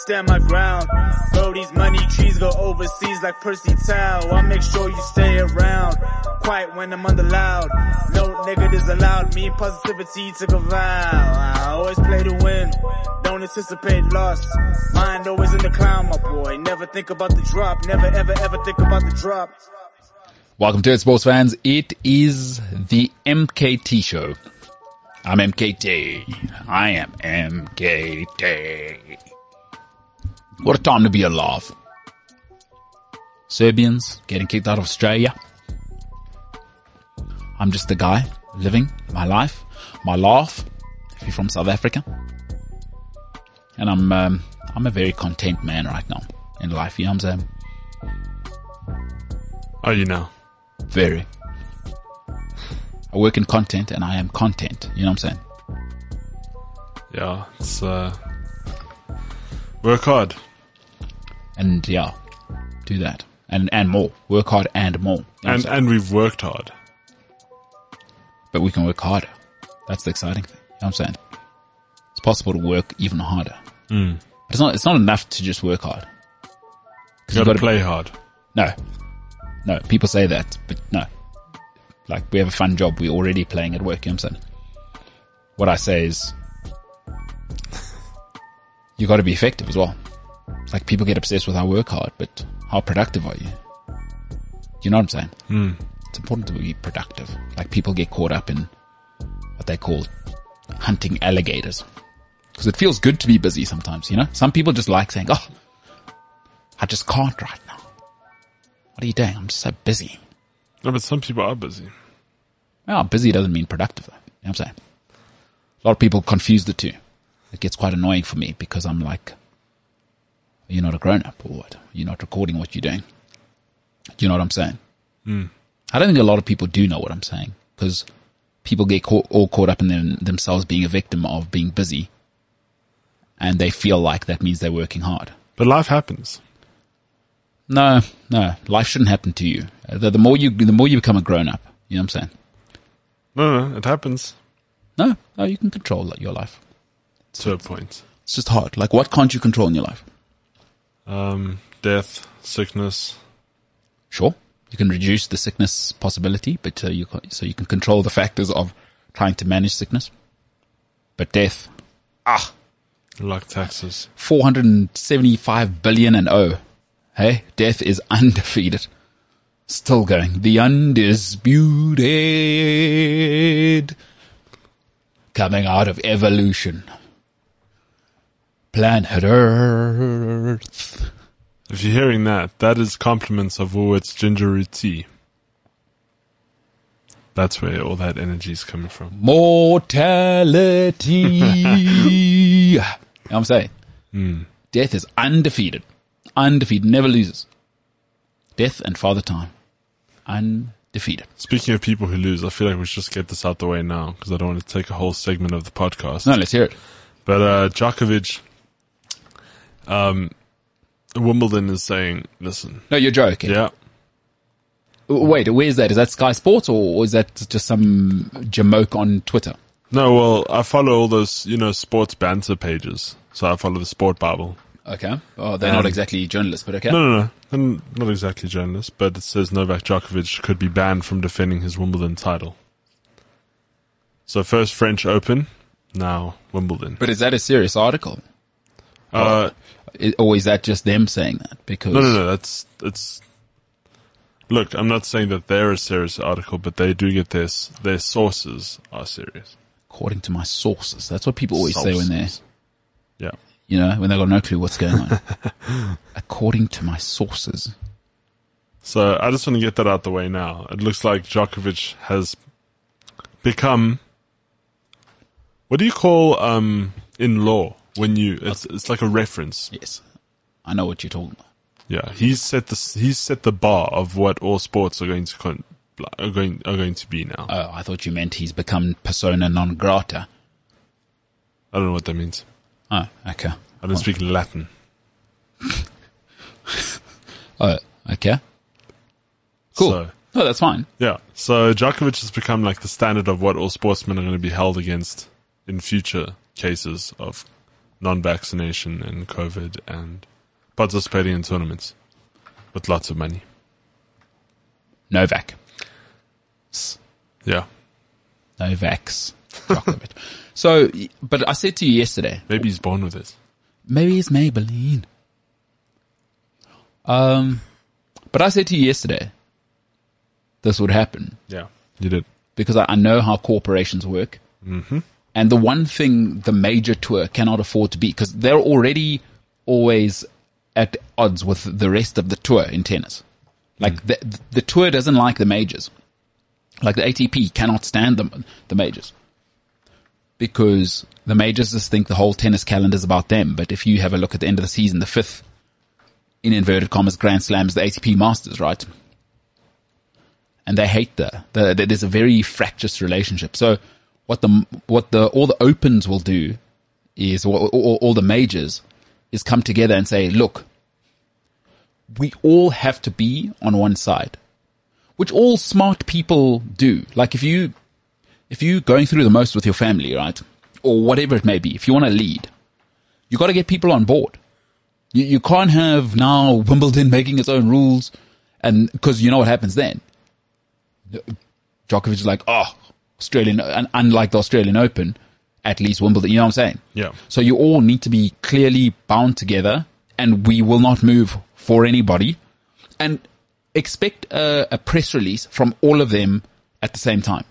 stand my ground. Bro, these money trees go overseas like Percy Tau. I make sure you stay around. Quiet when I'm under loud. No negatives allowed. Me positivity took a vow. I always play to win. Don't anticipate loss. Mind always in the clown, my boy. Never think about the drop. Never ever ever think about the drop. Welcome to it, sports fans. It is the MKT show. I'm MKT. I am MKT. What a time to be alive. Serbians getting kicked out of Australia. I'm just a guy living my life, my laugh. If you're from South Africa, and I'm um, I'm a very content man right now in life. You know what I'm saying? Are you now? Very. I work in content and I am content. You know what I'm saying? Yeah, it's uh, work hard. And yeah, do that. And, and more. Work hard and more. You know And and we've worked hard. but we can work harder. That's the exciting thing. You know what I'm saying? It's possible to work even harder. Mm. But it's not, it's not enough to just work hard. 'Cause You you've gotta gotta- play hard. No. No, people say that, but no. Like, we have a fun job. We're already playing at work, you know what I'm saying? What I say is, you gotta be effective as well. Like, people get obsessed with how work hard, but how productive are you? You know what I'm saying? Mm. It's important to be productive. Like, people get caught up in what they call hunting alligators. Because it feels good to be busy sometimes, you know? Some people just like saying, oh, I just can't right now. What are you doing? I'm just so busy. No, but some people are busy. Well, busy doesn't mean productive though. You know what I'm saying? A lot of people confuse the two. It gets quite annoying for me because I'm like, you're not a grown up or what? You're not recording what you're doing. Do you know what I'm saying? Hmm. I don't think a lot of people do know what I'm saying because people get caught, all caught up in them, themselves being a victim of being busy and they feel like that means they're working hard. But life happens. No, no, life shouldn't happen to you. The, the more you, the more you become a grown up, you know what I'm saying? No, no, it happens No, no, you can control your life. to a point. It's just hard. Like, what can't you control in your life? Um, death, sickness. Sure, you can reduce the sickness possibility, but uh, you can, so you can control the factors of trying to manage sickness. But death, ah, like taxes. 475 billion and oh, hey, death is undefeated. Still going. The undisputed. Coming out of evolution. Planet Earth. If you're hearing that, that is compliments of Woolworth's ginger root tea. That's where all that energy is coming from. Mortality. you know what I'm saying? Death is undefeated. Undefeated. Never loses. Death and Father Time. Undefeated. Speaking of people who lose, I feel like we should just get this out the way now because I don't want to take a whole segment of the podcast. No, let's hear it. But uh, Djokovic, um, Wimbledon is saying, listen, No, you're joking. yeah, Wait, where is that? Is that Sky Sports or is that just some jamoke on Twitter? no, well, I follow all those, you know, sports banter pages. So I follow the Sport Bible. Okay. Oh, they're Um, not exactly journalists, but okay. No, no, no, not exactly journalists, but it says Novak Djokovic could be banned from defending his Wimbledon title. So first French Open, now Wimbledon. But is that a serious article? Uh, I- Or is that just them saying that? Because No, no, no. That's it's. Look, I'm not saying that they're a serious article, but they do get their their sources are serious. according to my sources, that's what people always say when they're, Yeah. you know, when they've got no clue what's going on. according to my sources. So I just want to get that out the way now. It looks like Djokovic has become. What do you call um in law when you? It's it's like a reference. Yes. I know what you're talking about. Yeah, he's set the he's set the bar of what all sports are going to con- are going are going to be now. Oh, I thought you meant he's become persona non grata. I don't know what that means. Oh, okay. I don't speak Latin. Oh, okay. Cool. So, oh, that's fine. yeah. So Djokovic has become like the standard of what all sportsmen are going to be held against in future cases of non-vaccination and COVID and participating in tournaments with lots of money. Novak. Yeah. Novak's Djokovic. so, but I said to you yesterday, Maybe he's born with it. maybe it's Maybelline. Um, but I said to you yesterday, this would happen Yeah. You did. because I, I know how corporations work. Mm-hmm. And the one thing the major tour cannot afford to be, because they're already always at odds with the rest of the tour in tennis. Like hmm. the, the tour doesn't like the majors. Like the ATP cannot stand the, the majors. Because the majors just think the whole tennis calendar is about them. But if you have a look at the end of the season, the fifth, in inverted commas, Grand Slams, the ATP Masters, right? and they hate the, the, the there's a very fractious relationship. So what the what the all the opens will do is or, or, all the majors is come together and say, look, we all have to be on one side, which all smart people do. Like if you if you going through the most with your family, right, or whatever it may be, if you want to lead, you got to get people on board. You, you can't have now Wimbledon making its own rules, and because you know what happens then. Djokovic is like, oh, Australian, and unlike the Australian Open, at least Wimbledon. You know what I'm saying? Yeah. So you all need to be clearly bound together, and we will not move for anybody, and expect a, a press release from all of them at the same time.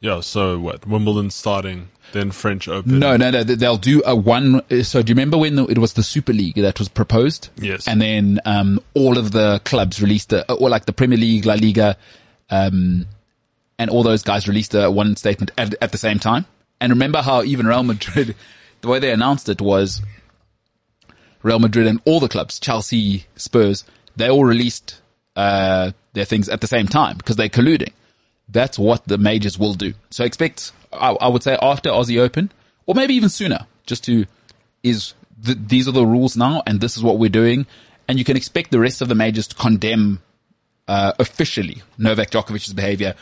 Yeah. So what? Wimbledon starting, then French Open. No, no, no. they- They'll do a one. So do you remember when the, it was the Super League that was proposed? Yes. And then um, all of the clubs released a, or like the Premier League, La Liga, um, and all those guys released a one statement at, at the same time. And remember how even Real Madrid, the way they announced it was Real Madrid and all the clubs, Chelsea, Spurs, they all released uh, their things at the same time because they're colluding. That's what the majors will do. So expect, I, I would say after Aussie Open, or maybe even sooner, just to, is, th- these are the rules now and this is what we're doing. And you can expect the rest of the majors to condemn, uh, officially Novak Djokovic's behavior,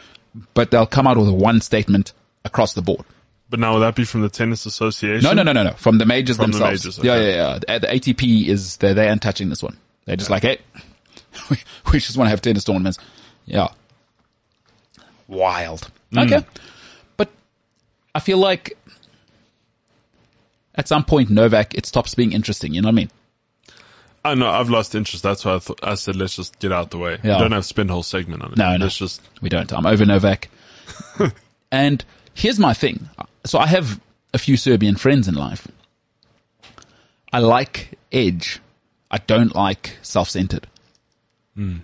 but they'll come out with a one statement across the board. But now will that be from the Tennis Association? No, no, no, no, no. From the majors From the themselves. majors, Yeah, okay. yeah, yeah. The, the ATP is they they aren't touching this one. They're just like, hey, we, we just want to have tennis tournaments. Yeah. Wild. Okay. Hmm. But I feel like at some point Novak it stops being interesting. You know what I mean? I know. I've lost interest. That's why I, thought I said let's just get out the way. Yeah. We don't have to spend a whole segment on it. No, no. Let's just. We don't. I'm over Novak. and here's my thing. So I have a few Serbian friends in life. I like edge. I don't like self-centered. Hmm.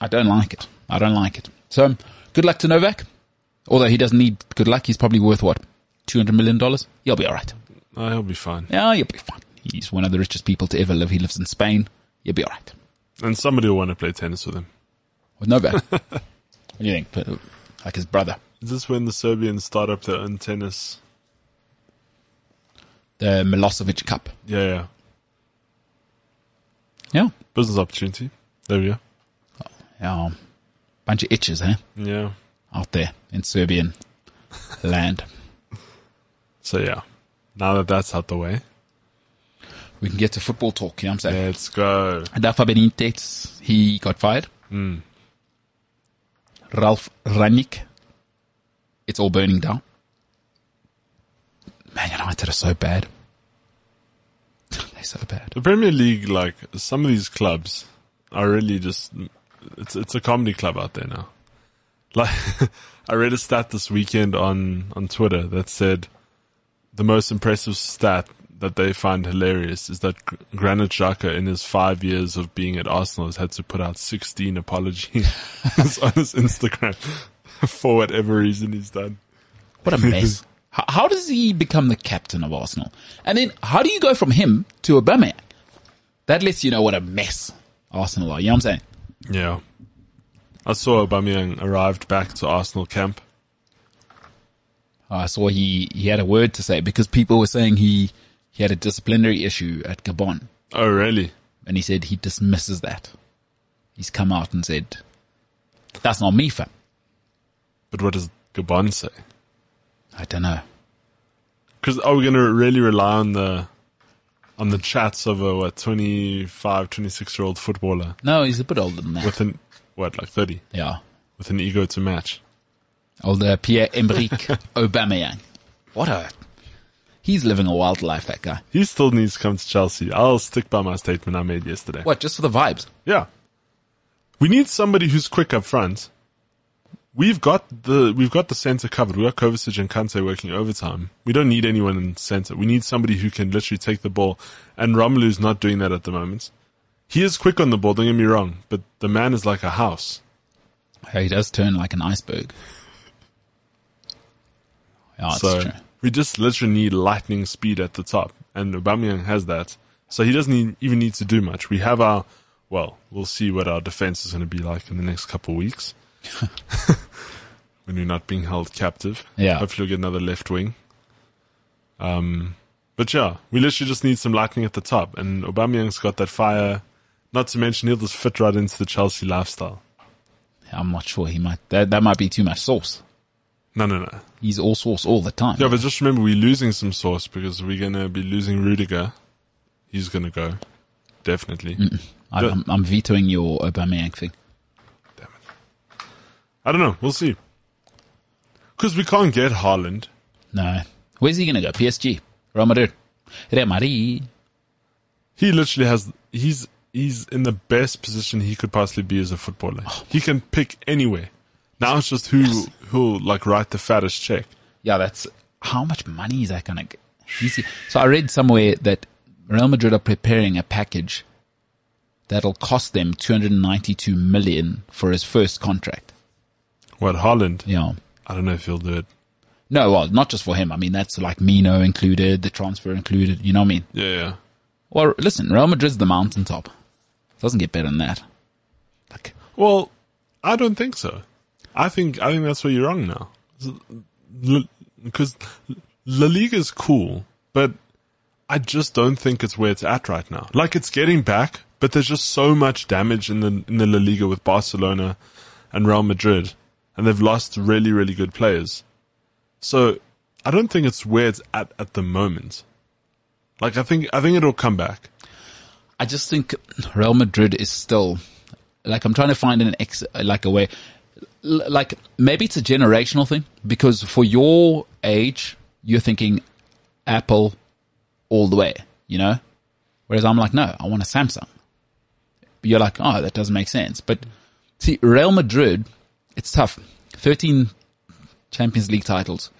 I don't like it. I don't like it. So um, good luck to Novak. Although he doesn't need good luck, he's probably worth what? $200 million? He'll be alright. Oh, he'll be fine. Yeah, he'll be fine. He's one of the richest people to ever live. He lives in Spain. You'll be alright. And somebody will want to play tennis with him. With Novak. what do you think? Like his brother. Is this when the Serbians start up their own tennis? The Milosevic Cup. Yeah, yeah. Yeah. Business opportunity. There we go. Oh, Yeah. Bunch of itches, eh? Yeah. Out there in Serbian land. So yeah. Now that that's out the way, We can get to football talk, you know what I'm saying? let's go. Rafa Benitez, he got fired. Hmm. Ralf Rangnick, it's all burning down. Man United are so bad. They're so bad. The Premier League, like some of these clubs, are really just it's it's a comedy club out there now. Like I read a stat this weekend on on Twitter that said the most impressive stat that they find hilarious is that Granit Xhaka in his five years of being at Arsenal has had to put out 16 apologies on his Instagram for whatever reason he's done. What a mess. how, how does he become the captain of Arsenal? And then how do you go from him to Aubameyang? That lets you know what a mess Arsenal are. You know what I'm saying? Yeah. I saw Aubameyang arrived back to Arsenal camp. I saw he, he had a word to say because people were saying he, he had a disciplinary issue at Gabon. Oh, really? And he said he dismisses that. He's come out and said That's not me, fam. But what does Gabon say? I don't know. Because are we going to really rely on the on the chats of a what 25, 26 year old footballer No, he's a bit older than that. with an what like thirty yeah. with an ego to match? Older Pierre Emerick Aubameyang. What a, he's living a wild life, that guy. He still needs to come to Chelsea. I'll stick by my statement I made yesterday. What, just for the vibes? Yeah. We need somebody who's quick up front. We've got the we've got the centre covered. We've got Kovacic and Kante working overtime. We don't need anyone in centre. We need somebody who can literally take the ball. And Romelu's not doing that at the moment. He is quick on the ball, don't get me wrong, but the man is like a house. He does turn like an iceberg. Yeah, that's so true. We just literally need lightning speed at the top. And Aubameyang has that. So he doesn't need, even need to do much. We have our, well, we'll see what our defense is going to be like in the next couple of weeks. when we're not being held captive. Yeah. Hopefully we'll get another left wing. Um, but yeah, we literally just need some lightning at the top. And Aubameyang's got that fire. Not to mention he'll just fit right into the Chelsea lifestyle. I'm not sure he might, that, that might be too much sauce. No, no, no. He's all sauce all the time. Yeah, but just remember we're losing some sauce because we're going to be losing Rudiger. He's going to go. Definitely. I, I'm, I'm vetoing your Aubameyang thing. Damn it. I don't know. We'll see. Because we can't get Haaland. No. Where's he going to go? PSG? Real Madrid? Real Madrid? He literally has, he's, he's in the best position he could possibly be as a footballer. Oh. He can pick anywhere. Now it's just who, who'll like write the fattest check. Yeah, that's how much money is that going to get? So I read somewhere that Real Madrid are preparing a package that'll cost them 292 million for his first contract. What, Haaland? Yeah. I don't know if he'll do it. No, well, not just for him. I mean, that's like Mino included, the transfer included. You know what I mean? Yeah, yeah. Well, listen, Real Madrid's the mountaintop. Doesn't get better than that. Like, Well, I don't think so. I think I think that's where you're wrong now. Because La Liga is cool, but I just don't think it's where it's at right now. Like it's getting back, but there's just so much damage in the in the La Liga with Barcelona and Real Madrid, and they've lost really really good players. So I don't think it's where it's at at the moment. Like I think I think it'll come back. I just think Real Madrid is still like I'm trying to find an ex like a way like maybe it's a generational thing because for your age you're thinking Apple all the way, you know? Whereas I'm like, no, I want a Samsung. You're like, oh, that doesn't make sense. But see, Real Madrid, it's tough. 13 Champions League titles.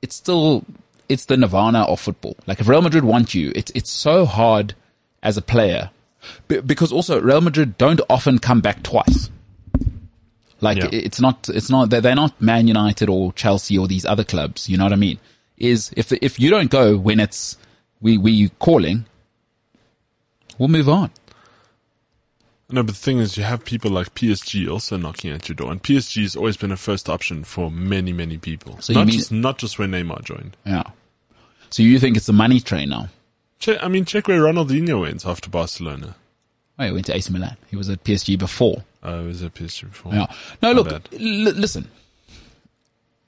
It's still, it's the nirvana of football. Like if Real Madrid want you, it's, it's so hard as a player Be- because also Real Madrid don't often come back twice. Like Yeah. it's not, it's not, they're, not Man United or Chelsea or these other clubs. You know what I mean? Is if, if you don't go when it's, we, we calling, we'll move on. No, but the thing is, you have people like PSG also knocking at your door, and PSG has always been a first option for many, many people. So not mean- just not just when Neymar joined. Yeah. So you think it's a money train now? Che- I mean, check where Ronaldinho went after Barcelona. Oh, he went to AC Milan. He was at PSG before. Uh, he was PSG before. Yeah. No, My look, l- listen.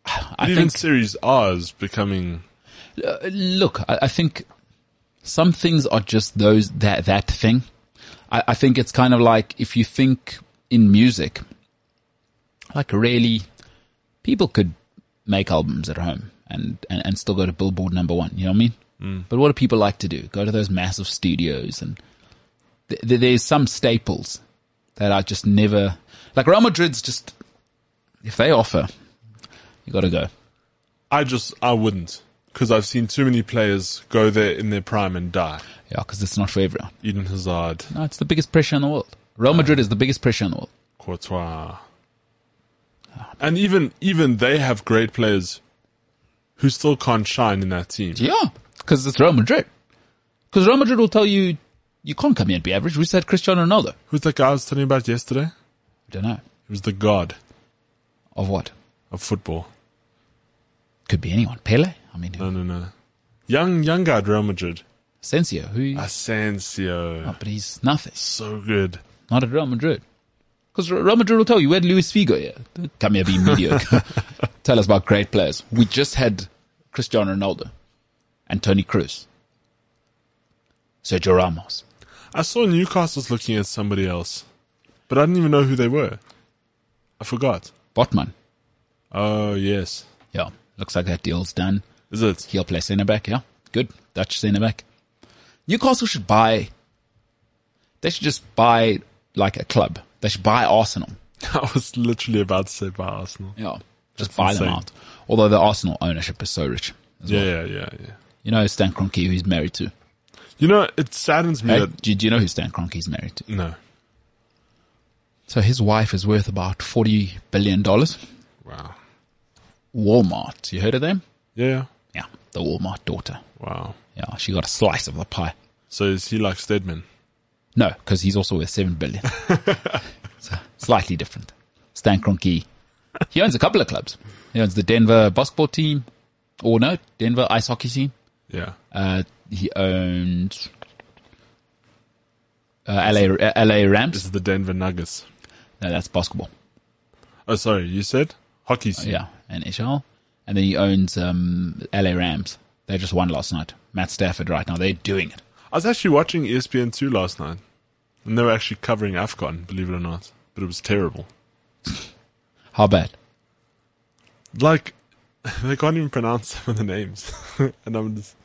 I Even think, Serie A is becoming. uh, look, I, I think some things are just those, that, that thing. I, I think it's kind of like if you think in music, like really, people could make albums at home and, and, and still go to Billboard number one. You know what I mean? But what do people like to do? Go to those massive studios and th- th- there's some staples that I just never, like Real Madrid's just, if they offer, you gotta go. I just I wouldn't because I've seen too many players go there in their prime and die. Yeah, because it's not for everyone. Eden Hazard, No, it's the biggest pressure in the world. Real Madrid is the biggest pressure in the world. Courtois, and even even they have great players who still can't shine in that team. Yeah, because it's Real Madrid. Because Real Madrid will tell you you can't come here and be average. We said Cristiano Ronaldo. Who's that guy I was telling you about yesterday? I don't know He was the god of what. of football. Could be anyone. Pele. I mean, No, no, no. Young, young guy at Real Madrid. Asensio. Who? Asensio. oh, but he's nothing. So good. Not at Real Madrid. Because Real Madrid will tell you, we had Luis Figo here. Come here, be mediocre. tell us about great players. We just had Cristiano Ronaldo and Toni Kroos. Sergio Ramos. I saw Newcastle's looking at somebody else, but I didn't even know who they were. I forgot. Botman. Oh yes, Yeah. Looks like that deal's done. is it? He'll play centre back. Yeah. Good. Dutch centre back. Newcastle should buy, they should just buy like a club. They should buy Arsenal. I was literally about to say by Arsenal. Yeah. Just That's buy them insane. out. Although the Arsenal ownership is so rich. as Yeah, well. yeah, yeah, yeah. You know Stan Kroenke, who he's married to. You know, it saddens me Hey, that do, do you know who Stan Kroenke's married to? no. So his wife is worth about $40 billion. Wow. Walmart. You heard of them? Yeah. Yeah. The Walmart daughter. Wow. Yeah. She got a slice of the pie. So is he like Stedman? No, because he's also worth seven billion. so slightly different. Stan Kroenke, he owns a couple of clubs. He owns the Denver basketball team, or no, Denver ice hockey team. Yeah. Uh, he owns uh, LA uh, LA This is the Denver Nuggets. No, that's basketball. Oh, sorry. You said hockey. Team. Yeah, and NHL, and then he owns um, LA Rams. They just won last night. Matt Stafford right now. They're doing it. I was actually watching ESPN two last night, and they were actually covering Afcon. Believe it or not, but it was terrible. How bad? Like they can't even pronounce some of the names, and I'm just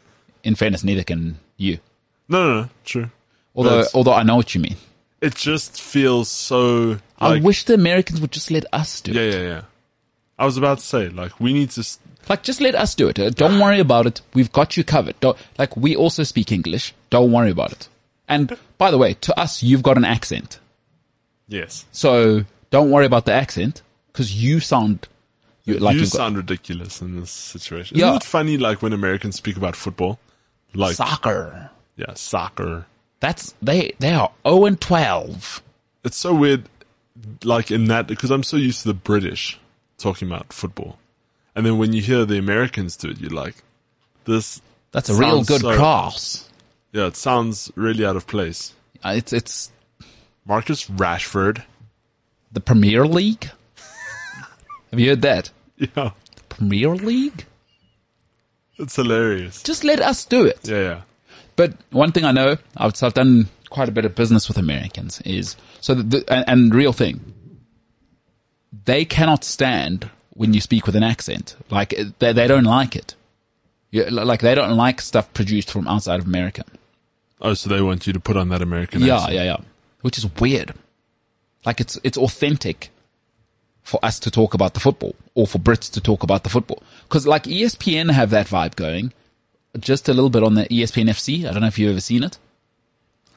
In fairness, neither can you. no, no, no. True. Although, although I know what you mean. It just feels so. I wish the Americans would just let us do it. Yeah, yeah, yeah. I was about to say, like, we need to. s- Like, just let us do it. Uh, Don't worry about it. We've got you covered. Don't, like, we also speak English. Don't worry about it. And by the way, to us, you've got an accent. Yes. So don't worry about the accent because you sound you, like you you've got sound ridiculous in this situation. Yeah. Isn't it funny, like, when Americans speak about football? Like, soccer. yeah, soccer. That's, they, they are 0 and 12. It's so weird, like, in that, because I'm so used to the British talking about football. And then when you hear the Americans do it, you're like, this. That's a real good so- cross. Yeah, it sounds really out of place. Uh, It's, it's Marcus Rashford. the Premier League. Have you heard that? Yeah. Premier League? It's hilarious. Just let us do it. Yeah, yeah. But one thing I know, I've, so I've done quite a bit of business with Americans is, so the, the and, and real thing, they cannot stand when you speak with an accent. Like, they, they don't like it. Yeah, like, they don't like stuff produced from outside of America. Oh, so they want you to put on that American Yeah, accent. Yeah, yeah, yeah. Which is weird. Like, it's, it's authentic for us to talk about the football or for Brits to talk about the football. Cause like ESPN have that vibe going. Just a little bit on the ESPN FC. I don't know if you've ever seen it.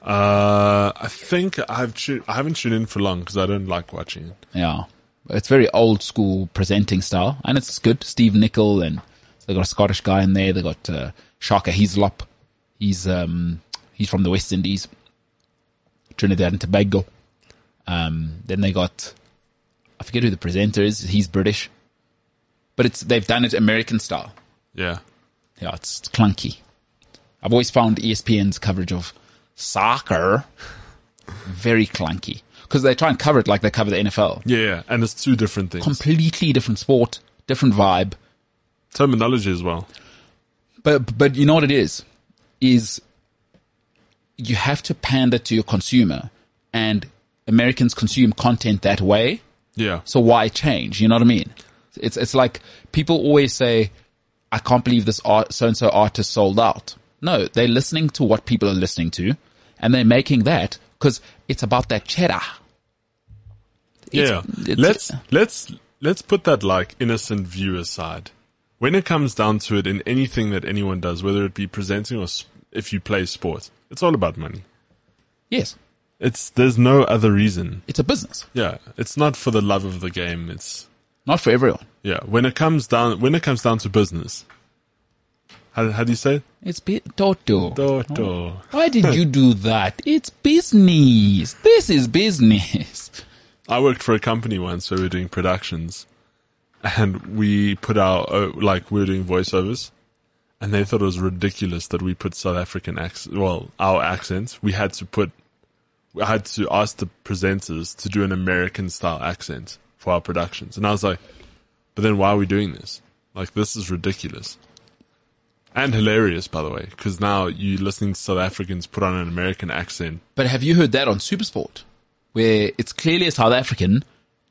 Uh, I think I've tu- I haven't tuned in for long because I don't like watching it. Yeah. It's very old school presenting style, and it's good. Steve Nicol, and they got a Scottish guy in there. They got uh, Shaka Hislop. He's um he's from the West Indies, Trinidad and Tobago. Um, then they got I forget who the presenter is. He's British, but it's they've done it American style. Yeah. Yeah, it's, it's clunky. I've always found ESPN's coverage of soccer very clunky because they try and cover it like they cover the NFL. Yeah, yeah. And it's two different things. completely different sport, different vibe. Terminology as well. But but you know what it is? Is you have to pander to your consumer and Americans consume content that way. Yeah. So why change? You know what I mean? It's it's like people always say, I can't believe this art so and so artist sold out. No, they're listening to what people are listening to and they're making that because it's about that cheddar. It's- yeah. it's- let's let's let's put that like innocent view aside. When it comes down to it, in anything that anyone does, whether it be presenting or if you play sports, it's all about money. Yes, It's there's no other reason. it's a business, Yeah, it's not for the love of the game. It's not for everyone. yeah. When it comes down when it comes down to business, how how do you say it? It's bi- Toto. Toto. Why did you do that? It's business. This is business. I worked for a company once where we were doing productions, and we put our uh, like we were doing voiceovers, and they thought it was ridiculous that we put South African accent. Well, our accents. We had to put I had to ask the presenters to do an American style accent for our productions. And I was like, but then why are we doing this? Like, this is ridiculous. And hilarious, by the way, because now you listening to South Africans put on an American accent. But have you heard that on Supersport, where it's clearly a South African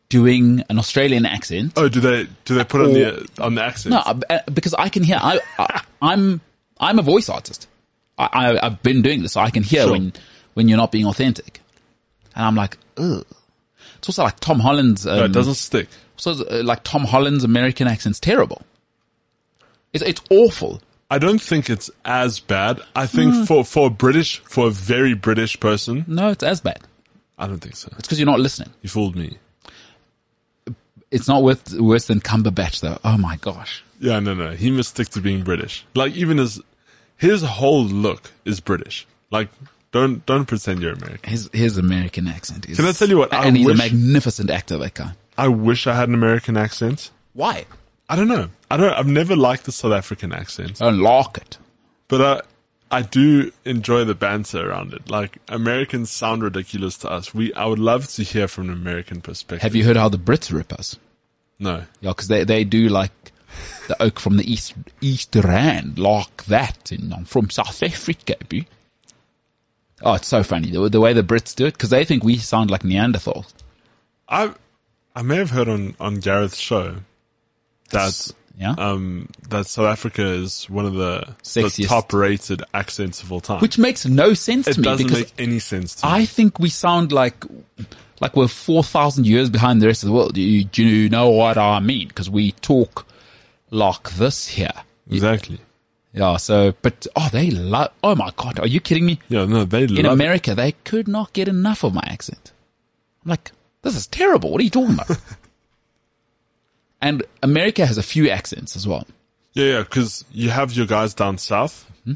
doing an Australian accent? Oh, do they do they put on the on the accent? No, uh, because I can hear. I, I I'm I'm a voice artist. I, I I've been doing this, so I can hear Sure. when when you're not being authentic. And I'm like, ugh. It's also like Tom Holland's. Um, No, it doesn't stick. So uh, like Tom Holland's American accent's terrible. It's it's awful. I don't think it's as bad. I think for for a British for a very British person, No, it's as bad. I don't think so. It's because you're not listening. You fooled me. It's not worth, worse than Cumberbatch though. Oh my gosh. Yeah, no, no. He must stick to being British. Like even his his whole look is British. Like don't don't pretend you're American. His his American accent is. Can I tell you what? I And he's a magnificent actor. That guy. I wish I had an American accent. Why? I don't know. I don't. I've never liked the South African accent, I don't like it. but I I do enjoy the banter around it. Like Americans sound ridiculous to us. We I would love to hear from an American perspective. Have you heard how the Brits rip us? No. Yeah, because they they do like the oak from the east east rand like that, and I'm from South Africa. boo. Oh, it's so funny the, the way the Brits do it because they think we sound like Neanderthals. I I may have heard on on Gareth's show that Yeah, um that South Africa is one of the, the top rated accents of all time. which makes no sense it to me It doesn't make any sense to me. I think we sound like like we're four thousand years behind the rest of the world. Do you, do you know what I mean? Because we talk like this here. Exactly. Yeah. So, but oh, they love. Oh my god, are you kidding me? Yeah, no, they love In America, they could not get enough of my accent. I'm like, this is terrible. What are you talking about? and America has a few accents as well. Yeah, yeah, because you have your guys down south. Hmm?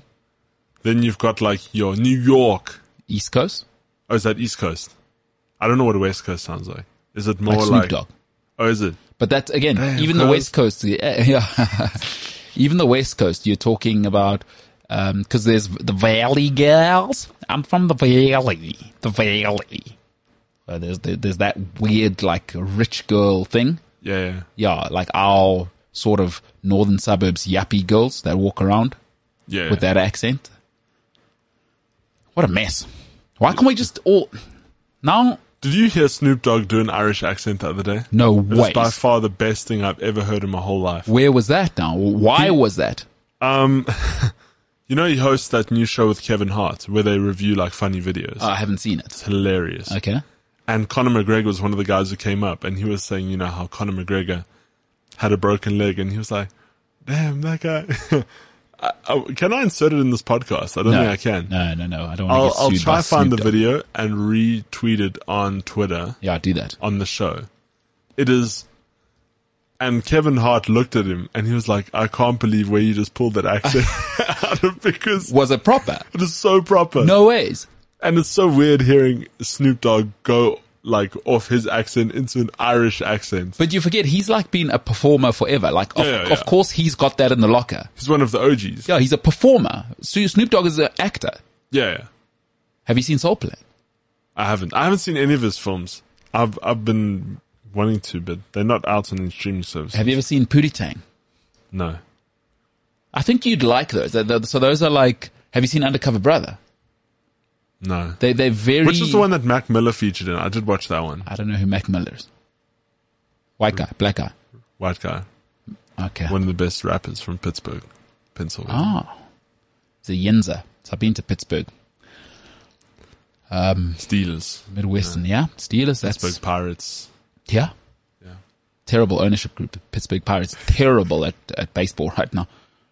Then you've got like your New York. East Coast, Oh, is that East Coast? I don't know what a West Coast sounds like. Is it more like like? Snoop Dogg. Oh, is it? But that's again, Damn, even the. West Coast, yeah, yeah. Even the West Coast, you're talking about, um, cause there's the Valley girls. I'm from the Valley, the Valley. Uh, there's, there's that weird, like, rich girl thing. Yeah, yeah. Yeah, like our sort of northern suburbs yappy girls that walk around Yeah. with that accent. What a mess. Why can't we just all, now, Did you hear Snoop Dogg do an Irish accent the other day? no It was way. by far the best thing I've ever heard in my whole life. Where was that now? Why was that? Um, you know, he hosts that new show with Kevin Hart where they review like funny videos. I haven't seen it. it's hilarious. Okay. And Conor McGregor was one of the guys who came up and he was saying, you know, how Conor McGregor had a broken leg and he was like, damn, that guy. I, I, can I insert it in this podcast? I don't No, think I can. No, no, no. I don't want I'll, to get I'll try find the video and retweet it on Twitter Yeah, I do that. on the show. It is, and Kevin Hart looked at him and he was like, I can't believe where you just pulled that accent out of because Was it proper? it is so proper. No ways. And it's so weird hearing Snoop Dogg go like off his accent into an Irish accent. But you forget he's like been a performer forever. Like, of, Yeah, yeah, yeah. of course he's got that in the locker. He's one of the OGs. Yeah, he's a performer. Sno- Snoop Dogg is an actor. Yeah, yeah. Have you seen Soul Plane? I haven't. I haven't seen any of his films. I've I've been wanting to, but they're not out on any streaming services. Have you ever seen Pootie Tang? No. I think you'd like those. So those are like, have you seen Undercover Brother? No. They, they're very, Which is the one that Mac Miller featured in? I did watch that one. I don't know who Mac Miller is. White guy, black guy. White guy. Okay. One of the best rappers from Pittsburgh, Pennsylvania. Ah. It's a Yinzer. So I've been to Pittsburgh. Um, Steelers. Midwestern, yeah. Steelers, that's, Pittsburgh Pirates. yeah. Yeah. terrible ownership group. Pittsburgh Pirates terrible at, at baseball right now.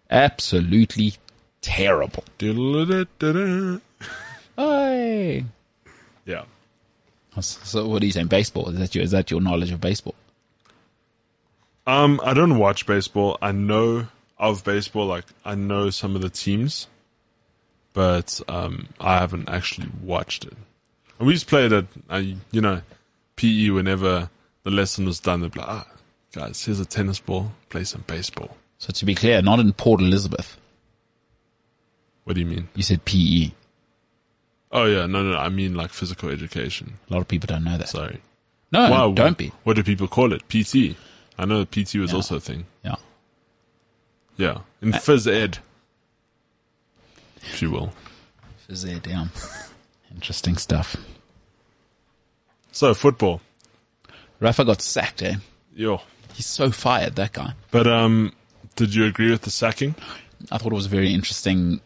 Absolutely terrible. Hey. Yeah. So what are you saying? Baseball? Is that your, is that your knowledge of baseball? Um, I don't watch baseball. I know of baseball. Like I know some of the teams, but um, I haven't actually watched it. And we just played at, uh, you know, PE whenever the lesson was done. They'd be like, ah, guys, here's a tennis ball. Play some baseball. So to be clear, not in Port Elizabeth. What do you mean? You said PE. Oh yeah, no, no, no, I mean like physical education. A lot of people don't know that. Sorry. no, Wow, don't be. What do people call it? PT. I know PT was Yeah. also a thing. Yeah. Yeah, in phys ed, if you will. Phys ed, yeah. Interesting stuff. So football, Rafa got sacked, eh? yo. He's so fired, that guy. But um, did you agree with the sacking? I thought it was very interesting.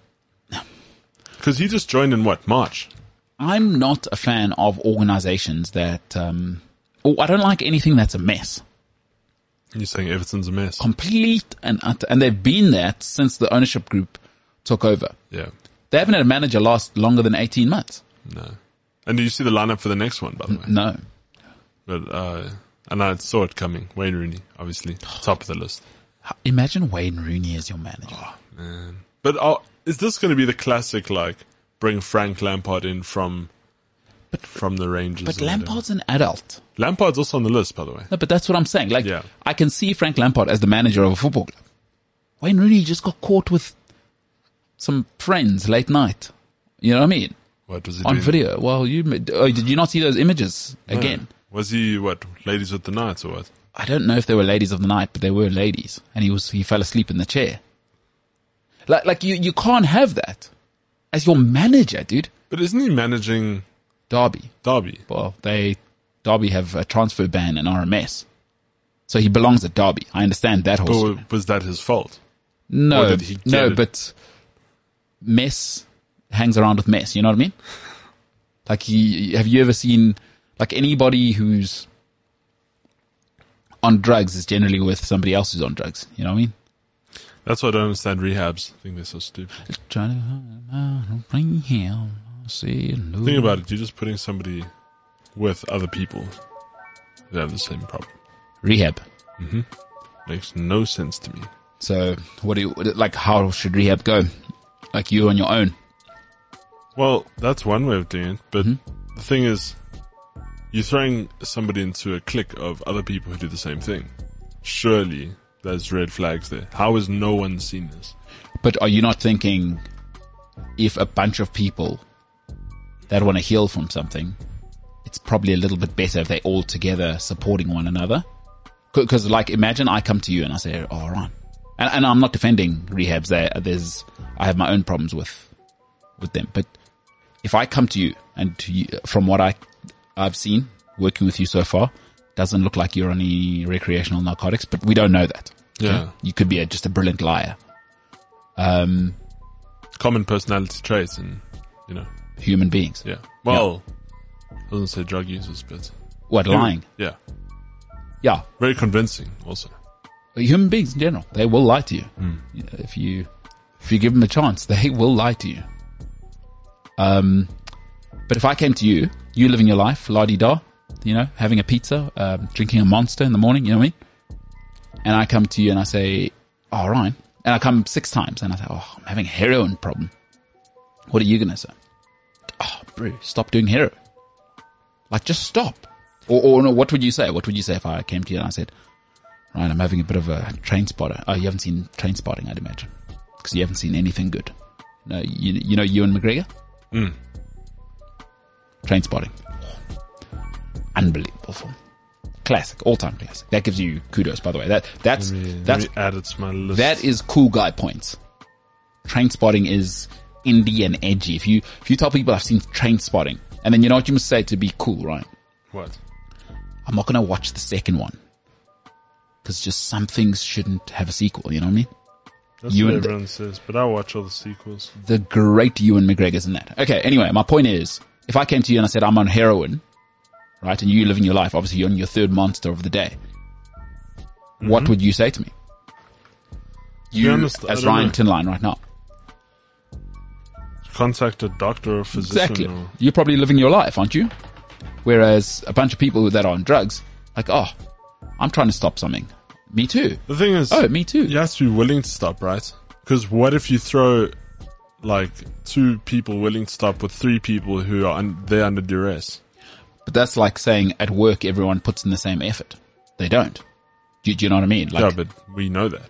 Because he just joined in what March. I'm not a fan of organizations that, um, oh, I don't like anything that's a mess. You're saying Everton's a mess. Complete and utter, and they've been that since the ownership group took over. Yeah, They haven't had a manager last longer than 18 months. no. And do you see the lineup for the next one, by the way? No. But uh, and I saw it coming. Wayne Rooney, obviously, top of the list. Imagine Wayne Rooney as your manager. Oh, Man. But uh, is this going to be the classic, like, bring Frank Lampard in from but, from the Rangers? But? Lampard's an adult. Lampard's also on the list, by the way. No, but that's what I'm saying. Like, Yeah. I can see Frank Lampard as the manager of a football club. Wayne Rooney just got caught with some friends late night. You know what I mean? What was he On doing? video. Well, you oh, did you not see those images No. again? Was he what? Ladies with the Knights or what? I don't know if they were ladies of the night, but they were ladies, and he was he fell asleep in the chair. Like, like you you can't have that as your manager, dude. But isn't he managing Derby. Derby? Well, they Derby have a transfer ban and mess. So he belongs at Derby. I understand that whole. Or was that his fault? No, Or did he get no, it? but mess hangs around with mess. You know what I mean? Like, he, have you ever seen like anybody who's on drugs is generally with somebody else who's on drugs? You know what I mean? That's why I don't understand rehabs. I think they're so stupid. Trying to bring him. See, Think about it. You're just putting somebody with other people that have the same problem. rehab. Mm-hmm. Makes no sense to me. So, what do you like? How should rehab go? Like you on your own? Well, that's one way of doing it. But Mm-hmm. the thing is, you're throwing somebody into a clique of other people who do the same thing. Surely there's red flags there. How has no one seen this? But are you not thinking if a bunch of people that want to heal from something, it's probably a little bit better if they're all together supporting one another? Because, like, imagine I come to you and I say, oh, "All right," and, and I'm not defending rehabs. There, there's I have my own problems with with them. But if I come to you and to you, from what I I've seen working with you so far, doesn't look like you're on any recreational narcotics, but we don't know that. Yeah. You could be a, just a brilliant liar. Um, Common personality traits and, you know, human beings. yeah. Well, I doesn't say drug users, but What, lying? yeah. Yeah. Very convincing also. Human beings in general, they will lie to you. If you, if you give them a chance, they will lie to you. Um, but if I came to you, you living your life, la di da, you know, having a pizza, um, drinking a monster in the morning, you know what I mean? And I come to you and I say, oh, all right. And I come six times and I say, oh, I'm having a heroin problem. What are you going to say? Oh, bro, stop doing heroin. Like, just stop. Or, or no, what would you say? What would you say if I came to you and I said, right, I'm having a bit of a train spotter. Oh, you haven't seen train spotting, I'd imagine. Because you haven't seen anything good. No, you, you know Ewan McGregor? Hmm. Train spotting. Unbelievable film. Classic, all time classic. That gives you kudos, by the way. That, that's, Let me, that's, me add it to my list. that is cool guy points. Train spotting is indie and edgy. If you, if you tell people I've seen train spotting, and then you know what you must say to be cool, right? what? I'm not gonna watch the second one. Cause just some things shouldn't have a sequel, you know what I mean? That's You what and- everyone says, but I watch all the sequels. The great Ewan McGregor's in that. Okay, anyway, my point is, if I came to you and I said I'm on heroin, right, and you living your life, obviously you're on your third monster of the day, what mm-hmm. would you say to me? You, honest, as Ryan know. Tinline right now. Contact a doctor or physician. Exactly. Or, You're probably living your life, aren't you? Whereas a bunch of people that are on drugs, like, oh, I'm trying to stop something. Me too. the thing is, Oh, me too. you have to be willing to stop, right? Because what if you throw like two people willing to stop with three people who are un- they're under duress? But that's like saying at work everyone puts in the same effort. They don't. Do, do you know what I mean? Like, yeah, but we know that.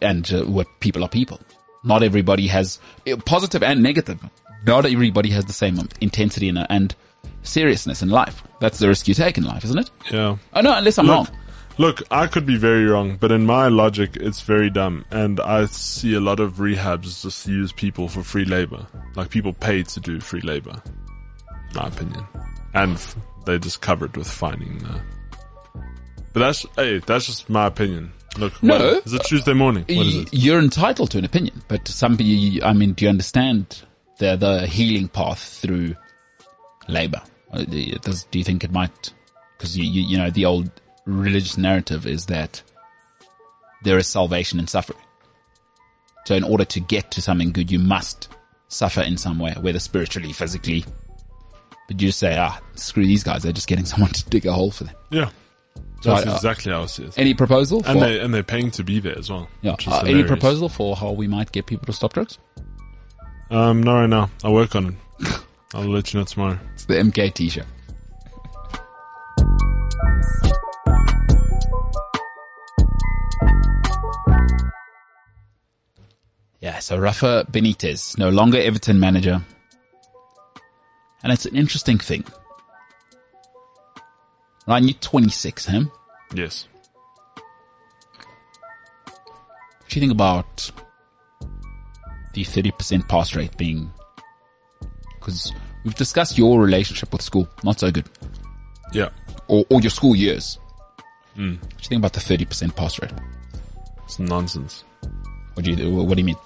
and uh, what people are people. Not everybody has uh, positive and negative, not everybody has the same intensity and, and seriousness in life. That's the risk you take in life, isn't it? Yeah. Oh no, unless I'm Look, wrong. Look, I could be very wrong, but in my logic, it's very dumb. And I see a lot of rehabs just use people for free labor. Like people paid to do free labor. My opinion. And they just covered with finding, uh, but that's, hey, that's just my opinion. Look, No. what- it's a Tuesday morning. What is Y- it? You're entitled to an opinion, but somebody, I mean, do you understand the, the healing path through labor? Uh, Does, do you think it might, cause you, you, you know, the old religious narrative is that there is salvation in suffering. So in order to get to something good, you must suffer in some way, whether spiritually, physically. But you just say, ah, screw these guys. They're just getting someone to dig a hole for them. Yeah. So That's I- uh, exactly how it. Any proposal? For, And they, and they're paying to be there as well. yeah, uh, any proposal for how we might get people to stop drugs? Um, not right now. I'll work on it. I'll let you know tomorrow. It's the MKT show. Yeah, so Rafa Benitez, no longer Everton manager. And it's an interesting thing. Right, you're 26, him. Yes. What do you think about the 30% pass rate being, because we've discussed your relationship with school, not so good, Yeah. or, or your school years. Hmm. What do you think about the 30% pass rate? It's nonsense. What do you, what do you mean?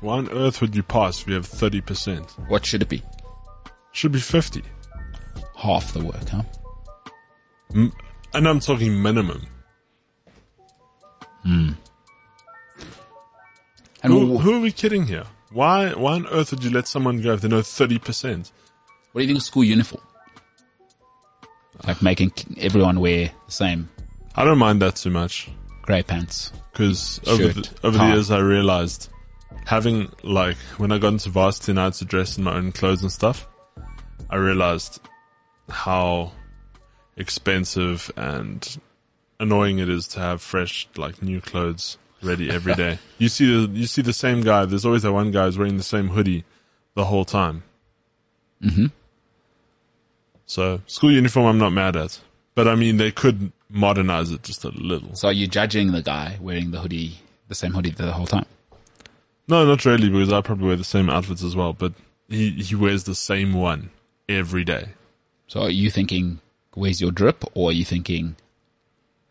Why on earth would you pass if you have 30%? What should it be? Should be 50. Half the work, huh? Mm. And I'm talking minimum. Hmm. And Who, wh- who are we kidding here? Why, why on earth would you let someone go if they know 30%? what do you think of school uniform? Like making everyone wear the same I don't mind that too much. grey pants. Cause over the, over the years I realized having like, when I got into varsity and I had to dress in my own clothes and stuff, I realized how expensive and annoying it is to have fresh, like new clothes ready every day. you see the, you see the same guy. There's always that one guy who's wearing the same hoodie the whole time. Mm-hmm. So school uniform, I'm not mad at, but I mean, they could modernize it just a little. So are you judging the guy wearing the hoodie, the same hoodie the whole time? No, not really, because I probably wear the same outfits as well, but he, he wears the same one every day. So are you thinking, where's your drip? Or are you thinking,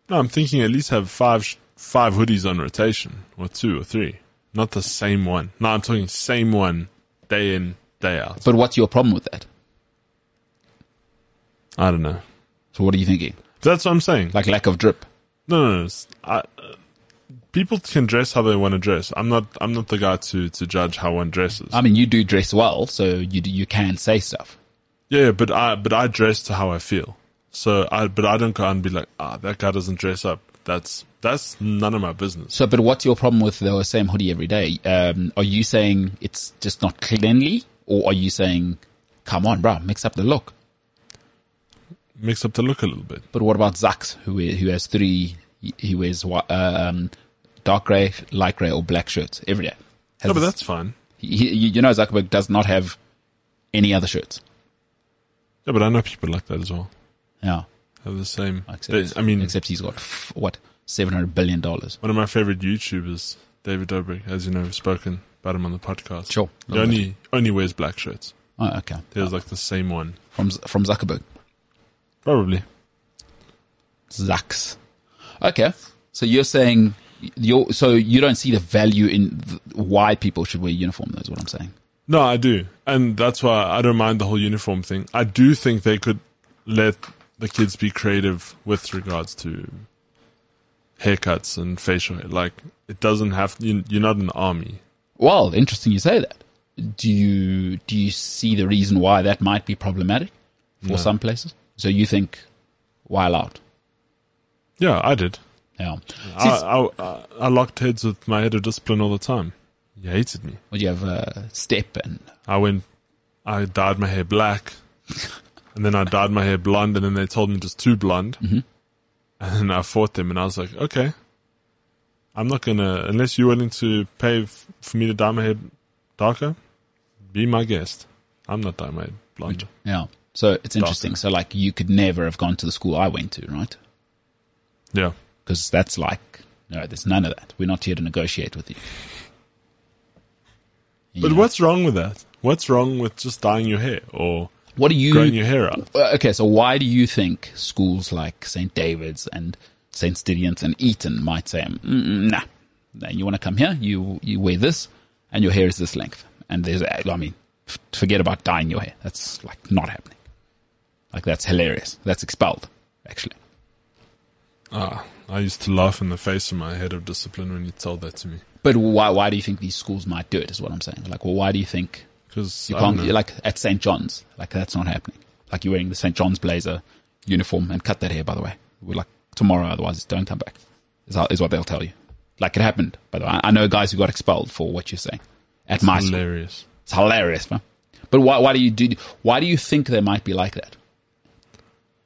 No, I'm thinking at least have five, five hoodies on rotation, or two or three. Not the same one. No, I'm talking same one, day in, day out. but what's your problem with that? I don't know. So what are you thinking? That's what I'm saying. Like lack of drip? No, no, no. I, uh, people can dress how they want to dress. I'm not, I'm not the guy to, to judge how one dresses. I mean, you do dress well, so you you can say stuff. Yeah, but I, but I dress to how I feel. So I, but I don't go and be like, ah, that guy doesn't dress up. That's, that's none of my business. So, but what's your problem with the same hoodie every day? Um, are you saying it's just not cleanly, or are you saying, come on, bro, mix up the look? Mix up the look a little bit. But what about Zax, who who has three? He wears um, dark gray, light gray, or black shirts every day. Has No, but that's fine. he- you know Zuckerberg does not have any other shirts. Yeah, but I know people like that as well. Yeah, Have the same. except, I mean, except he's got f- what seven hundred billion dollars. one of my favorite YouTubers, David Dobrik, as you know, we've spoken about him on the podcast. Sure. He only only wears black shirts. Oh, okay, He has like the same one. from from Zuckerberg. Probably. Zax. Okay, so you're saying you're so you don't see the value in th- why people should wear uniform. That's what I'm saying. No, I do. And that's why I don't mind the whole uniform thing. I do think they could let the kids be creative with regards to haircuts and facial hair. Like, it doesn't have, you, you're not an army. Well, interesting you say that. Do you do you see the reason why that might be problematic for some places? So you think while out? Yeah, I did. Yeah. I, I, I, I locked heads with my head of discipline all the time. He hated me. Would you have a step and I went, I dyed my hair black, and then I dyed my hair blonde, and then they told me just too blonde. Mm-hmm. And then I fought them, and I was like, okay, I'm not gonna, unless you're willing to pay f- for me to dye my hair darker, be my guest. I'm not dyeing my blonde. Yeah. So it's interesting. So like you could never have gone to the school I went to, right? Yeah. Because that's like, no, there's none of that. We're not here to negotiate with you. But what's wrong with that? What's wrong with just dyeing your hair or what do you, growing your hair out? Uh, okay, so why do you think schools like St. David's and St. Stithians and Eton might say, mm, nah, Nah, you want to come here, you, you wear this and your hair is this length. And there's, I mean, f- forget about dyeing your hair. That's like not happening. Like that's hilarious. That's expelled, actually. Ah, I used to laugh in the face of my head of discipline when you told that to me. But why, why do you think these schools might do it is what I'm saying. Like, well, why do you think Because you can't, like at St. John's, like that's not happening. Like you're wearing the St. John's blazer uniform and cut that hair, by the way. We're like tomorrow, otherwise don't come back. Is, how- is what they'll tell you. Like it happened, by the way. I, I know guys who got expelled for what you're saying at my school. hilarious. It's hilarious, man. But why, why do you do, why do you think they might be like that?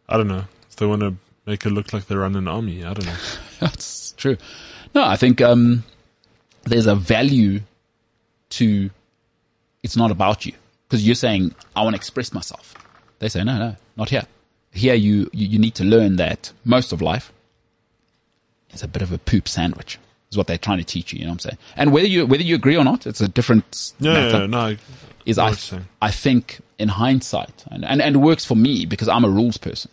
I don't know. If they want to make it look like they're run an army, I don't know. That's true. No, I think um, there's a value to it's not about you because you're saying I want to express myself. They say no, no, not here. Here you, you you need to learn that most of life is a bit of a poop sandwich. Is what they're trying to teach you. You know what I'm saying? And whether you whether you agree or not, it's a different Yeah, matter yeah, no, I, is I, what you're saying. I think in hindsight, and, and, and it works for me because I'm a rules person.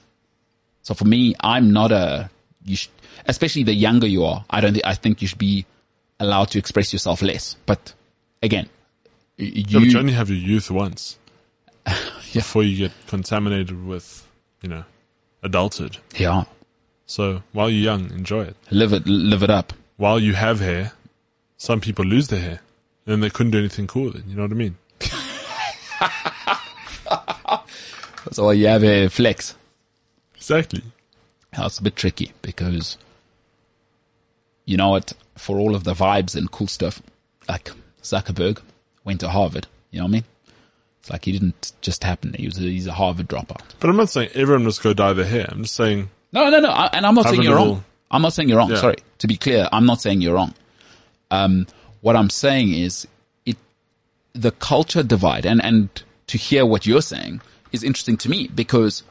So for me, I'm not a, you sh- especially the younger you are, I don't think, I think you should be allowed to express yourself less. But again, y- yeah, you, you only have your youth once before you get contaminated with, you know, adulthood. yeah, So while you're young, enjoy it. live it, live it up. While you have hair, some people lose their hair. And they couldn't do anything cool with it. You know what I mean? So while you have a flex. Exactly. That's a bit tricky because you know what? For all of the vibes and cool stuff, like Zuckerberg went to Harvard. You know what I mean? It's like he didn't just happen. He was a, he's a Harvard dropout. But I'm not saying everyone must go dye their hair. I'm just saying, No, no, no. I, and I'm not saying you're wrong. I'm not saying you're wrong. Yeah. Sorry. To be clear, I'm not saying you're wrong. Um, what I'm saying is it, the culture divide and, and to hear what you're saying is interesting to me because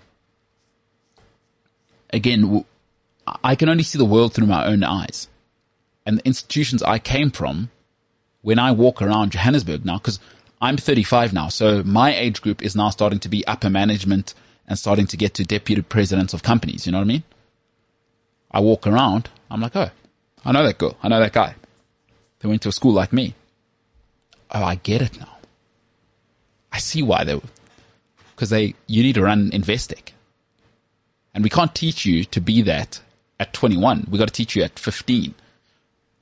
again, I can only see the world through my own eyes and the institutions I came from when I walk around Johannesburg now, because I'm 35 now, so my age group is now starting to be upper management and starting to get to deputy presidents of companies. You know what I mean? I walk around, I'm like, oh, I know that girl, I know that guy. They went to a school like me. Oh, I get it now. I see why they, because they, you need to run Investec. And we can't teach you to be that at 21. We got to teach you at 15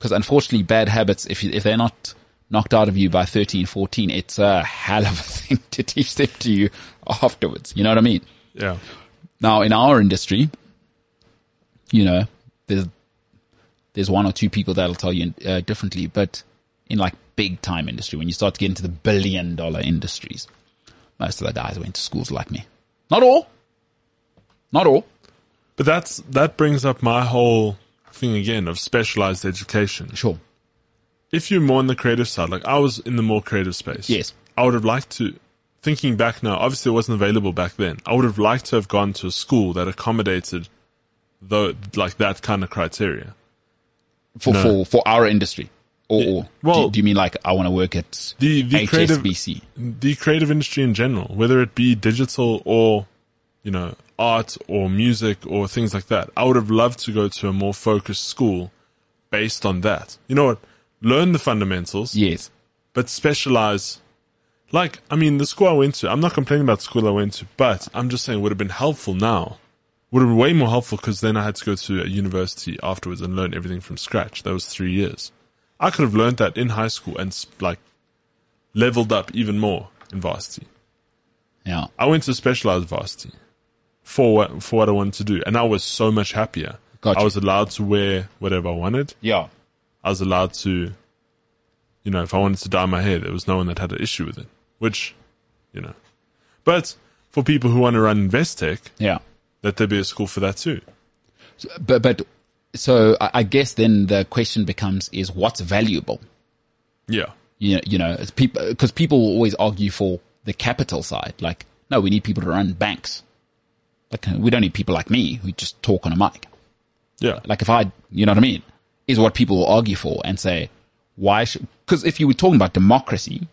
because unfortunately bad habits if you, if they're not knocked out of you by 13 14 it's a hell of a thing to teach them to you afterwards. You know what i mean? Yeah. now in our industry you know there's there's one or two people that'll tell you uh, differently but in like big time industry when you start to get into the billion dollar industries most of the guys went to schools like me. Not all. Not all. But that's, that brings up my whole thing again of specialized education. sure if you're more on the creative side, like I was in the more creative space. Yes. I would have liked to, thinking back now, obviously it wasn't available back then. I would have liked to have gone to a school that accommodated though, like that kind of criteria. for No. for for our industry or, or well- do, do you mean like i want to work at The, the creative, hsbc the creative industry in general, whether it be digital or, you know, art or music or things like that. I would have loved to go to a more focused school based on that. You know what? Learn the fundamentals. yes but specialize. Like, I mean, the school I went to, I'm not complaining about the school I went to, but I'm just saying it would have been helpful now. Would have been way more helpful because then I had to go to a university afterwards and learn everything from scratch. That was three years. I could have learned that in high school and like leveled up even more in varsity. yeah I went to specialized varsity for what, for what I wanted to do. And I was so much happier. Gotcha. I was allowed to wear whatever I wanted. yeah I was allowed to, you know, if I wanted to dye my hair, there was no one that had an issue with it, which, you know. But for people who want to run Investec, yeah let there be a school for that too. but but so I, I guess then the question becomes is what's valuable Yeah. You know, you know, people, cause people will always argue for the capital side. Like, no, we need people to run banks. Like, we don't need people like me who just talk on a mic. Yeah. Like if I, you know what I mean, is what people will argue for and say, why should, cause if you were talking about democracy,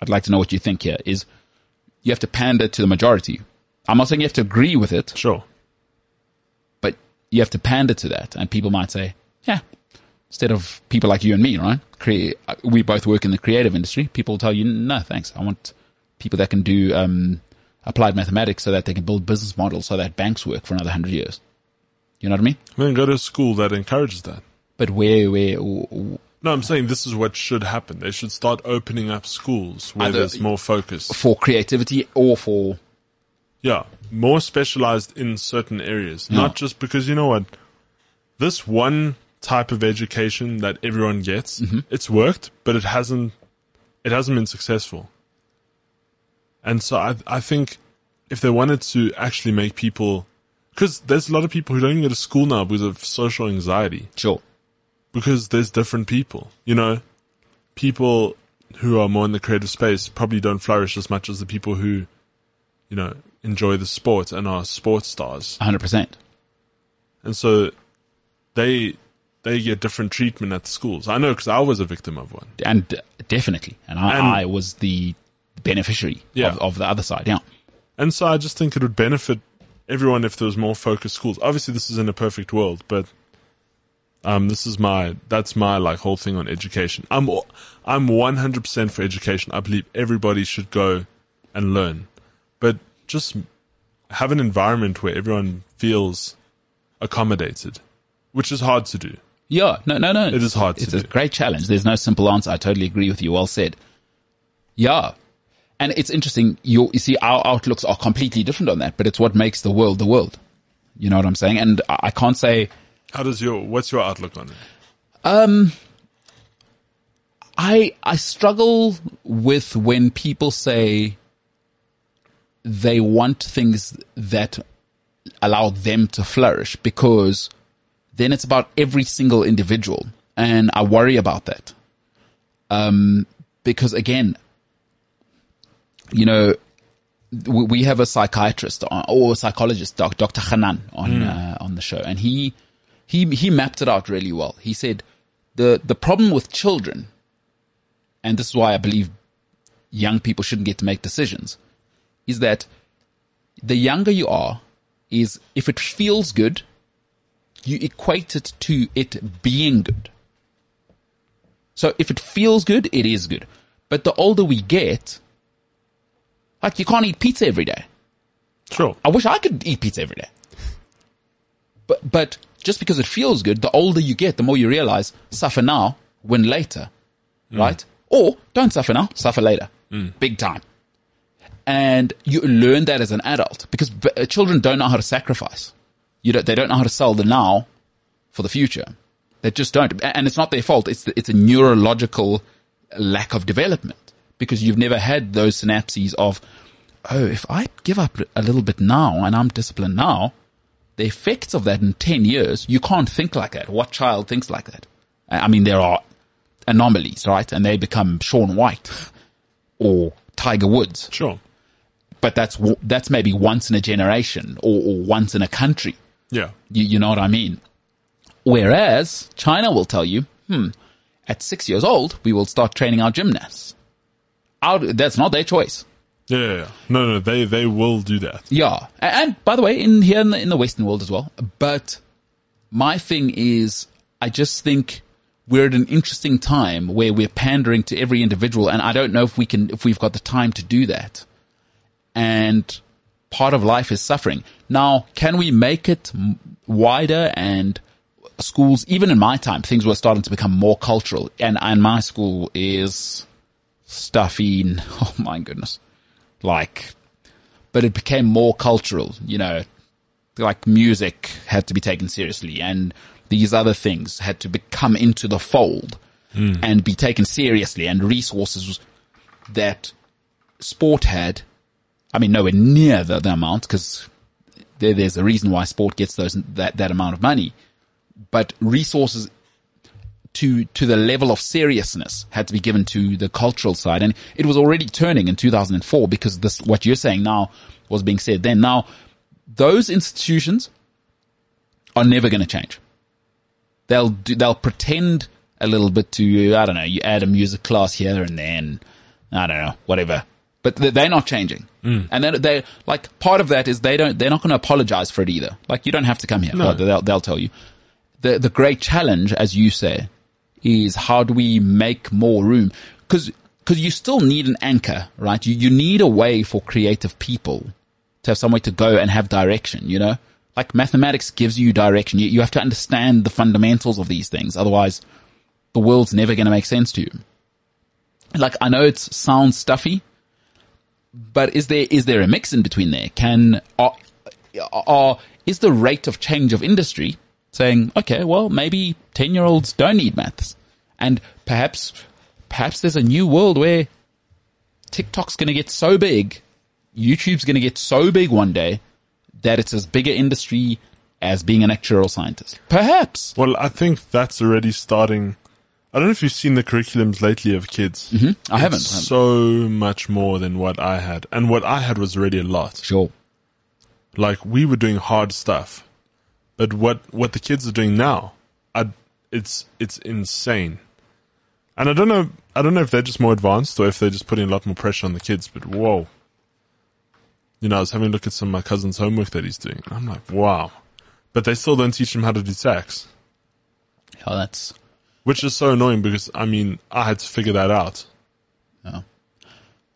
I'd like to know what you think here is you have to pander to the majority. I'm not saying you have to agree with it, Sure. but you have to pander to that. And people might say, yeah, instead of people like you and me, right? Create, we both work in the creative industry. People will tell you, no, thanks. I want people that can do, um, applied mathematics so that they can build business models so that banks work for another hundred years. You know what I mean? Then go to a school that encourages that. But where, where, No, I'm saying this is what should happen. They should start opening up schools where there's more focus. for creativity or for, Yeah, more specialized in certain areas. Yeah. Not just because you know what, this one type of education that everyone gets, Mm-hmm. it's worked, but it hasn't, it hasn't been successful. And so I, I think if they wanted to actually make people, because there's a lot of people who don't even go to school now because of social anxiety sure. because there's different people. You know, people who are more in the creative space probably don't flourish as much as the people who, you know, enjoy the sport and are sports stars. 100%. And so they they get different treatment at the schools. I know because I was a victim of one. And definitely. And I, And- I was the beneficiary Yeah. of, of the other side. Yeah. And so I just think it would benefit everyone if there was more focused schools. Obviously, this is in a perfect world, but um, this is my that's my like whole thing on education. I'm I'm 100% for education. I believe everybody should go and learn, but just have an environment where everyone feels accommodated, which is hard to do. Yeah. No, no, no. It is hard to It's a do. great challenge. There's no simple answer. I totally agree with you. Well said. Yeah. And it's interesting. You, you see, our outlooks are completely different on that, but it's what makes the world the world. You know what I'm saying? And I I can't say, How does your what's your outlook on it? Um, I I struggle with when people say they want things that allow them to flourish because then it's about every single individual and I worry about that. Um because again you know we we have a psychiatrist on, or a psychologist doc, Dr. Hanan on uh, on the show and he he he mapped it out really well. He said the the problem with children and this is why I believe young people shouldn't get to make decisions, is that the younger you are, is if it feels good, you equate it to it being good. So if it feels good, it is good. But the older we get, like you can't eat pizza every day. Sure. I wish I could eat pizza every day. But, but just because it feels good, the older you get, the more you realize suffer now, win later. Right? Or don't suffer now, suffer later. Big time. And you learn that as an adult because b- uh, children don't know how to sacrifice. You don't, they don't know how to sell the now for the future. They just don't. And it's not their fault. It's, the, it's a neurological lack of development because you've never had those synapses of, oh, if I give up a little bit now and I'm disciplined now, the effects of that in 10 years, you can't think like that. What child thinks like that? I mean, there are anomalies, right? And they become Shaun White or Tiger Woods, Sure. but that's, that's maybe once in a generation or, or once in a country. Yeah. You, you know what I mean? Whereas China will tell you, hmm, at six years old, we will start training our gymnasts. Out, that's not their choice. Yeah, yeah, yeah. No, no, they they will do that. Yeah, A- and by the way, in here in the, in the Western world as well. But my thing is, I just think we're at an interesting time where we're pandering to every individual, and I don't know if we can, if we've got the time to do that. And part of life is suffering. Now, can we make it wider and schools? Even in my time, things were starting to become more cultural, and and my school is stuffy. and- Oh my goodness, like but it became more cultural, you know, like music had to be taken seriously and these other things had to become into the fold hmm. and be taken seriously and resources that sport had, I mean, nowhere near the, the amount because there, there's a reason why sport gets those, that, that amount of money, but resources to, to the level of seriousness had to be given to the cultural side. And it was already turning in 2004 because this, what you're saying now was being said then. Now, those institutions are never going to change. They'll do, they'll pretend a little bit to, I don't know, you add a music class here and then, I don't know, whatever. But they're not changing. Mm. And then they like part of that is they don't, they're not going to apologize for it either. Like you don't have to come here. No. They'll, they'll tell you. The, the great challenge, as you say, is how do we make more room? Cause, cause you still need an anchor, right? You, you need a way for creative people to have somewhere to go and have direction, you know? Like mathematics gives you direction. You, you have to understand the fundamentals of these things. Otherwise, the world's never going to make sense to you. Like, I know it sounds stuffy, but is there, is there a mix in between there? Can, are, are, is the rate of change of industry saying, okay, well, maybe 10 year olds don't need maths. And perhaps, perhaps there's a new world where TikTok's going to get so big, YouTube's going to get so big one day that it's as big an industry as being an actuarial scientist. Perhaps. Well, I think that's already starting. I don't know if you've seen the curriculums lately of kids. Mm-hmm. I, haven't, So much more than what I had. And what I had was already a lot. Sure. Like we were doing hard stuff. But what, what the kids are doing now, I, it's, it's insane. And I don't know, I don't know if they're just more advanced or if they're just putting a lot more pressure on the kids, but whoa you know, I was having a look at some of my cousin's homework that he's doing. I'm like, wow. But they still don't teach him how to do tax. Oh, that's. Which is so annoying because, I mean, I had to figure that out. No.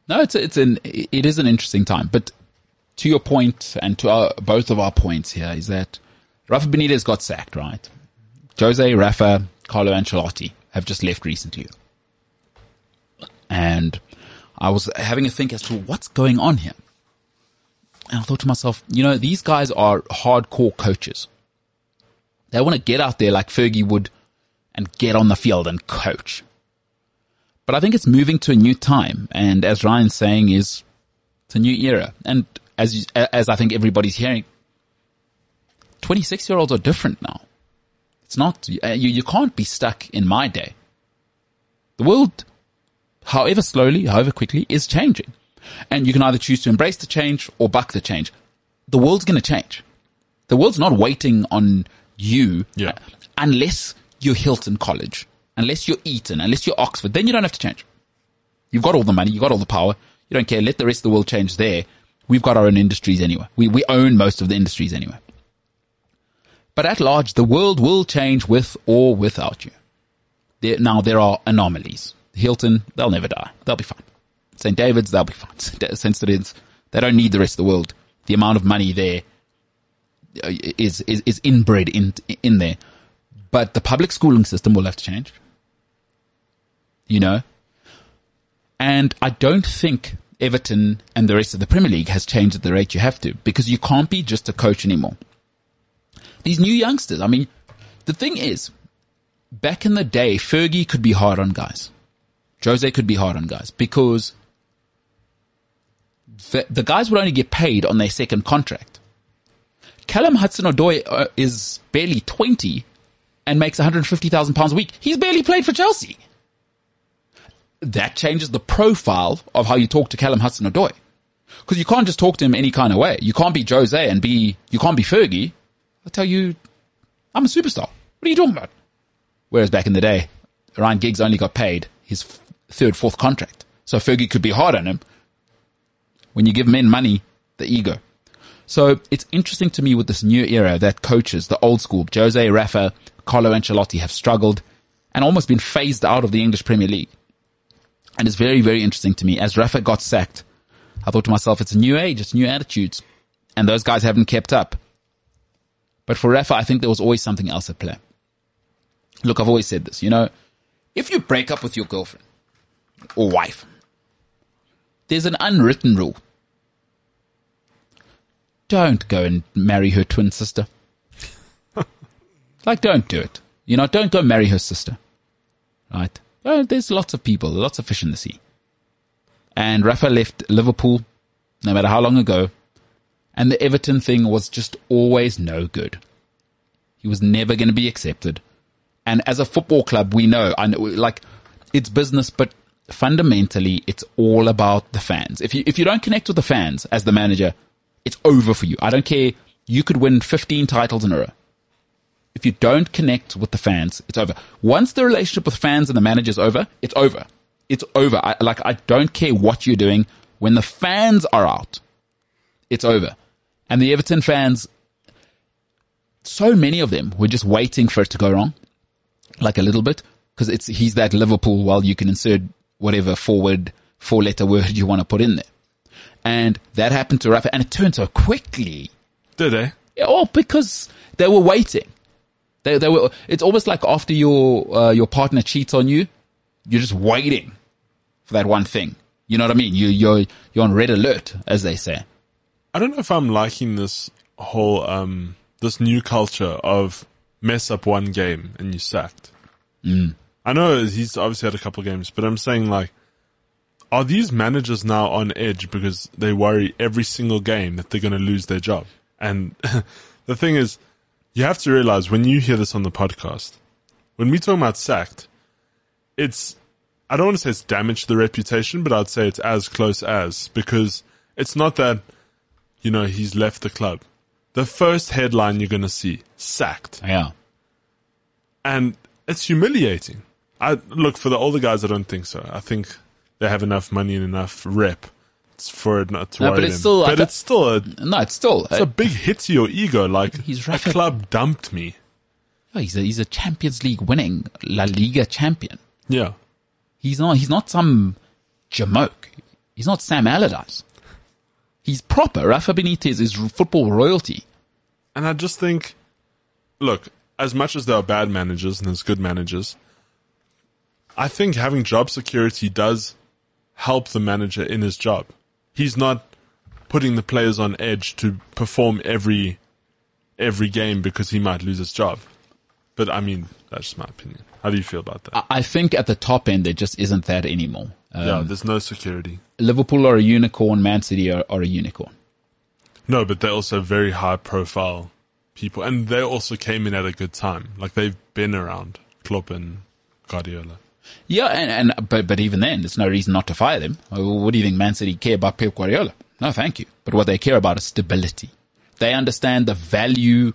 No, it's, it's an, it is an interesting time. But to your point and to our, both of our points here is that Rafa Benitez got sacked, right? Jose, Rafa, Carlo Ancelotti have just left recently. And I was having a think as to what's going on here. And I thought to myself, you know, these guys are hardcore coaches. They want to get out there like Fergie would and get on the field and coach. But I think it's moving to a new time. And as Ryan's saying is, it's a new era. And as, as I think everybody's hearing, 26 year olds are different now. It's not, uh, you, you can't be stuck in my day. The world, however slowly, however quickly, is changing. And you can either choose to embrace the change or buck the change. The world's going to change. The world's not waiting on you yeah. Uh, unless you're Hilton College, unless you're Eton, unless you're Oxford. Then you don't have to change. You've got all the money. You've got all the power. You don't care. Let the rest of the world change there. We've got our own industries anyway. We, we own most of the industries anyway. But at large, the world will change with or without you. There, now there are anomalies. Hilton, they'll never die. They'll be fine. St. David's, they'll be fine. St. Stephen's, they don't need the rest of the world. The amount of money there uh, is, is, is inbred in, in there. But the public schooling system will have to change. You know? And I don't think Everton and the rest of the Premier League has changed at the rate you have to because you can't be just a coach anymore. These new youngsters, I mean, the thing is, back in the day, Fergie could be hard on guys. Jose could be hard on guys because the, the guys would only get paid on their second contract. Callum Hudson-Odoi uh, is barely 20 and makes 150,000 pounds a week. He's barely played for Chelsea. That changes the profile of how you talk to Callum Hudson-Odoi. Cause you can't just talk to him any kind of way. You can't be Jose and be, you can't be Fergie. I tell you, I'm a superstar. What are you talking about? Whereas back in the day, Ryan Giggs only got paid his third, fourth contract. So Fergie could be hard on him, when you give men money, the ego. So it's interesting to me with this new era that coaches, the old school, Jose, Rafa, Carlo Ancelotti have struggled and almost been phased out of the English Premier League. And it's very, very interesting to me. As Rafa got sacked, I thought to myself, it's a new age, it's new attitudes. And those guys haven't kept up. But for Rafa, I think there was always something else at play. Look, I've always said this, you know, if you break up with your girlfriend or wife, there's an unwritten rule don't go and marry her twin sister. like, don't do it. You know, don't go marry her sister. Right? Oh, there's lots of people, lots of fish in the sea. And Rafa left Liverpool, no matter how long ago, and the Everton thing was just always no good. He was never going to be accepted. And as a football club, we know, I know, like, it's business, but fundamentally, it's all about the fans. If you, if you don't connect with the fans as the manager, it's over for you. I don't care. You could win 15 titles in a row. If you don't connect with the fans, it's over. Once the relationship with fans and the manager's over, it's over. It's over. I, like, I don't care what you're doing. When the fans are out, it's over. And the Everton fans, so many of them were just waiting for it to go wrong, like a little bit, because it's he's that Liverpool. Well, you can insert whatever forward four letter word you want to put in there, and that happened to Rafa, and it turned so quickly. Did they? Yeah, oh, because they were waiting. They they were. It's almost like after your uh, your partner cheats on you, you're just waiting for that one thing. You know what I mean? You you're you're on red alert, as they say. I don't know if I'm liking this whole um this new culture of mess up one game and you sacked. Mm. I know he's obviously had a couple of games, but I'm saying like, are these managers now on edge because they worry every single game that they're going to lose their job? And the thing is, you have to realize when you hear this on the podcast, when we talk about sacked, it's, I don't want to say it's damaged the reputation, but I'd say it's as close as because it's not that, you know, he's left the club. The first headline you're going to see, sacked. Yeah. And it's humiliating. I look for the older guys. I don't think so. I think they have enough money and enough rep for it not to No, worry but it's them. still- but it's still a, No, it's still. it's a uh, big hit to your ego. Like He's a club dumped me. Oh, he's a he's a Champions League winning La Liga champion. Yeah, He's not he's not some jamoke. He's not Sam Allardyce. He's proper. Rafa Benitez is football royalty. and I just think, look, as much as there are bad managers and there's good managers, I think having job security does help the manager in his job. He's not putting the players on edge to perform every every game because he might lose his job. But I mean, that's just my opinion. How do you feel about that? I- I think at the top end there just isn't that anymore. Uh, yeah, there's no security. Liverpool are a unicorn. Man City are, are a unicorn. No, but they're also very high profile people, and they also came in at a good time. Like they've been around Klopp and Guardiola. Yeah, and, and but but even then, there's no reason not to fire them. Uh, What do you think Man City care about Pep Guardiola? No, thank you. But what they care about is stability. They understand the value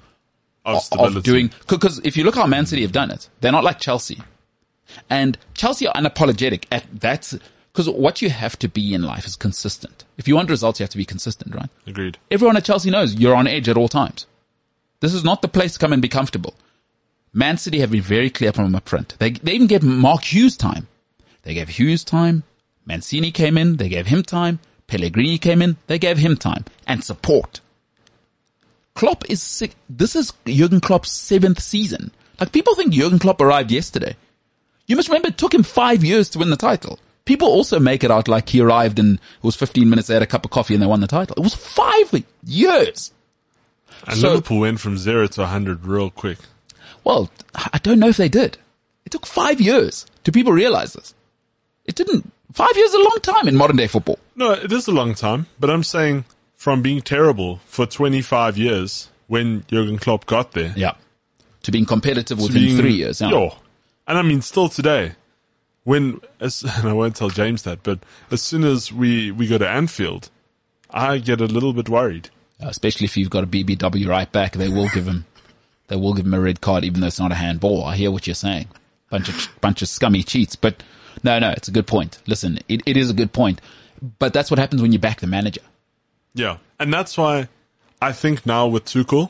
Of of, of doing because if you look how Man City have done it, they're not like Chelsea, and Chelsea are unapologetic at that's because what you have to be in life is consistent. If you want results, you have to be consistent, right? Agreed. Everyone at Chelsea knows you're on edge at all times. This is not the place to come and be comfortable. Man City have been very clear from up front. They, they even gave Mark Hughes time. They gave Hughes time. Mancini came in. They gave him time. Pellegrini came in. They gave him time and support. Klopp is sick. This is Jurgen Klopp's seventh season. Like people think Jurgen Klopp arrived yesterday. You must remember it took him five years to win the title. People also make it out like he arrived and it was 15 minutes, they had a cup of coffee and they won the title. It was five years. And So- Liverpool went from zero to 100 real quick. Well, I don't know if they did. It took five years. Do people realize this? It didn't. Five years is a long time in modern day football. No, it is a long time, but I'm saying from being terrible for 25 years when Jurgen Klopp got there Yeah. To being competitive within being, three years. Yeah. Yo. And I mean, still today, when, as, and I won't tell James that, but as soon as we, we go to Anfield, I get a little bit worried. Uh, Especially if you've got a BBW right back, they will give him, they will give him a red card, even though it's not a handball. I hear what you're saying. Bunch of, bunch of scummy cheats, but no, no, it's a good point. Listen, it, it is a good point, but that's what happens when you back the manager. Yeah. And that's why I think now with Tuchel,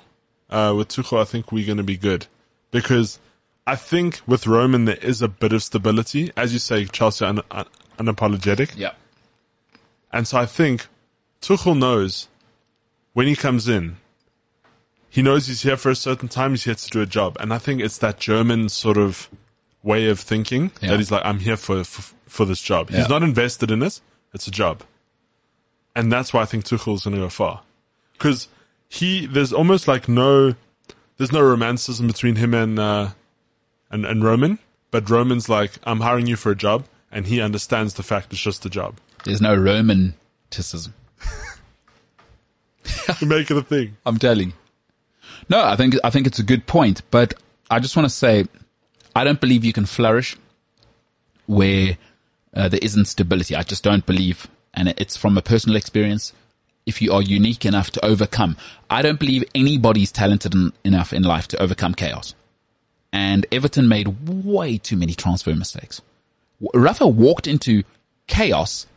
uh, with Tuchel, I think we're going to be good because I think with Roman, there is a bit of stability. As you say, Chelsea un- un- unapologetic. Yeah. And so I think Tuchel knows when he comes in, he knows he's here for a certain time. He's here to do a job. And I think it's that German sort of way of thinking Yeah. that he's like, I'm here for, for, for this job. Yeah. He's not invested in it. It's a job. And that's why I think Tuchel's going to go far. Cause he, there's almost like no, there's no romanticism between him and, uh, and, and Roman. But Roman's like, I'm hiring you for a job. And he understands the fact it's just a job. There's no romanticism. to make it a thing. I'm telling. you. No, I think I think it's a good point, but I just want to say, I don't believe you can flourish where uh, there isn't stability. I just don't believe, and it's from a personal experience. If you are unique enough to overcome, I don't believe anybody's talented en- enough in life to overcome chaos. And Everton made way too many transfer mistakes. Rafa walked into chaos.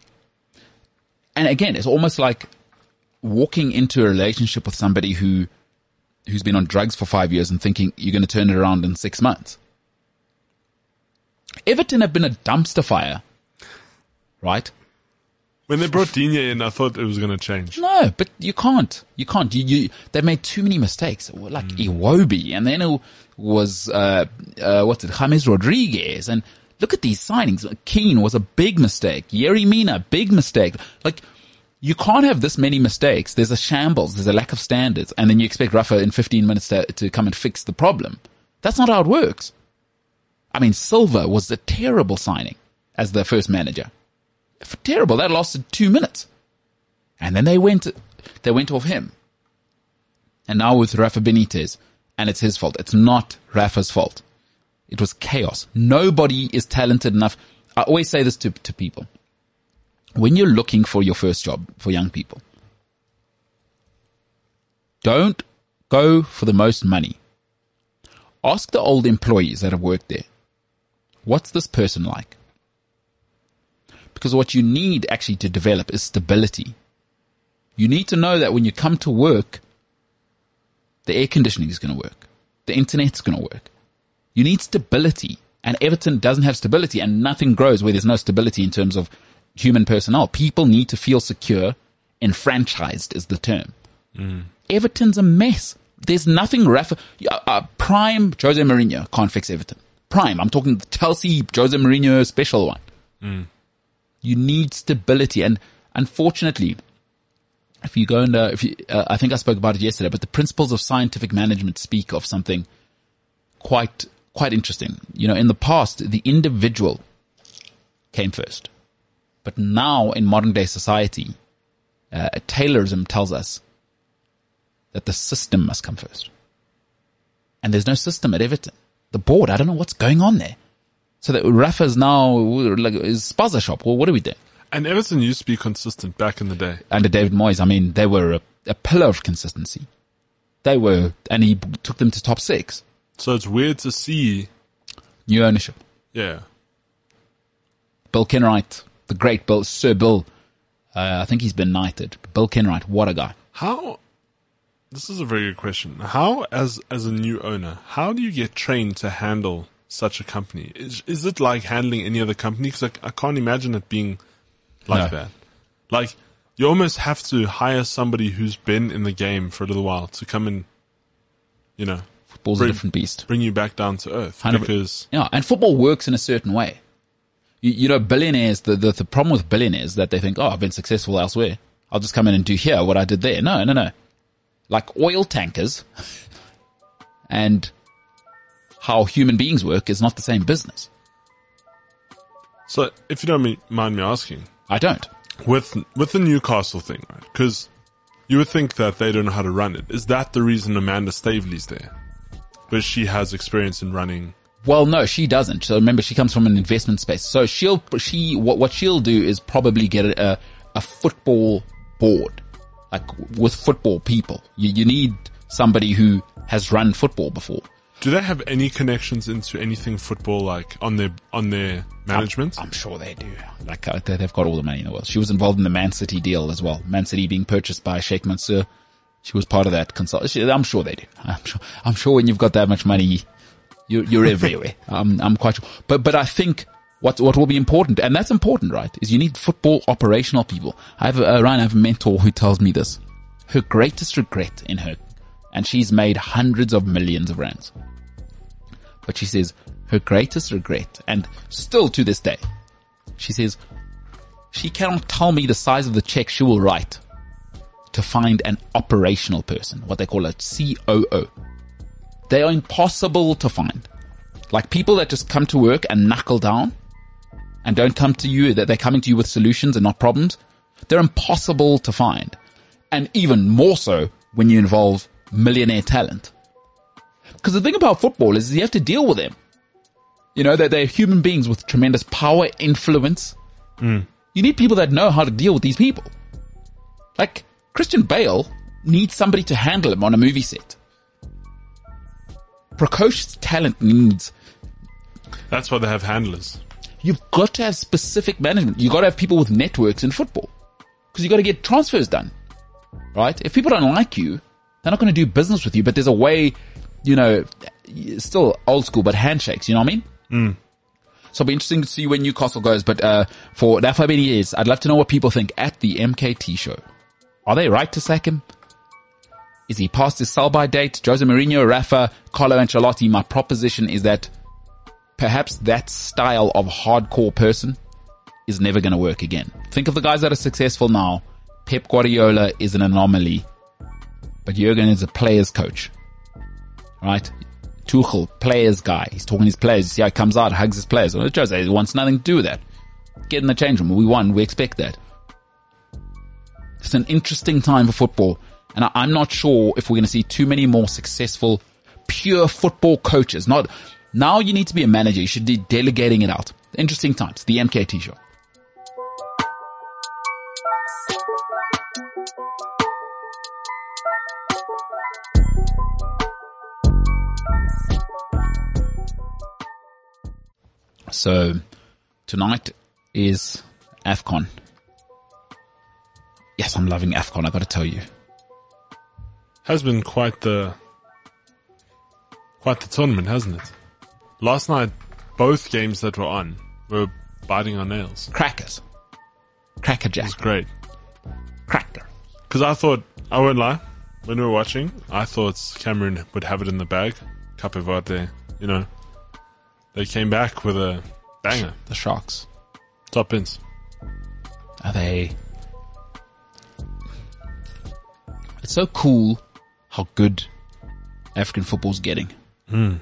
And again, it's almost like walking into a relationship with somebody who, who's been on drugs for five years and thinking you're going to turn it around in six months. Everton have been a dumpster fire, right? When they brought Digne in, I thought it was going to change. No, but you can't. You can't. You, you they made too many mistakes. Like Iwobi, and then it was uh, uh, what's it, James Rodriguez, and look at these signings. Keane was a big mistake. Yerry Mina, big mistake. Like you can't have this many mistakes. There's a shambles. There's a lack of standards, and then you expect Rafa in 15 minutes to, to come and fix the problem. That's not how it works. I mean, Silva was a terrible signing as the first manager. Terrible. That lasted two minutes. And then they went, they went off him. And now with Rafa Benitez, and it's his fault. It's not Rafa's fault. It was chaos. Nobody is talented enough. I always say this to, to people. When you're looking for your first job for young people, don't go for the most money. Ask the old employees that have worked there. What's this person like? Because what you need actually to develop is stability. You need to know that when you come to work, the air conditioning is going to work. The internet's going to work. You need stability. And Everton doesn't have stability and nothing grows where there's no stability in terms of human personnel. People need to feel secure. Enfranchised is the term. Everton's a mess. There's nothing Rafa, uh, prime Jose Mourinho can't fix Everton. Prime. I'm talking the Chelsea Jose Mourinho special one. You need stability. And unfortunately, if you go and, uh, if you, uh, I think I spoke about it yesterday, but the principles of scientific management speak of something quite, quite interesting. You know, in the past, the individual came first. But now in modern day society, uh, Taylorism tells us that the system must come first. And there's no system at Everton. The board, I don't know what's going on there. So that Rafa's now like is spaza shop. Well, what do we do? And Everton used to be consistent back in the day. Under David Moyes, I mean, they were a, a pillar of consistency. They were, and he took them to top six. So it's weird to see, New ownership. yeah. Bill Kenwright, the great Bill, Sir Bill. Uh, I think he's been knighted. Bill Kenwright, what a guy. How, this is a very good question. How, as, as a new owner, how do you get trained to handle such a company? Is, is it like handling any other company? Cause I, I can't imagine it being like No. that. Like, you almost have to hire somebody who's been in the game for a little while to come and, you know, Football's Bring- a different beast. bring you back down to earth. Because, Yeah, and football works in a certain way. You, you know, billionaires, the, the, the problem with billionaires is that they think, oh, I've been successful elsewhere. I'll just come in and do here what I did there. No, no, no. Like oil tankers and how human beings work is not the same business. so if you don't mind me asking, I don't. with with the Newcastle thing, right? Because you would think that they don't know how to run it. Is that the reason Amanda Staveley's there? Because she has experience in running. Well, no, she doesn't. So remember, she comes from an investment space. So she'll, she, what, what she'll do is probably get a, a football board, like with football people. You, you need somebody who has run football before. Do they have any connections into anything football, like on their on their management? I'm sure they do. Like uh, they- they've got all the money in the world. She was involved in the Man City deal as well. Man City being purchased by Sheikh Mansour. She was part of that consult. I'm sure they do. I'm sure. I'm sure when you've got that much money, you're, you're everywhere. I'm, I'm quite sure. But, but I think what, what will be important, and that's important, right, is you need football operational people. I have, a, uh, Ryan, I have a mentor who tells me this. Her greatest regret in her, and she's made hundreds of millions of rands. But she says her greatest regret, and still to this day, she says she cannot tell me the size of the check she will write to find an operational person, what they call a COO. They are impossible to find. Like people that just come to work and knuckle down and don't come to you, that they're coming to you with solutions and not problems. They're impossible to find. And even more so when you involve millionaire talent. Because the thing about football is you have to deal with them. You know, that they're human beings with tremendous power, influence. Hmm. You need people that know how to deal with these people. Like, Christian Bale needs somebody to handle him on a movie set. Precocious talent needs That's why they have handlers. You've got to have specific management. You've got to have people with networks in football. Because you've got to get transfers done. Right? If people don't like you, they're not going to do business with you, but there's a way, you know, still old school, but handshakes, you know what I mean? So it'll be interesting to see where Newcastle goes, but, uh, for that many years, I'd love to know what people think at the MKT show. Are they right to sack him? Is he past his sell by date? Jose Mourinho, Rafa, Carlo Ancelotti, my proposition is that perhaps that style of hardcore person is never going to work again. Think of the guys that are successful now. Pep Guardiola is an anomaly, but Jurgen is a player's coach, right? Tuchel, players guy. He's talking to his players. You see how he comes out, hugs his players. Well, Jose wants nothing to do with that. Get in the change room. We won. We expect that. It's an interesting time for football. And I, I'm not sure if we're going to see too many more successful, pure football coaches. Not, now you need to be a manager. You should be delegating it out. Interesting times. The MKT show. So tonight is AFCON. Yes, I'm loving AFCON. I got to tell you. Has been quite the quite the tournament, hasn't it? Last night, both games that were on were biting our nails. Crackers. Cracker It was great. Cracker. Because I thought, I won't lie, when we were watching, I thought Cameroon would have it in the bag. Cape Verde, you know. They came back with a banger. The Sharks. Top pins. Are they? It's so cool how good African football's getting. Hmm.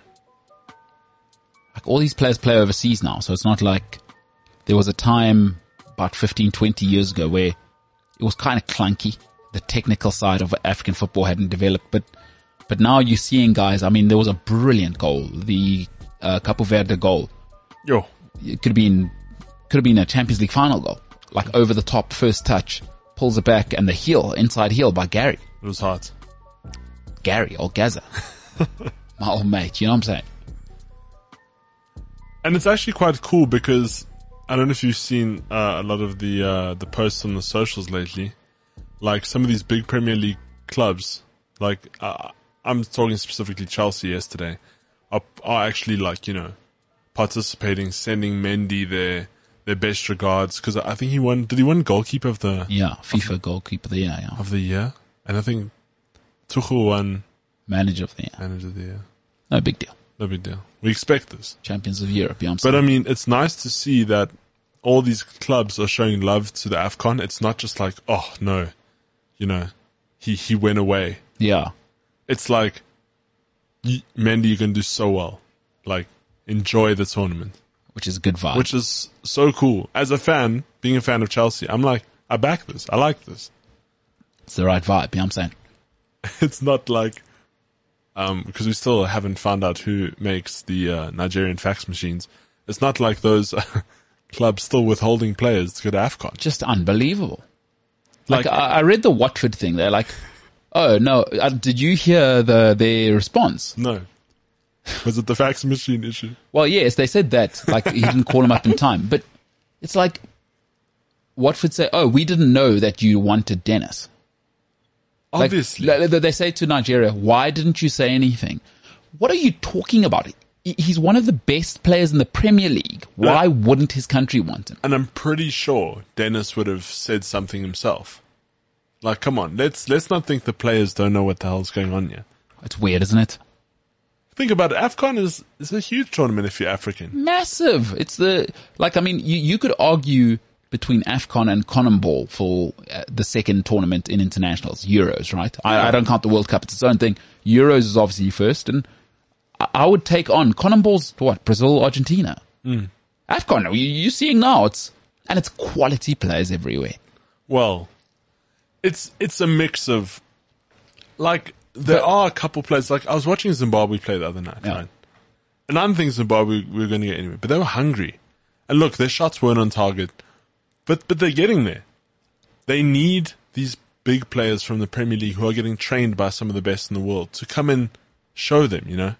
Like all these players play overseas now, so it's not like there was a time about 15, 20 years ago where it was kind of clunky. The technical side of African football hadn't developed, but, but now you're seeing guys, I mean, there was a brilliant goal, the, uh, Cabo Verde goal Yo. it could have been could have been a Champions League final goal, like over the top first touch, pulls it back, and the heel inside heel by Gary, It was hot. Gary or Gaza, my old mate. You know what I'm saying? And it's actually quite cool because I don't know if you've seen uh, a lot of the uh, the posts on the socials lately. Like some of these big Premier League clubs, like uh, I'm talking specifically Chelsea yesterday, are, are actually like you know participating, sending Mendy their their best regards because I think he won. Did he win goalkeeper of the Yeah, FIFA goalkeeper of the year, yeah, of the year? And I think Tuchel won manager of the year. manager of the year. No big deal. No big deal. We expect this. Champions of Europe. Yeah, But. I mean, it's nice to see that all these clubs are showing love to the AFCON. It's not just like, oh no, you know, he, he went away. yeah, It's like, Mendy, you're going to do so well. Like, enjoy the tournament, which is a good vibe. which is so cool. As a fan, being a fan of Chelsea, I'm like, I back this. I like this. it's the right vibe. Yeah, I'm saying. It's not like, um, because we still haven't found out who makes the uh, Nigerian fax machines. It's not like those clubs still withholding players to go to AFCON. Just unbelievable. Like, Like- I, I read the Watford thing. They're like, oh no, uh, did you hear the their response? No. Was it the fax machine issue? Well, yes, they said that. Like he didn't call him up in time, but it's like Watford say, "Oh, we didn't know that you wanted Dennis." Like, Obviously. they- they say to Nigeria, "Why didn't you say anything?" What are you talking about? He's one of the best players in the Premier League. Why wouldn't his country want him? and I'm pretty sure Dennis would have said something himself. Like, come on, let's let's not think the players don't know what the hell's going on here. It's weird, isn't it? Think about it. AFCON is is a huge tournament if you're African. Massive. It's the like. I mean, you you could argue between Afcon and CONMEBOL for uh, the second tournament in internationals, Euros, right? I, I don't count the World Cup; it's its own thing. Euros is obviously first, and I, I would take on CONMEBOL's what Brazil, Argentina, Afcon. You, you're seeing now it's and it's quality players everywhere. Well, it's it's a mix of like there But- are a couple players like I was watching Zimbabwe play the other night, Yeah. right? and I didn't think Zimbabwe we were going to get anywhere, but they were hungry. And look, their shots weren't on target, but but they're getting there. They need these big players from the Premier League who are getting trained by some of the best in the world to come and show them, you know.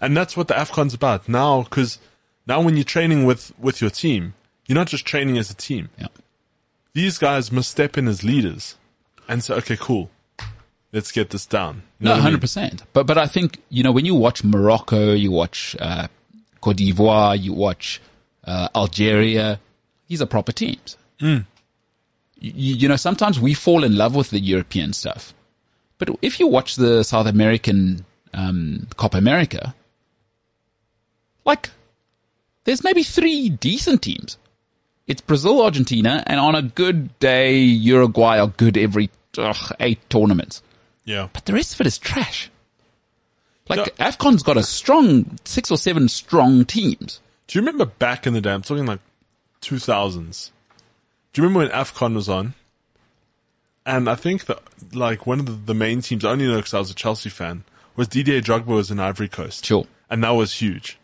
And that's what the Afcon's about now, because now when you're training with with your team, you're not just training as a team. Yeah. These guys must step in as leaders and say, okay, cool, let's get this down. You know No, what I mean? hundred percent. But but I think you know when you watch Morocco, you watch uh, Cote d'Ivoire, you watch uh, Algeria. These are proper teams. Hmm. You, you know, sometimes we fall in love with the European stuff, but if you watch the South American um, Copa America, like there's maybe three decent teams. It's Brazil, Argentina, and on a good day, Uruguay are good every ugh, eight tournaments. Yeah. But the rest of it is trash. Like. AFCON's got a strong six or seven strong teams. Do you remember back in the day? I'm talking like 2000s. Do you remember when AFCON was on? And I think that like one of the, the main teams, I only know because I was a Chelsea fan, was Didier Drogba was in Ivory Coast. Sure. And that was huge.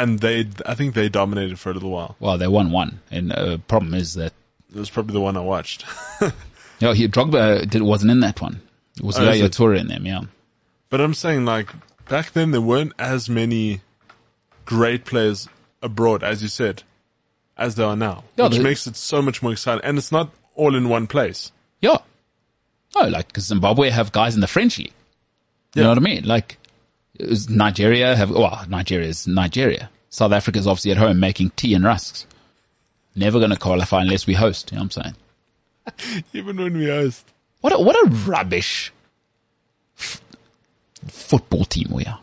And they, I think they dominated for a little while. Well, they won one, and uh, problem is that It was probably the one I watched. yeah, he, Drogba did, wasn't in that one. It was Oh, Yaya? Toure in them. Yeah. But I'm saying like back then there weren't as many great players abroad, as you said, as there are now, Yeah, which makes it so much more exciting. And it's not all in one place. Yeah. Oh, like Zimbabwe have guys in the French league. You know what I mean? Like Nigeria have well, Nigeria is Nigeria. South Africa's obviously at home making tea and rusks. Never going to qualify unless we host. You know what I'm saying? Even when we host. What a, what a rubbish f- football team we are.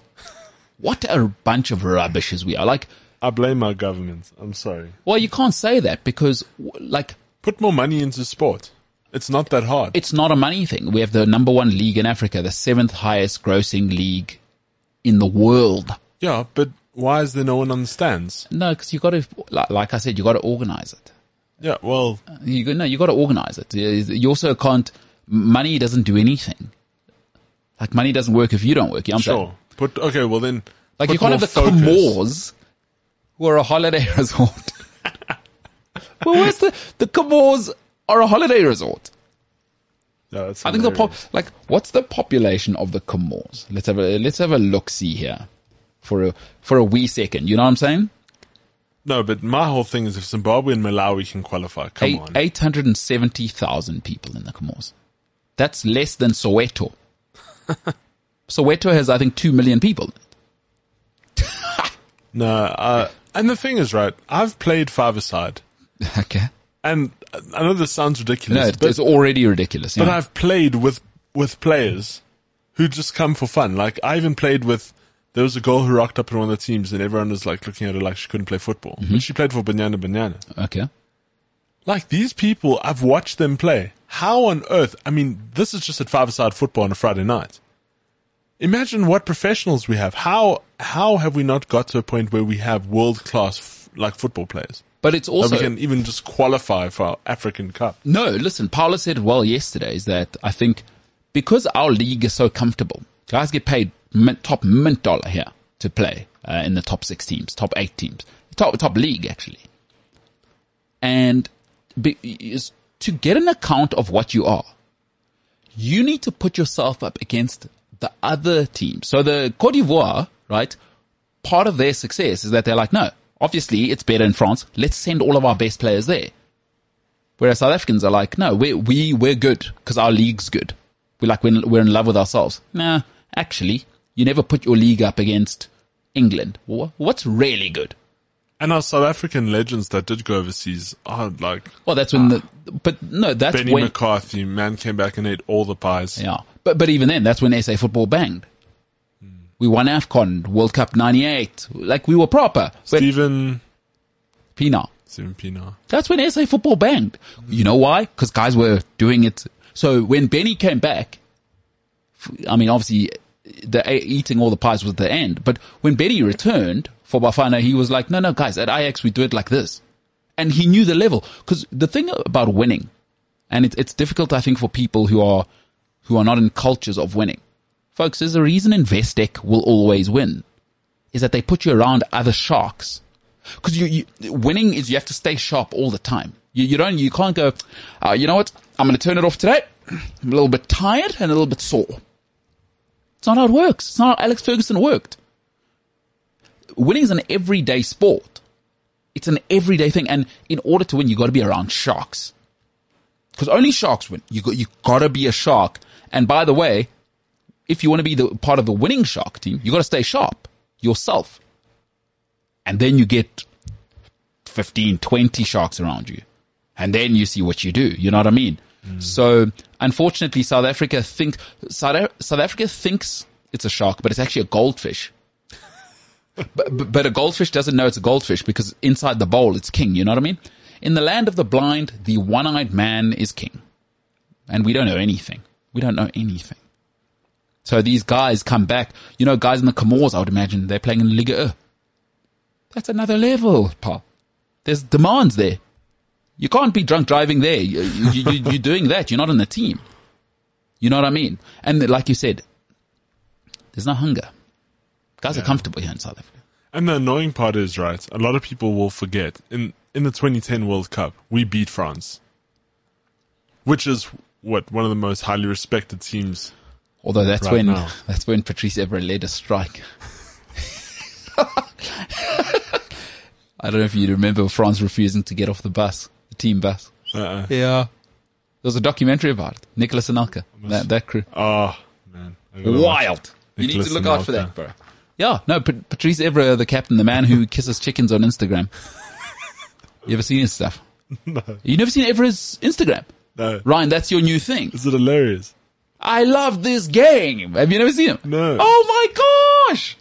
What a bunch of rubbishes we are. Like, I blame our government. I'm sorry. well, you can't say that because, like, Put more money into sport. It's not that hard. it's not a money thing. We have the number one league in Africa, the seventh highest grossing league in the world. yeah, but why is there no one on the stands? No, because you got to, like, like I said, you got to organize it. Yeah, well, uh, You go- no, you got to organize it. You also can't. Money doesn't do anything. Like money doesn't work if you don't work. You know I'm saying? sure. Put okay. Well then, Like you can't have the focus. Comores, who are a holiday resort. well, where's the the Comores are a holiday resort? That's I think the pop, like what's the population of the Comores? Let's have a let's have a look see here for a for a wee second. You know what I'm saying? no, but my whole thing is if Zimbabwe and Malawi can qualify, come Eight on. eight hundred and seventy thousand people in the Comores. That's less than Soweto. Soweto has I think two million people. No, uh, and the thing is, right? I've played five-a-side, Okay. and I know this sounds ridiculous, No, it's, but, it's already ridiculous. but yeah. I've played with with players who just come for fun. Like I even played with. There was a girl who rocked up in one of the teams, and everyone was like looking at her like she couldn't play football. Mm-hmm. But she played for Banyana Banyana. okay. Like these people, I've watched them play. How on earth? I mean, this is just at five-a-side football on a Friday night. Imagine what professionals we have. How how have we not got to a point where we have world-class f- like football players But it's that also we can even just qualify for our African Cup? No, listen, Paula said well yesterday is that I think because our league is so comfortable, guys get paid mint, top mint dollar here to play uh, in the top six teams, top eight teams, top top league actually, and be, is to get an account of what you are, you need to put yourself up against the other teams. So the Cote d'Ivoire, right? Part of their success is that they're like, no, obviously it's better in France. Let's send all of our best players there. Whereas South Africans are like, no, we we we're good because our league's good. We're like we're, we're in love with ourselves. Nah, actually, you never put your league up against England. What's really good? And our South African legends that did go overseas are like Well, that's when ah, the but no, that's Benny when McCarthy. Man came back and ate all the pies. yeah. But but even then, that's when SA football banged. We won AFCON, World Cup '98. Like we were proper. Steven Pienaar. Steven Pienaar. That's when SA football banged. You know why? Because guys were doing it. So when Benny came back, I mean, obviously, the eh, eating all the pies was the end. But when Benny returned for Bafana, he was like, no, no, guys, at Ajax, we do it like this. And he knew the level. Because the thing about winning, and it's, it's difficult, I think, for people who are, who are not in cultures of winning. Folks, there's a reason Investec will always win. is that they put you around other sharks. Cause you, you winning is you have to stay sharp all the time. You, you don't, you can't go, uh, you know what? I'm going to turn it off today. I'm a little bit tired and a little bit sore. It's not how it works. It's not how Alex Ferguson worked. Winning is an everyday sport. It's an everyday thing. And in order to win, you got to be around sharks. Because only sharks win. You got, you gotta be a shark. And by the way, if you want to be the part of the winning shark team, you gotta stay sharp yourself. And then you get 15, 20 sharks around you. And then you see what you do. You know what I mean? Mm. So unfortunately, South Africa think, South, South Africa thinks it's a shark, but it's actually a goldfish. but, but, but a goldfish doesn't know it's a goldfish because inside the bowl, it's king. You know what I mean? In the land of the blind, the one-eyed man is king. And we don't know anything. We don't know anything. So these guys come back. You know, guys in the Comores, I would imagine, they're playing in the Liga E. That's another level, Paul. There's demands there. You can't be drunk driving there. You, you, you, you're doing that. You're not in the team. You know what I mean? And like you said, there's no hunger. Guys are comfortable here in South Africa. And the annoying part is, right, a lot of people will forget. In in the 2010 World Cup, we beat France. Which is what one of the most highly respected teams. Although that's Right when now. that's when Patrice Evra led a strike. I don't know if you remember France refusing to get off the bus, the team bus. Uh, Yeah. There was a documentary about it. Nicolas Anelka, that, that crew. oh, man. I gotta watch Wild. You need to look out for that, bro. Yeah, no, Pat- Patrice Evra, the captain, the man who kisses chickens on Instagram. You ever seen his stuff? No. You never seen Evra's Instagram? No. Ryan, that's your new thing. Is it hilarious? I love this game. Have you never seen him? No. Oh my gosh.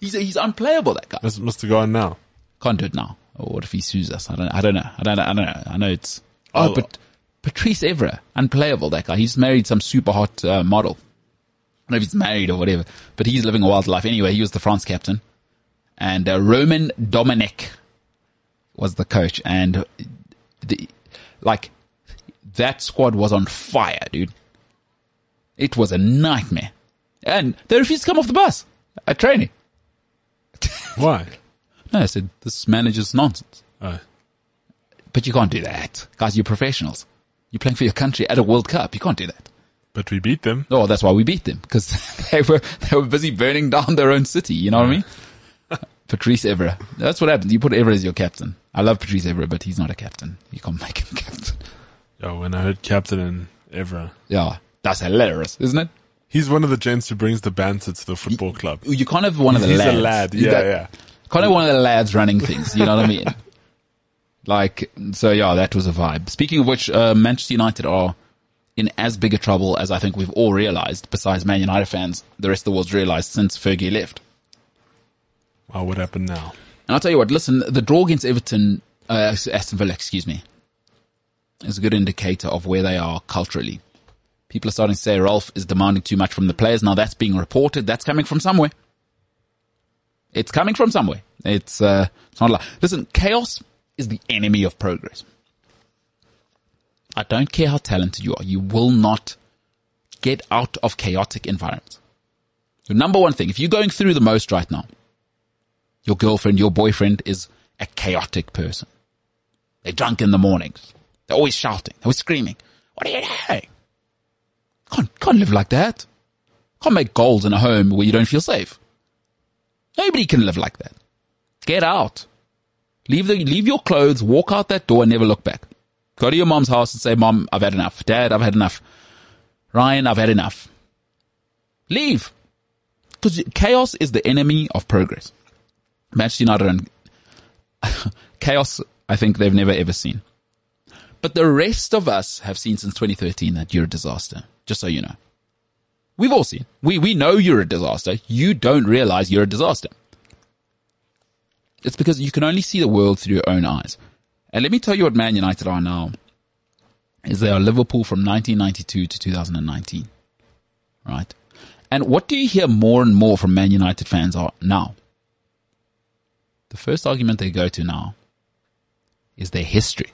He's, he's unplayable, that guy. Must, must have gone now. Can't do it now. Or what if he sues us? I don't, I don't know. I don't know. I don't know. I know it's, oh, Oh. but Patrice Evra, unplayable, that guy. He's married some super hot uh, model. I don't know if he's married or whatever, but he's living a wild life. Anyway, he was the France captain. And uh, Raymond Domenech was the coach. And the, like, that squad was on fire, dude. It was a nightmare. And they refused to come off the bus at training. Why? No, I said, this manager's nonsense. Oh. But you can't do that. Guys, you're professionals. You're playing for your country at a World Cup. You can't do that. But we beat them. Oh, that's why we beat them. Because they were, they were busy burning down their own city. You know what I mean? Patrice Evra. That's what happens. You put Evra as your captain. I love Patrice Evra, but he's not a captain. You can't make him captain. Yo, when I heard Captain and Evra. Yeah. That's hilarious, isn't it? He's one of the gents who brings the banter to the football club. You can't have one of the He's lads. a lad. Yeah, yeah. Kind of one of the lads running things. You know what I mean? Like, so yeah, that was a vibe. Speaking of which, uh, Manchester United are in as big a trouble as I think we've all realized, besides Man United fans, the rest of the world's realized since Fergie left. Wow, what happened now? And I'll tell you what, listen, the draw against Everton, uh, Aston Villa, excuse me, is a good indicator of where they are culturally. People are starting to say Ralf is demanding too much from the players. Now that's being reported. That's coming from somewhere. It's coming from somewhere. It's, uh, it's not like, listen, chaos is the enemy of progress. I don't care how talented you are. You will not get out of chaotic environments. The number one thing, if you're going through the most right now, your girlfriend, your boyfriend is a chaotic person. They're drunk in the mornings. They're always shouting. They're always screaming. What are you doing? Can't, can't live like that. Can't make goals in a home where you don't feel safe. Nobody can live like that. Get out. Leave the, leave your clothes, walk out that door and never look back. Go to your mom's house and say, mom, I've had enough. Dad, I've had enough. Ryan, I've had enough. Leave. Because chaos is the enemy of progress. Manchester United and chaos, I think they've never ever seen. But the rest of us have seen since 2013 that you're a disaster. Just so you know. We've all seen. We, we know you're a disaster. You don't realize you're a disaster. It's because you can only see the world through your own eyes. And let me tell you what Man United are now. Is they are Liverpool from 1992 to 2019. Right? And what do you hear more and more from Man United fans are now? The first argument they go to now is their history.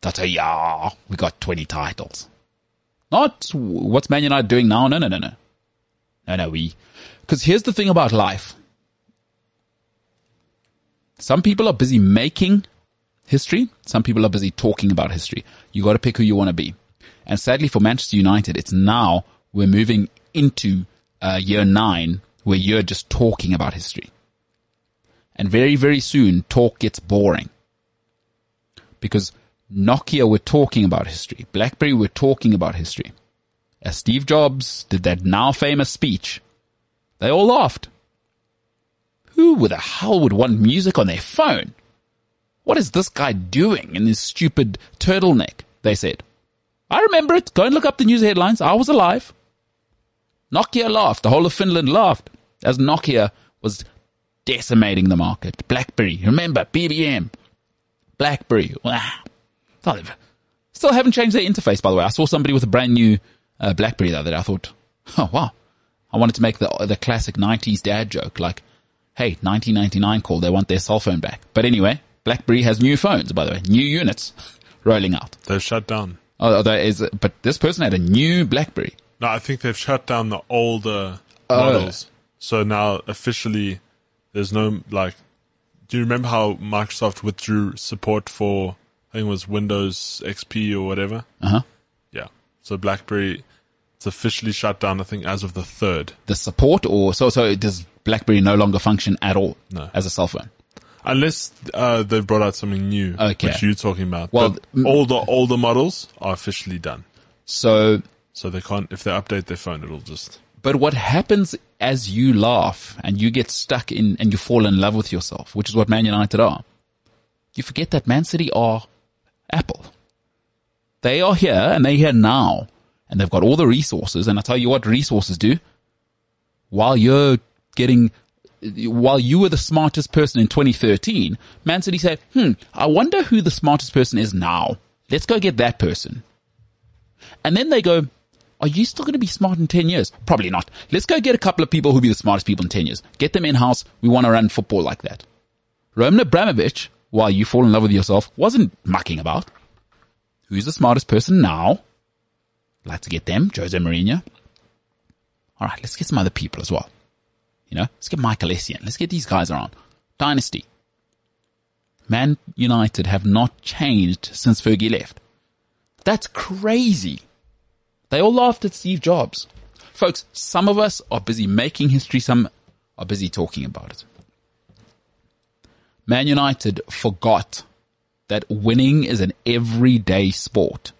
They'll say, yeah, we got 20 titles. Not what's Man United doing now. No, no, no, no. no, no, we, cause here's the thing about life. Some people are busy making history. Some people are busy talking about history. You got to pick who you want to be. And sadly for Manchester United, it's now we're moving into uh, year nine where you're just talking about history. And very, very soon talk gets boring because Nokia were talking about history. BlackBerry were talking about history. As Steve Jobs did that now famous speech, they all laughed. Who the hell would want music on their phone? What is this guy doing in his stupid turtleneck? They said. I remember it. Go and look up the news headlines. I was alive. Nokia laughed. The whole of Finland laughed as Nokia was decimating the market. BlackBerry. Remember, BBM. BlackBerry. Still haven't changed their interface, by the way. I saw somebody with a brand new uh, BlackBerry the other day. I thought, oh wow. I wanted to make the the classic 90s dad joke, like, hey, 1999 call, they want their cell phone back. But anyway, BlackBerry has new phones, by the way, new units rolling out. They've shut down. Oh, there is, but this person had a new BlackBerry. No, I think they've shut down the older Oh. models. So now officially, there's no like. Do you remember how Microsoft withdrew support for I think it was Windows XP or whatever? Uh huh. Yeah. So BlackBerry, it's officially shut down. I think as of the third. The support or, so, so does BlackBerry no longer function at all No. as a cell phone? Unless uh, they've brought out something new, Okay. which you're talking about. Well, But all the older models are officially done. So, So they can't. If they update their phone, it'll just. but what happens as you laugh and you get stuck in and you fall in love with yourself, which is what Man United are, you forget that Man City are Apple. They are here and they're here now and they've got all the resources. And I tell you what resources do while you're getting, while you were the smartest person in 2013, Man City said, hmm, I wonder who the smartest person is now. Let's go get that person. And then they go, are you still going to be smart in 10 years? Probably not. Let's go get a couple of people who'll be the smartest people in 10 years. Get them in house. We want to run football like that. Roman Abramovich, while you fall in love with yourself, wasn't mucking about. Who's the smartest person now? Like to get them, Jose Mourinho. All right, let's get some other people as well. You know, let's get Michael Essien. Let's get these guys around. Dynasty. Man United have not changed since Fergie left. That's crazy. They all laughed at Steve Jobs. Folks, some of us are busy making history, some are busy talking about it. Man United forgot that winning is an everyday sport.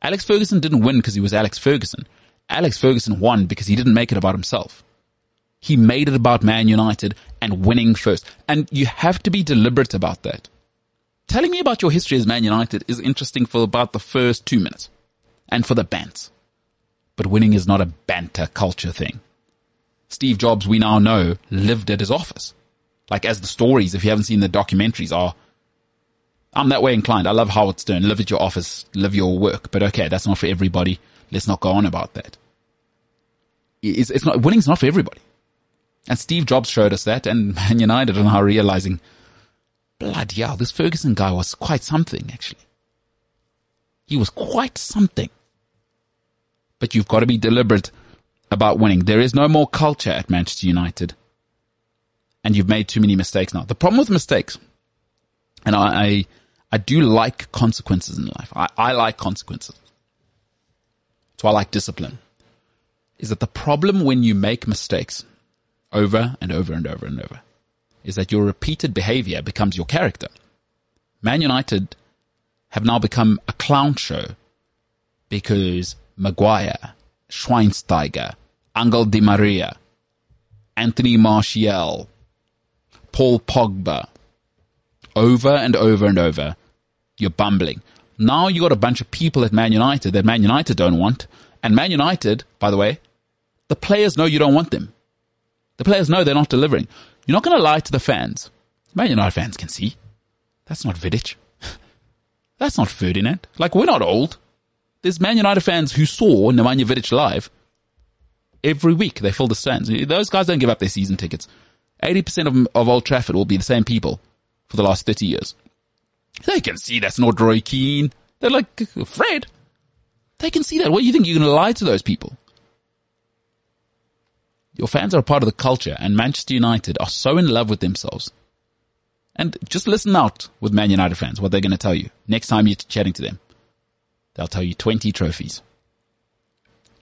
Alex Ferguson didn't win because he was Alex Ferguson. Alex Ferguson won because he didn't make it about himself. He made it about Man United and winning first. And you have to be deliberate about that. Telling me about your history as Man United is interesting for about the first two minutes and for the bants. But winning is not a banter culture thing. Steve Jobs, we now know, lived at his office. Like as the stories, if you haven't seen the documentaries, are I'm that way inclined. I love Howard Stern. Live at your office, live your work. But okay, that's not for everybody. Let's not go on about that. It's, it's not, winning's not for everybody. And Steve Jobs showed us that and Man United are now realizing, bloody hell, this Ferguson guy was quite something, actually. He was quite something. But you've got to be deliberate about winning. There is no more culture at Manchester United. And you've made too many mistakes now. The problem with mistakes, and I, I, I do like consequences in life. I, I like consequences. So I like discipline. Is that the problem when you make mistakes over and over and over and over is that your repeated behavior becomes your character. Man United have now become a clown show because Maguire, Schweinsteiger, Angel Di Maria, Anthony Martial, Paul Pogba, over and over and over, you're bumbling. Now you got a bunch of people at Man United that Man United don't want. And Man United, by the way, the players know you don't want them. The players know they're not delivering. You're not going to lie to the fans. Man United fans can see. That's not Vidic. That's not Ferdinand. Like, we're not old. There's Man United fans who saw Nemanja Vidic live every week. They fill the stands. Those guys don't give up their season tickets. 80% of, of Old Trafford will be the same people for the last 30 years. They can see that's not Roy Keane. They're like, Fred. They can see that. What do you think? You're going to lie to those people? Your fans are a part of the culture and Manchester United are so in love with themselves. And just listen out with Man United fans, what they're going to tell you. Next time you're chatting to them, they'll tell you 20 trophies.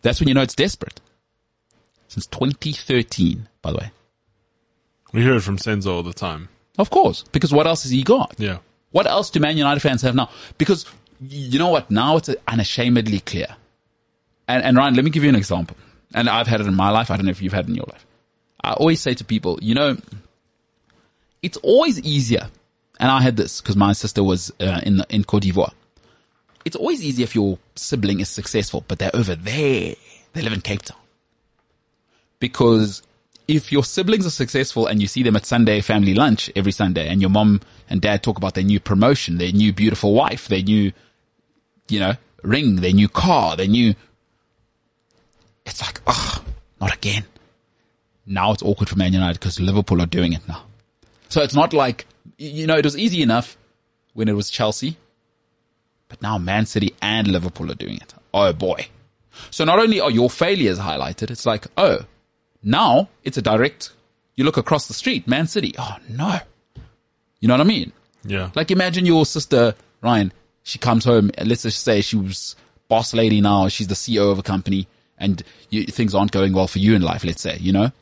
That's when you know it's desperate. Since 2013, by the way. We hear it from Senzo all the time. Of course, because what else has he got? Yeah. What else do Man United fans have now? Because you know what? Now it's unashamedly clear. And, and Ryan, let me give you an example. And I've had it in my life. I don't know if you've had it in your life. I always say to people, you know, it's always easier. And I had this because my sister was uh, in in Cote d'Ivoire. It's always easier if your sibling is successful, but they're over there. They live in Cape Town. Because if your siblings are successful and you see them at Sunday family lunch every Sunday and your mom and dad talk about their new promotion, their new beautiful wife, their new, you know, ring, their new car, their new, it's like, oh, not again. Now it's awkward for Man United because Liverpool are doing it now. So it's not like, you know, it was easy enough when it was Chelsea, but now Man City and Liverpool are doing it. Oh boy. So not only are your failures highlighted, it's like, oh, now it's a direct, you look across the street, Man City. Oh no. You know what I mean? Yeah. Like imagine your sister, Ryan, she comes home, let's just say she was boss lady now, she's the CEO of a company and you, things aren't going well for you in life, let's say, you know?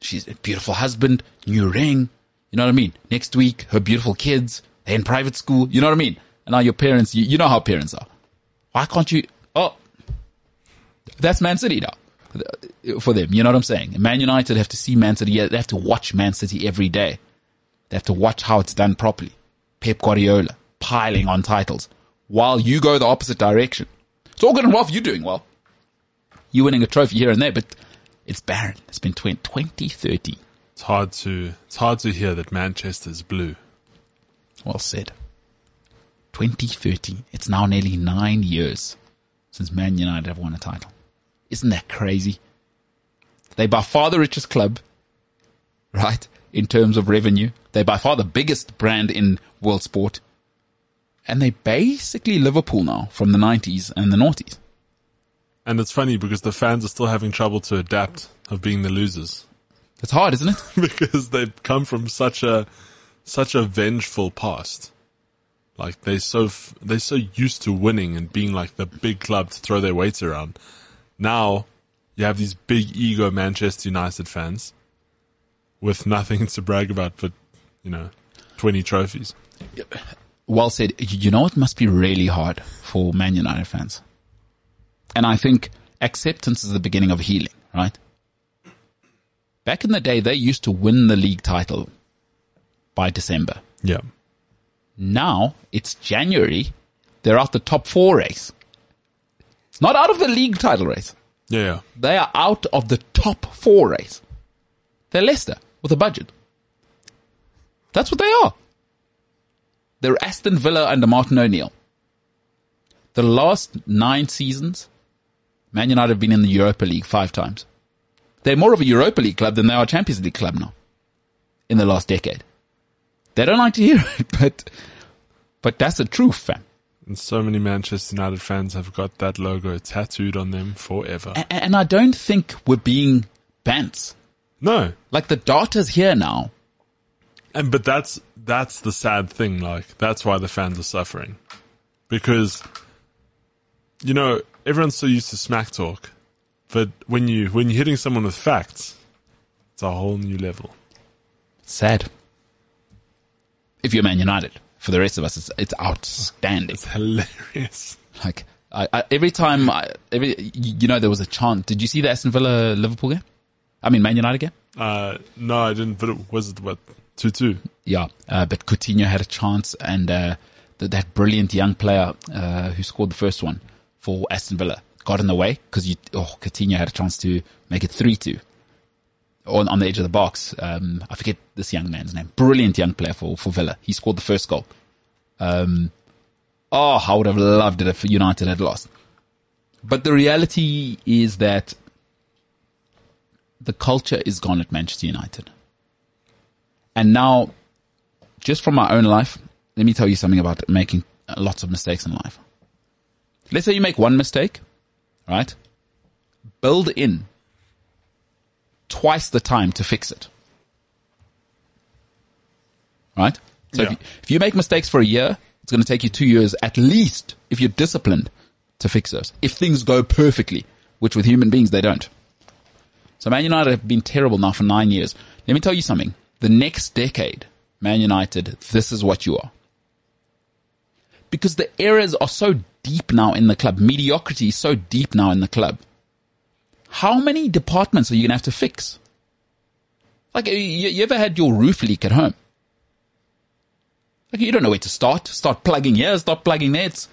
She's a beautiful husband, new ring, you know what I mean? Next week, her beautiful kids, they're in private school, you know what I mean? And now your parents, you, you know how parents are. Why can't you, oh, that's Man City now for them. You know what I'm saying? Man United have to see Man City. They have to watch Man City every day. They have to watch how it's done properly. Pep Guardiola piling on titles while you go the opposite direction. It's all good and well for you doing well. You winning a trophy here and there, but it's barren. It's been 20, 2030. It's hard to it's hard to hear that Manchester's blue. Well said. 2030. It's now nearly nine years since Man United have won a title. Isn't that crazy? They by far the richest club, right? In terms of revenue. They're by far the biggest brand in world sport. And they basically Liverpool now from the 90s and the noughties. And it's funny because the fans are still having trouble to adapt of being the losers It's hard, isn't it? because they've come from such a such a vengeful past. Like they're so f- they're so used to winning and being like the big club to throw their weight around. Now you have these big ego Manchester United fans with nothing to brag about but you know twenty trophies. well said. You know, it must be really hard for Man United fans. And I think acceptance is the beginning of healing, right? Back in the day, they used to win the league title by December. Yeah. Now it's January. They're out the top four race. Not out of the league title race. Yeah, yeah. They are out of the top four race. They're Leicester with a budget. That's what they are. They're Aston Villa under Martin O'Neill. The last nine seasons, Man United have been in the Europa League five times. They're more of a Europa League club than they are a Champions League club now. In the last decade. They don't like to hear it, but, but that's the truth, fam. And so many Manchester United fans have got that logo tattooed on them forever. A- And I don't think we're being bants. No. Like the data's here now. And but that's that's the sad thing, like that's why the fans are suffering. Because you know, everyone's so used to smack talk. But when you when you're hitting someone with facts, it's a whole new level. Sad. If you're Man United, for the rest of us, it's it's outstanding. It's hilarious. Like I, I, every time, I, every you know, there was a chant. Did you see the Aston Villa Liverpool game? I mean, Man United game. Uh no, I didn't but it was it what two two. Yeah, uh, but Coutinho had a chance, and uh, th- that brilliant young player uh, who scored the first one for Aston Villa got in the way because you. Oh, Coutinho had a chance to make it three two. On, on the edge of the box, um, I forget this young man's name. Brilliant young player for, for Villa. He scored the first goal. Um, oh, I would have loved it if United had lost. But the reality is that the culture is gone at Manchester United. And now, just from my own life, let me tell you something about making lots of mistakes in life. Let's say you make one mistake, right? Build in twice the time to fix it. Right? So if, you, if you make mistakes for a year, it's going to take you two years at least if you're disciplined to fix those. If things go perfectly, which with human beings they don't. So Man United have been terrible now for nine years. Let me tell you something. The next decade, Man United, this is what you are. Because the errors are so deep now in the club. Mediocrity is so deep now in the club. How many departments are you going to have to fix? Like, you, you ever had your roof leak at home? Like, you don't know where to start. Start plugging here, start plugging there. It's,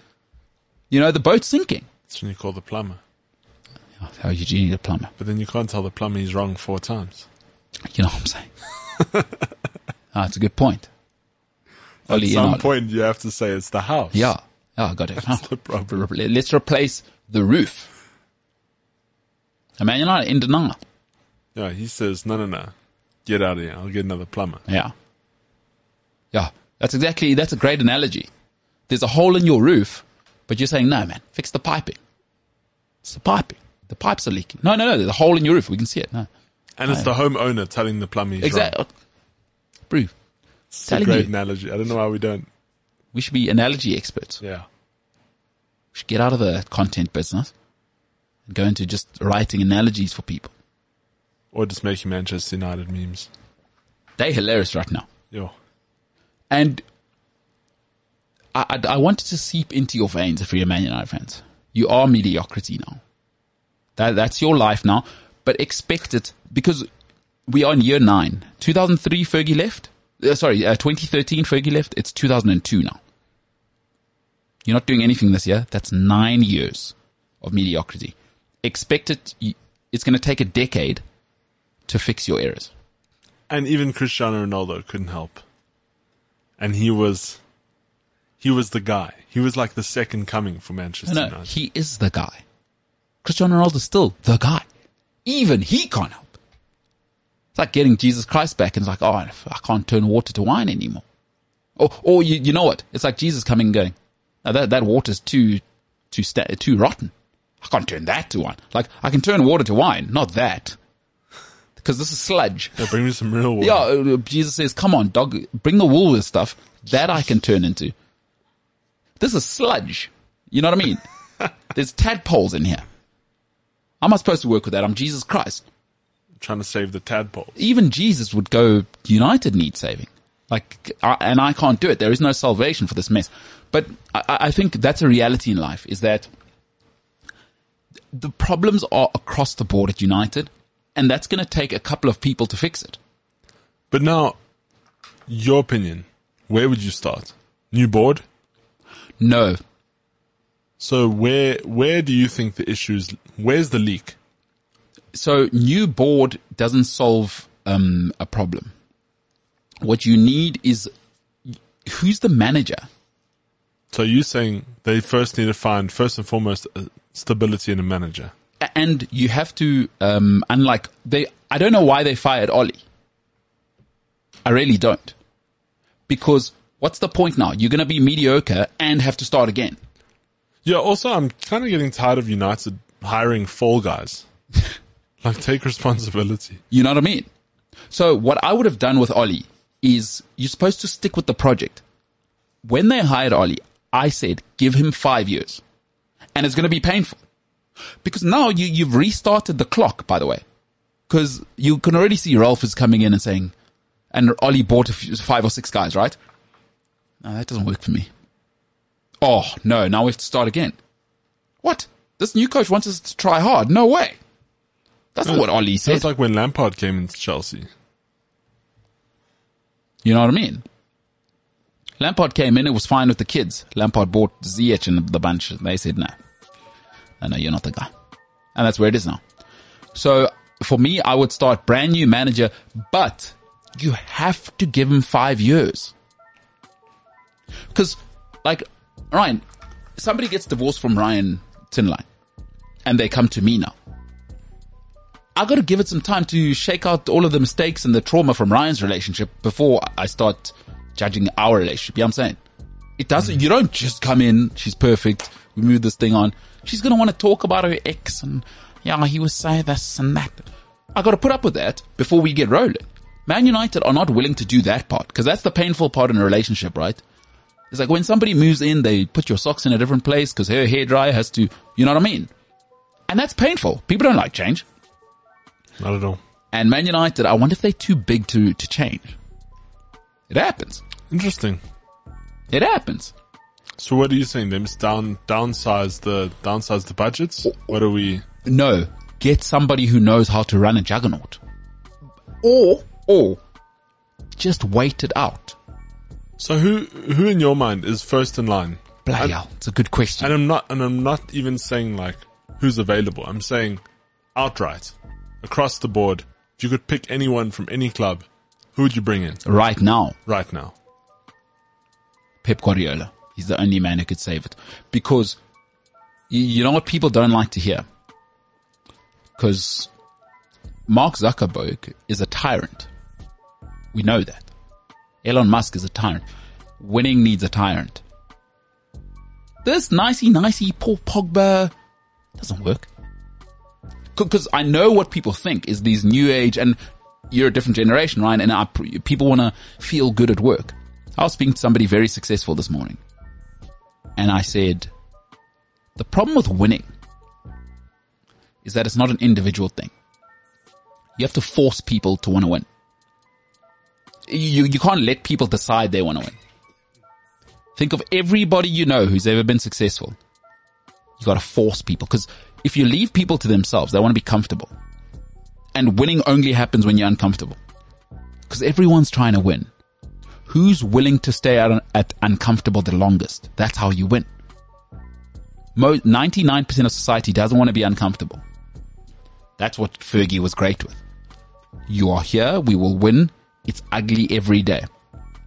you know, the boat's sinking. That's when you call the plumber. How do you need a plumber. But then you can't tell the plumber he's wrong four times. You know what I'm saying? ah, it's a good point. At you some know- point, you have to say it's the house. Yeah. Yeah, I got it. That's the problem. Let's replace the roof. And Man United in denial. Yeah, he says, no, no, no. Get out of here. I'll get another plumber. Yeah. Yeah. That's exactly, that's a great analogy. There's a hole in your roof, but you're saying, no, man, fix the piping. It's the piping. The pipes are leaking. No, no, no. There's a hole in your roof. We can see it. No. And it's the homeowner telling the plumber he's wrong. Exactly. Bro, It's a great you. analogy. I don't know why we don't. we should be analogy experts. Yeah. We should get out of the content business go into just writing analogies for people. Or just making Manchester United memes. They're hilarious right now. Yo. And I, I, I wanted to seep into your veins if you're Man United fans. You are mediocrity now. That, that's your life now, but expect it because we are in year nine. 2003 Fergie left. Uh, sorry, uh, 2013 Fergie left. It's 2002 now. You're not doing anything this year. That's nine years of mediocrity. Expect it. It's going to take a decade to fix your errors. And even Cristiano Ronaldo couldn't help. And he was, he was the guy. He was like the second coming for Manchester No, no, United. he is the guy. Cristiano Ronaldo's still the guy. Even he can't help. It's like getting Jesus Christ back and it's like, oh, I can't turn water to wine anymore. Or, or you, you know what? It's like Jesus coming and going, that, that water's too, too, sta- too rotten. I can't turn that to wine. Like, I can turn water to wine, not that. Because this is sludge. Yeah, bring me some real water. Yeah, uh, Jesus says, come on, dog, bring the Woolworths stuff. That I can turn into. This is sludge. You know what I mean? There's tadpoles in here. How am I supposed to work with that? I'm Jesus Christ. Trying to save the tadpole. Even Jesus would go, United needs saving. Like, I, and I can't do it. There is no salvation for this mess. But I I think that's a reality in life is that the problems are across the board at United and that's going to take a couple of people to fix it. But now, your opinion, where would you start? New board? No, So where, where do you think the issues, where's the leak? so new board doesn't solve um, a problem. What you need is who's the manager? So you're saying they first need to find, first and foremost, stability in a manager. And you have to, um, unlike they, I don't know why they fired Ollie. I really don't. Because what's the point now? You're going to be mediocre and have to start again. Yeah, also, I'm kind of getting tired of United hiring fall guys. like, take responsibility. You know what I mean? So what I would have done with Ollie is you're supposed to stick with the project. When they hired Ollie, I said, give him five years and it's going to be painful because now you, you've restarted the clock, by the way, because you can already see Ralf is coming in and saying, and Ollie bought a few, five or six guys, right? No, that doesn't work for me. Oh no, now we have to start again. What? This new coach wants us to try hard. No way. That's not what Ollie said. It's like when Lampard came into Chelsea. You know what I mean? Lampard came in, it was fine with the kids. Lampard bought Ziyech and the bunch. They said, no. No, no, you're not the guy. And that's where it is now. So for me, I would start brand new manager, but you have to give him five years. Cause like, Ryan, somebody gets divorced from Ryan Tinline and they come to me now. I got to give it some time to shake out all of the mistakes and the trauma from Ryan's relationship before I start judging our relationship. You know what I'm saying? It doesn't, you don't just come in, she's perfect, we move this thing on. She's going to want to talk about her ex and, yeah, he was saying this and that. I got to put up with that before we get rolling. Man United are not willing to do that part because that's the painful part in a relationship, right? It's like when somebody moves in, they put your socks in a different place because her hair dryer has to, you know what I mean? And that's painful. People don't like change. Not at all. And Man United, I wonder if they're too big to, to change. It happens. Interesting. It happens. So what are you saying? They must down downsize the downsize the budgets? What are we? No, get somebody who knows how to run a juggernaut. Or, or, just wait it out. So who who in your mind is first in line? Bloody hell, it's a good question. And I'm not and I'm not even saying like who's available. I'm saying outright across the board. If you could pick anyone from any club, who would you bring in Right now, right now? Pep Guardiola. He's the only man who could save it. Because you, know what people don't like to hear? Because Mark Zuckerberg is a tyrant. We know that. Elon Musk is a tyrant. Winning needs a tyrant. This nicey nicey Paul Pogba doesn't work. Because I know what people think is these new age, and you're a different generation, right? And I, people want to feel good at work. I was speaking to somebody very successful this morning. And I said, the problem with winning is that it's not an individual thing. You have to force people to want to win. You, you can't let people decide they want to win. Think of everybody you know who's ever been successful. You gotta force people because if you leave people to themselves, they want to be comfortable. And winning only happens when you're uncomfortable. Because everyone's trying to win. Who's willing to stay at, at uncomfortable the longest? That's how you win. Mo- 99% of society doesn't want to be uncomfortable. That's what Fergie was great with. You are here, we will win. It's ugly every day.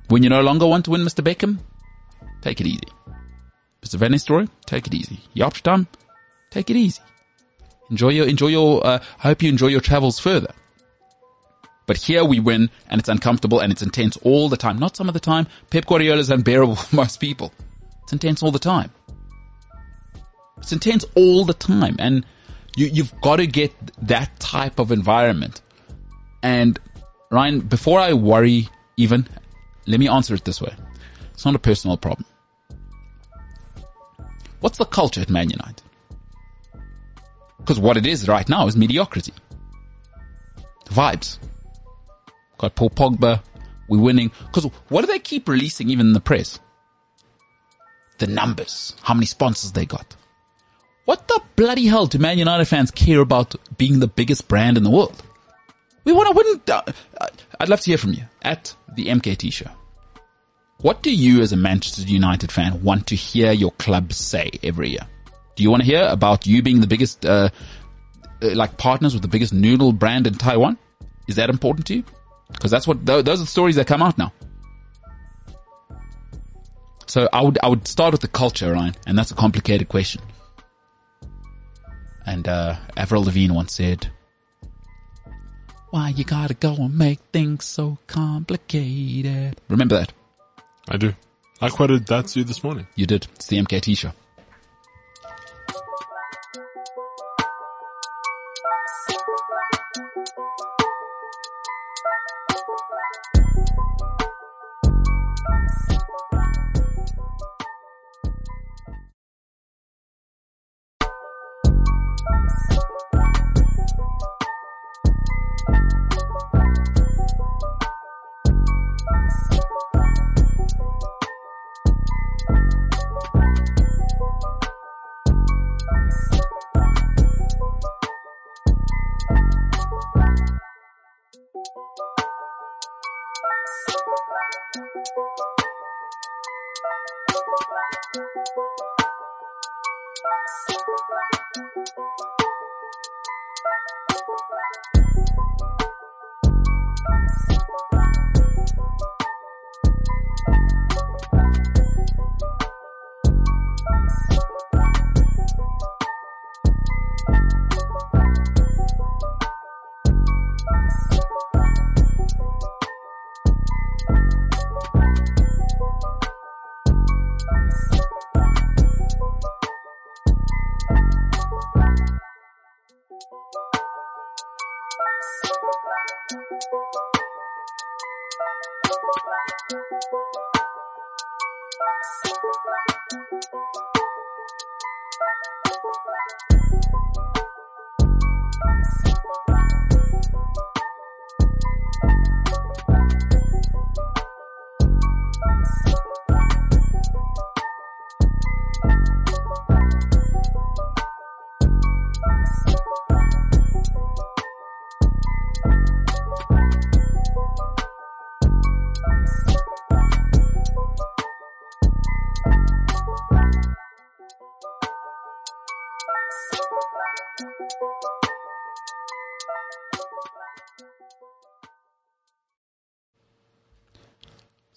When you no longer want to win, Mr. Beckham, take it easy. Mr. Van Nistelrooy, take it easy. Jaap Stam, take it easy. Enjoy your, enjoy your, uh, I hope you enjoy your travels further. But here we win and it's uncomfortable and it's intense all the time. Not some of the time. Pep Guardiola is unbearable for most people. It's intense all the time. It's intense all the time. And you, you've got to get that type of environment. And Ryan, before I worry even, let me answer it this way. It's not a personal problem. What's the culture at Man United? Because what it is right now is mediocrity. Vibes. Got Paul Pogba. We're winning. Because what do they keep releasing even in the press? The numbers. How many sponsors they got. What the bloody hell do Man United fans care about being the biggest brand in the world? We want to win. Uh, uh, I'd love to hear from you at the MKT show. What do you as a Manchester United fan want to hear your club say every year? Do you want to hear about you being the biggest, uh, uh, like partners with the biggest noodle brand in Taiwan? Is that important to you? Because that's what, th- those are the stories that come out now. So I would, I would start with the culture, Ryan, and that's a complicated question. And, uh, Avril Lavigne once said, why you gotta go and make things so complicated? Remember that. I do. I quoted that to you this morning. You did. It's the MKT show.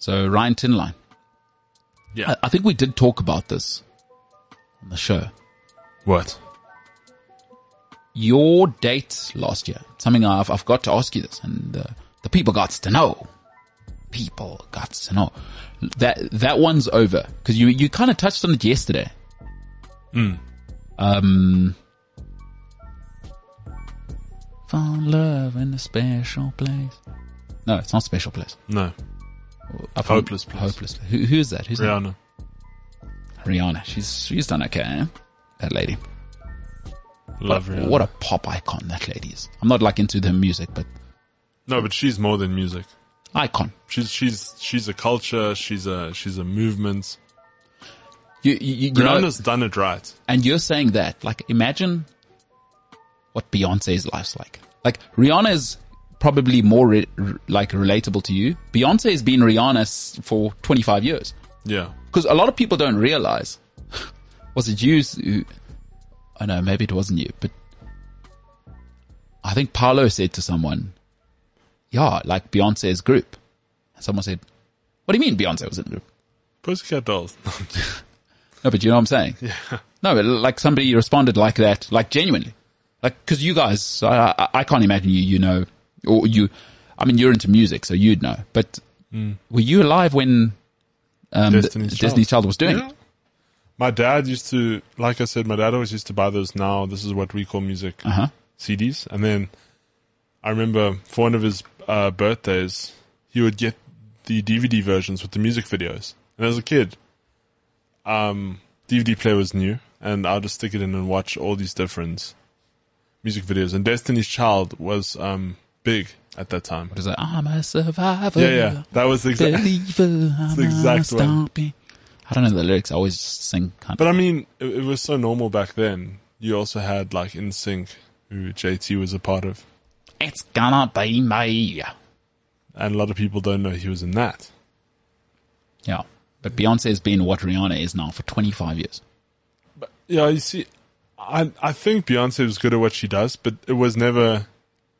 So Ryan Tinline. Yeah. I, I think we did talk about this on the show. what? Your date last year. Something I've, I've got to ask you this and uh, the people got to know. People got to know. That, that one's over. Cause you, you kind of touched on it yesterday. Um, found love in a special place. No, it's not a special place. No. Hopeless place. Hopeless. Who, who's that? Who's that? Rihanna. Rihanna. She's she's done okay. Eh? That lady. Love what, Rihanna. what a pop icon that lady is. I'm not like into the music, but No, but she's more than music. icon. She's she's she's a culture. She's a she's a movement. You you, you know, Rihanna's done it right. and you're saying that. Like, imagine what Beyonce's life's like. Like Rihanna is probably more re- like relatable to you. Beyonce has been Rihanna for 25 years. Yeah. Because a lot of people don't realize. Was it you? Who, I know, maybe it wasn't you, but I think Paolo said to someone, yeah, like Beyonce's group. And someone said, what do you mean Beyonce was in the group? Pussycat Dolls. No, but you know what I'm saying? Yeah. No, but like somebody responded like that, like genuinely. Like, cause you guys, I, I, I can't imagine you, you know, or you, I mean, you're into music, so you'd know, but were you alive when, um, Destiny's Child. Destiny's Child was doing Yeah. it? My dad used to, like I said, my dad always used to buy those now. This is what we call music Uh-huh. CDs. And then I remember for one of his uh, birthdays, he would get the DVD versions with the music videos. And as a kid, um, DVD player was new, and I'll just stick it in and watch all these different music videos. And Destiny's Child was um, big at that time. What is that? I'm a survivor. Yeah, yeah, that was the exact. Believer, I'm the exact one. I don't know the lyrics. I always just sing. Kind But I mean, it, it was so normal back then. You also had like NSYNC, who JT was a part of, it's gonna be me. and a lot of people don't know he was in that. Yeah. But Beyonce has been what Rihanna is now for 25 years. Yeah, you see, I I think Beyonce was good at what she does, but it was never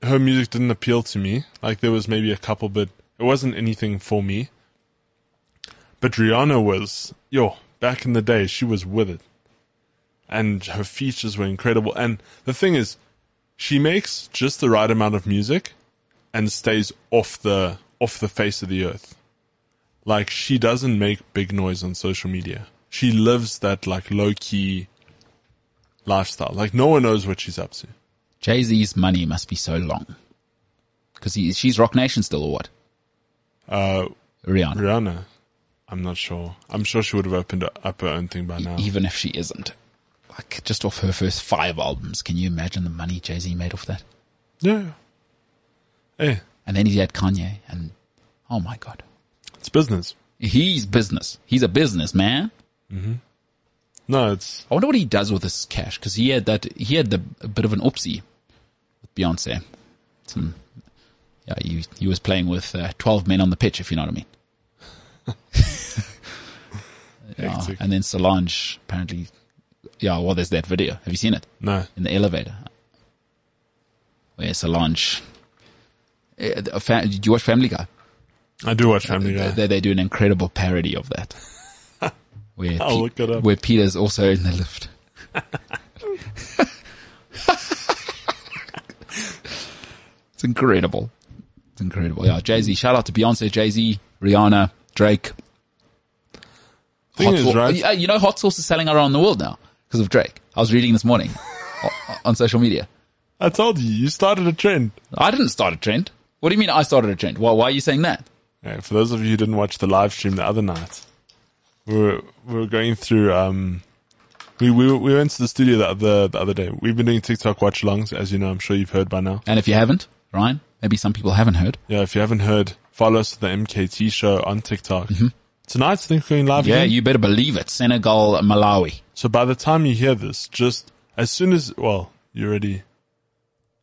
her music didn't appeal to me. Like there was maybe a couple, but it wasn't anything for me. But Rihanna was yo back in the day. She was with it, and her features were incredible. And the thing is, she makes just the right amount of music, and stays off the off the face of the earth. Like she doesn't make big noise on social media. She lives that like low key lifestyle. Like no one knows what she's up to. Jay Z's money must be so long. Because she's Roc Nation still, or what? Uh, Rihanna. Rihanna, I'm not sure. I'm sure she would have opened up her own thing by now. Even if she isn't. Like, just off her first five albums, can you imagine the money Jay Z made off that? Yeah. Hey, And then he had Kanye, and oh my god. it's business. He's business. He's a businessman. No, it's I wonder what he does with this cash because he had that he had the a bit of an oopsie with Beyonce. Some yeah, he he was playing with uh, twelve men on the pitch, if you know what I mean. yeah, and then Solange apparently, yeah. Well, there's that video. Have you seen it no. in the elevator where Solange? eh, Did you watch Family Guy? I do watch Family Guy. They, they do an incredible parody of that. Where, I'll look it up. where Peter's also in the lift. it's incredible. It's incredible. Yeah, Jay Z. Shout out to Beyonce, Jay Z, Rihanna, Drake. Thing Hot is, right? You know, hot sauce is selling around the world now because of Drake. I was reading this morning on social media. I told you, you started a trend. I didn't start a trend. What do you mean I started a trend? Well, why are you saying that? Okay, for those of you who didn't watch the live stream the other night, we were we were going through. Um, we we we went to the studio the other the other day. We've been doing TikTok watch alongs, as you know. I'm sure you've heard by now. And if you haven't, Ryan, maybe some people haven't heard. Yeah, if you haven't heard, follow us at the MKT show on TikTok. Tonight, I think we're going live. Mm-hmm. Yeah, again. you better believe it. Senegal, Malawi. So by the time you hear this, just as soon as well, you're already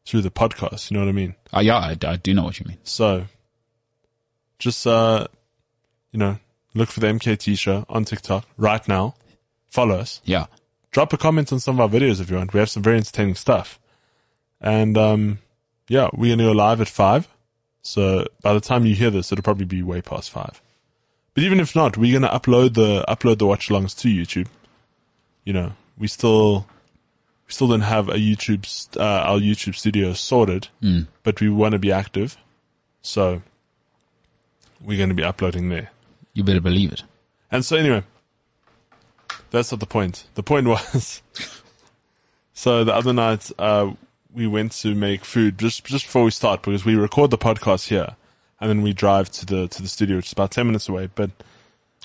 through the podcast. You know what I mean? Oh yeah, I, I do know what you mean. So just uh, you know, look for the MKT show on TikTok right now. Follow us. Yeah. drop a comment on some of our videos if you want. We have some very entertaining stuff. And um, yeah, we're gonna go live at five. So by the time you hear this, it'll probably be way past five. But even if not, we're gonna upload the upload the watch alongs to YouTube. You know, we still we still don't have a YouTube uh, our YouTube studio sorted, but we want to be active. So we're going to be uploading there. You better believe it. And so anyway, that's not the point. The point was, so the other night, uh, we went to make food just, just before we start because we record the podcast here and then we drive to the, to the studio, which is about 10 minutes away. But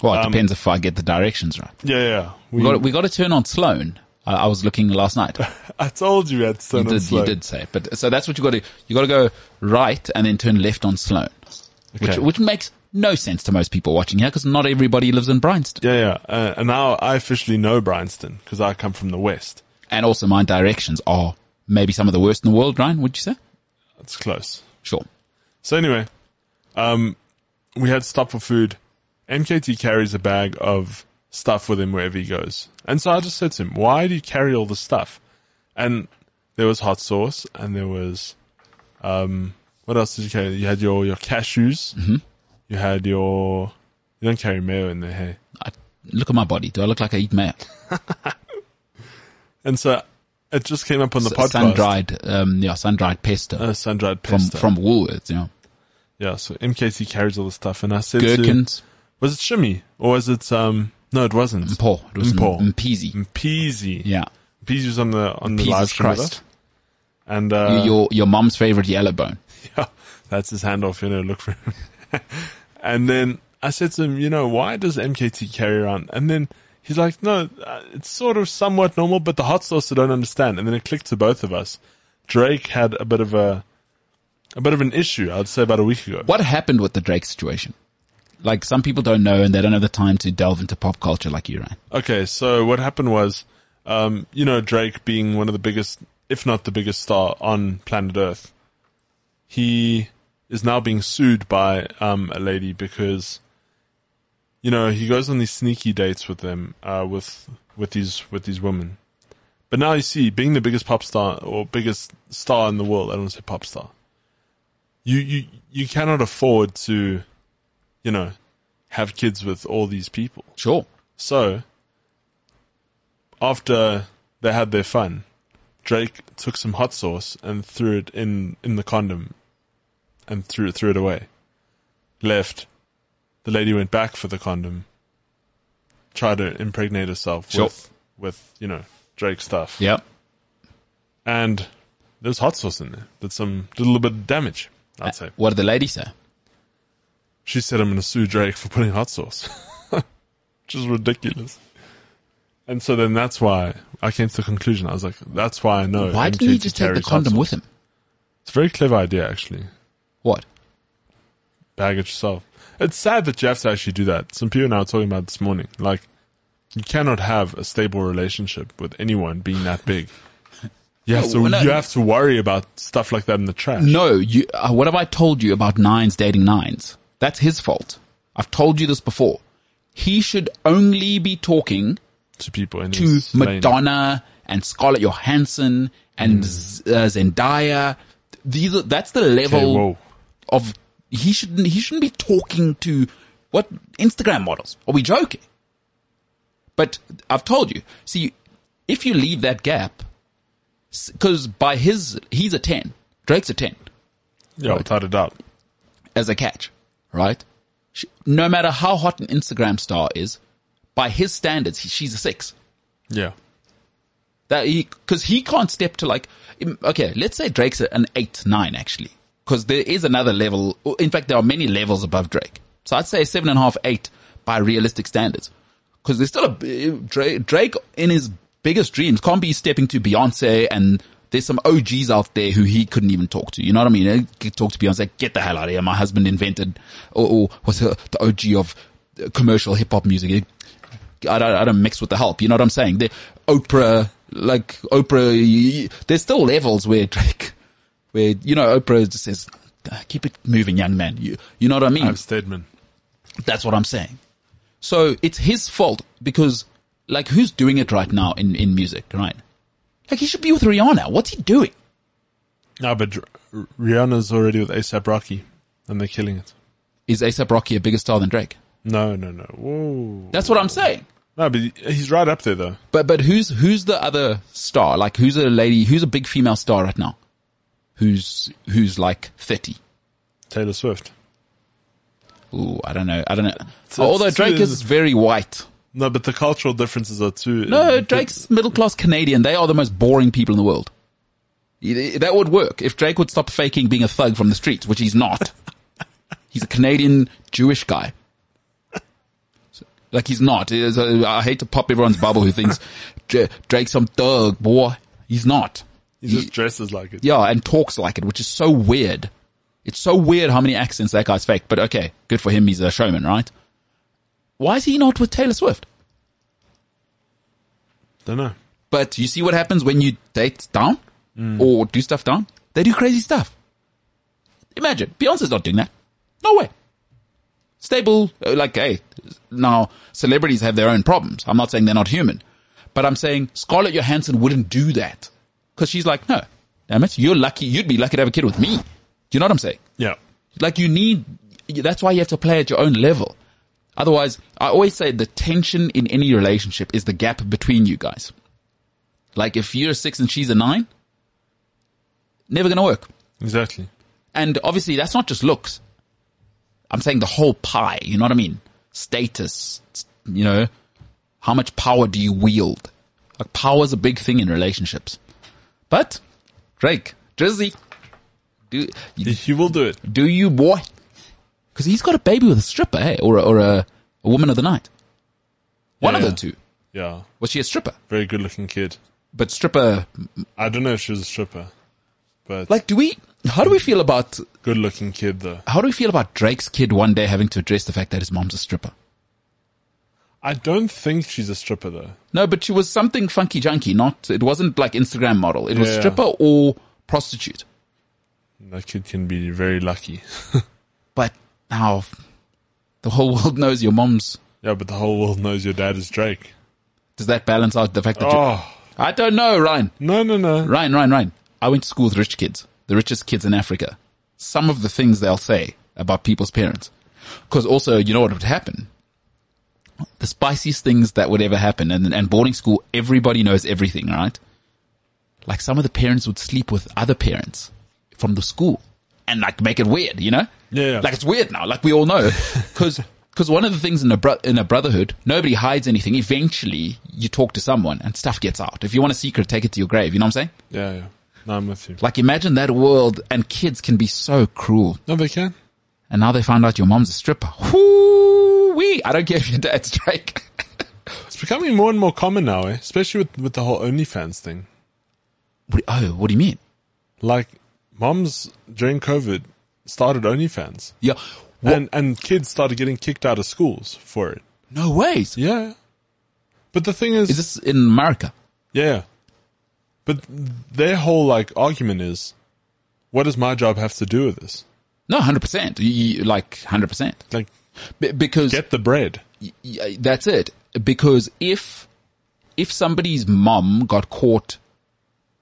Well, it Um, depends if I get the directions right. yeah, yeah, yeah. We got we got to turn on Sloan. I, I was looking last night. I told you we had to You on did, slow. you did say, but so that's what you got to. You got to go right and then turn left on Sloan, which which makes no sense to most people watching here because not everybody lives in Bryanston. Yeah, yeah. Uh, and now I officially know Bryanston because I come from the west. And also, my directions are maybe some of the worst in the world. Ryan, would you say? It's close. Sure. So anyway, um, we had to stop for food. MKT carries a bag of stuff with him wherever he goes. And so I just said to him, why do you carry all this stuff? And there was hot sauce and there was, um, what else did you carry? You had your, your cashews. Mm-hmm. You had your, you don't carry mayo in there, hey? I, look at my body. Do I look like I eat mayo? And so it just came up on the podcast. Sun dried, um, yeah, sun dried pesto Uh, sun-dried from pesto. from Woolworths. You know, yeah, so MKT carries all the stuff. And I said to, was it shimmy or was it, um, no, it wasn't. paw. It was Mpho. m- Mpeasy. Peasy. Yeah, Peasy was on the on the live stream Christ. And uh, Your- your your mom's favorite yellow bone. yeah, that's his handoff, you know, look for him. and then I said to him, you know, why does MKT carry around? And then he's like, no, uh, it's sort of somewhat normal, but the hot sauce I don't understand. And then it clicked to both of us. Drake had a bit of a a bit of an issue, I'd say about a week ago. What happened with the Drake situation? Like some people don't know and they don't have the time to delve into pop culture like you, Ryan. Okay, so what happened was, um, you know, Drake being one of the biggest, if not the biggest star on planet Earth, he is now being sued by um, a lady because, you know, he goes on these sneaky dates with them, uh, with with these with these women. But now you see, being the biggest pop star or biggest star in the world, I don't want to say pop star. You you you cannot afford to, you know, have kids with all these people. Sure. So, after they had their fun, Drake took some hot sauce and threw it in, in the condom and threw it, threw it away. Left. The lady went back for the condom, tried to impregnate herself Sure. with, with, you know, Drake stuff. Yep. And there's hot sauce in there. Did some, did a little bit of damage, I'd uh, say. What did the lady say? She said, I'm going to sue Drake for putting hot sauce. Which is ridiculous. And so then that's why I came to the conclusion. I was like, that's why I know. Why didn't he just take the condom with him? It's a very clever idea, actually. What? Bag it yourself. It's sad that you have to actually do that. Some people now are talking about this morning. Like, you cannot have a stable relationship with anyone being that big. You have No, to, no. you have to worry about stuff like that in the trash. No, you, uh, what have I told you about Nines dating Nines? That's his fault. I've told you this before. He should only be talking To people in to. Madonna and Scarlett Johansson and Hmm. Z- uh, Zendaya. These are, that's the level Okay, whoa. Of he shouldn't he shouldn't be talking to what Instagram models. Are we joking? But I've told you. See, if you leave that gap, because by his he's a ten, Drake's a ten Yeah, without a doubt. as a catch, right? Sh- No matter how hot an Instagram star is, by his standards, he, she's a six. Yeah. That he, cause he can't step to like, okay, let's say Drake's an eight, nine actually. Cause there is another level. In fact, there are many levels above Drake. So I'd say seven and a half, eight by realistic standards. Cause there's still a, Drake, Drake in his biggest dreams can't be stepping to Beyonce and there's some OGs out there who he couldn't even talk to. You know what I mean? He talk to Beyonce, get the hell out of here. My husband invented or, or was the OG of commercial hip hop music. I don't, I don't mix with the help. You know what I'm saying? The Oprah, like Oprah, there's still levels where Drake, where, you know, Oprah just says, ah, keep it moving, young man. You, you know what I mean? I'm Stedman. That's what I'm saying. So it's his fault because like who's doing it right now in, in music, right? Like he should be with Rihanna. What's he doing? No, but R- Rihanna's already with ASAP Rocky and they're killing it. Is ASAP Rocky a bigger star than Drake? No, no, no. Whoa. That's what I'm saying. No, but he's right up there though. But but who's who's the other star? Like who's a lady? Who's a big female star right now? Who's who's like thirty? Taylor Swift. Ooh, I don't know. I don't know. So Although it's Drake is very white. No, but the cultural differences are too. No, Drake's middle class Canadian. They are the most boring people in the world. That would work if Drake would stop faking being a thug from the streets, which he's not. he's a Canadian Jewish guy. Like he's not. It is a- I hate to pop everyone's bubble who thinks Drake's some thug, boy. He's not. He just dresses like it. Yeah, and talks like it, which is so weird. It's so weird how many accents that guy's fake. But okay, good for him. He's a showman, right? Why is he not with Taylor Swift? Don't know. But you see what happens when you date down or do stuff down? They do crazy stuff. Imagine Beyonce's not doing that. No way. Stable, uh, like, hey, now celebrities have their own problems. I'm not saying they're not human, but I'm saying Scarlett Johansson wouldn't do that because she's like, no, damn it, you're lucky. You'd be lucky to have a kid with me. Do you know what I'm saying? Yeah. Like you need, that's why you have to play at your own level. Otherwise, I always say the tension in any relationship is the gap between you guys. Like if you're a six and she's a nine, never gonna work. Exactly. And obviously that's not just looks. I'm saying the whole pie, you know what I mean? Status, you know, how much power do you wield? Like power is a big thing in relationships. But, Drake, Drizzy, do, he will do it. do you boy? Because he's got a baby with a stripper, hey, or a, or a, a woman of the night. One Yeah. of the two. Yeah. Was she a stripper? Very good looking kid. But stripper, I don't know if she was a stripper, but like, do we? How do we feel about? good looking kid though. How do we feel about Drake's kid one day having to address the fact that his mom's a stripper? I don't think she's a stripper though. No, but she was something funky junky. Not. It wasn't like Instagram model. It was Yeah. stripper or prostitute. That kid can be very lucky. But now, the whole world knows your mom's. yeah, but the whole world knows your dad is Drake. Does that balance out the fact that? you Oh I don't know, Ryan. no no no. Ryan, Ryan, Ryan. I went to school with rich kids, the richest kids in Africa. Some of the things they'll say about people's parents. Cause also, you know what would happen? The spiciest things that would ever happen. And, and boarding school, everybody knows everything, right? Like some of the parents would sleep with other parents from the school and like make it weird, you know? Yeah. Like it's weird now, like we all know. Cause, cause one of the things in a bro- in a brotherhood, nobody hides anything. Eventually you talk to someone and stuff gets out. If you want a secret, take it to your grave. You know what I'm saying? Yeah yeah. No, I'm with you. Like imagine that world and kids can be so cruel. No, they can. And now they find out your mom's a stripper. Whoo wee! I don't care if your dad's Drake. It's becoming more and more common now, eh? especially with with the whole OnlyFans thing. What- oh, what do you mean? Like, moms during COVID started OnlyFans, Yeah. What? and and kids started getting kicked out of schools for it. no ways. Yeah. But the thing is, Is this in America? yeah. But their whole like argument is, what does my job have to do with this? No, hundred percent. Like hundred percent. Like, Because get the bread. y- y- that's it. Because if if somebody's mum got caught,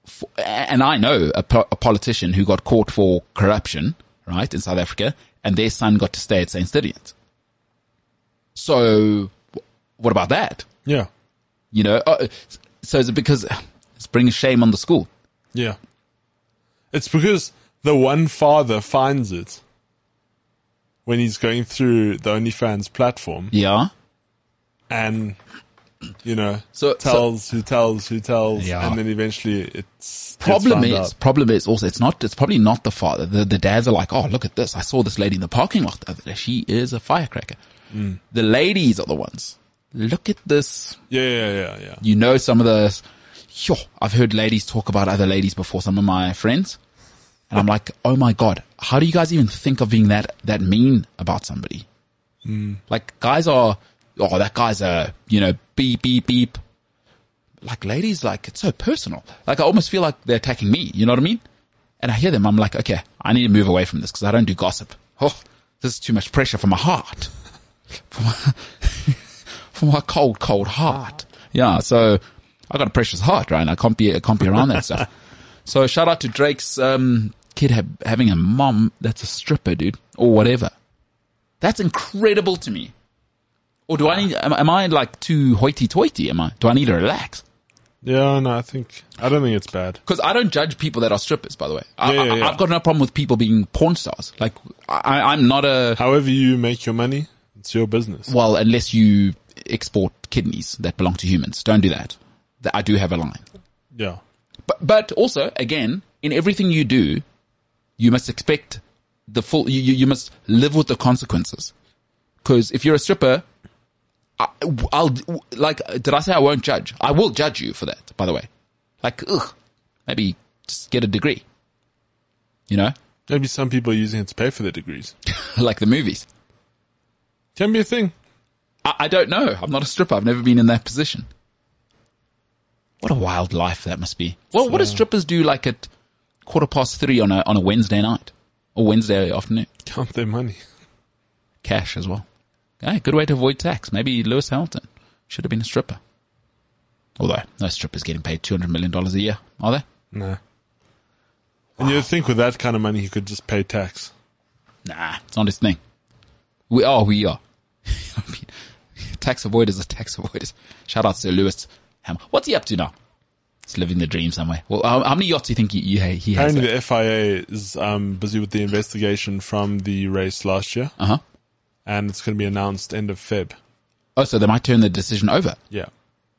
for, and I know a, po- a politician who got caught for corruption, right, in South Africa, and their son got to stay at St. Stithians. So, wh- what about that? Yeah. You know, uh, so is it because it's bringing shame on the school? Yeah. It's because the one father finds it when he's going through the OnlyFans platform Yeah. and you know, So- tells who tells who tells, Yeah. and then eventually it's problem found is out. problem is also it's not it's probably not the father the, the dads are like oh look at this i saw this lady in the parking lot the other day. she is a firecracker Mm. the ladies are the ones look at this yeah, yeah, yeah, yeah. you know some of the Yo, i've heard ladies talk about other ladies before some of my friends and i'm like oh my god how do you guys even think of being that that mean about somebody like guys are oh that guy's a you know beep beep beep like ladies, like it's so personal. Like I almost feel like they're attacking me. You know what I mean? And I hear them. I'm like, okay, I need to move away from this because I don't do gossip. Oh, this is too much pressure for my heart, for my, for my cold, cold heart. Yeah. So I got a precious heart, right? And I can't be, I can't be around that stuff. So shout out to Drake's, um, kid ha- having a mom that's a stripper, dude, or whatever. That's incredible to me. Or do I need, am, am I like too hoity toity? Am I, do I need to relax? Yeah, no, I think I don't think it's bad. Because I don't judge people that are strippers, by the way. I, Yeah, yeah, I, yeah. I've got no problem with people being porn stars. Like, I, I'm not a, However you make your money, it's your business. well, unless you export kidneys that belong to humans. Don't do that. That I do have a line. Yeah, But, but also, again, in everything you do, you must expect the full, you, you, must live with the consequences. Cause if you're a stripper, I, I'll, like, did I say I won't judge? I will judge you for that, by the way. Like, ugh, maybe just get a degree. You know? maybe some people are using it to pay for their degrees. like the movies. Can be a thing. I, I don't know. I'm not a stripper. I've never been in that position. What a wild life that must be. Well, what do strippers do like at quarter past three on a, on a Wednesday night or Wednesday afternoon? Count their money. Cash as well. Hey, good way to avoid tax. Maybe Lewis Hamilton should have been a stripper. Although no strippers getting paid $200 million a year, are they? Nah. And you'd think with that kind of money, he could just pay tax. Nah, it's not his thing. We are, we are. Tax avoiders are tax avoiders. Shout out to Lewis Ham. What's he up to now? He's living the dream somewhere. Well, how, how many yachts do you think he, he, he has? Apparently, the FIA is um, busy with the investigation from the race last year, Uh huh. and it's going to be announced end of Feb. Oh, so they might turn the decision over. Yeah.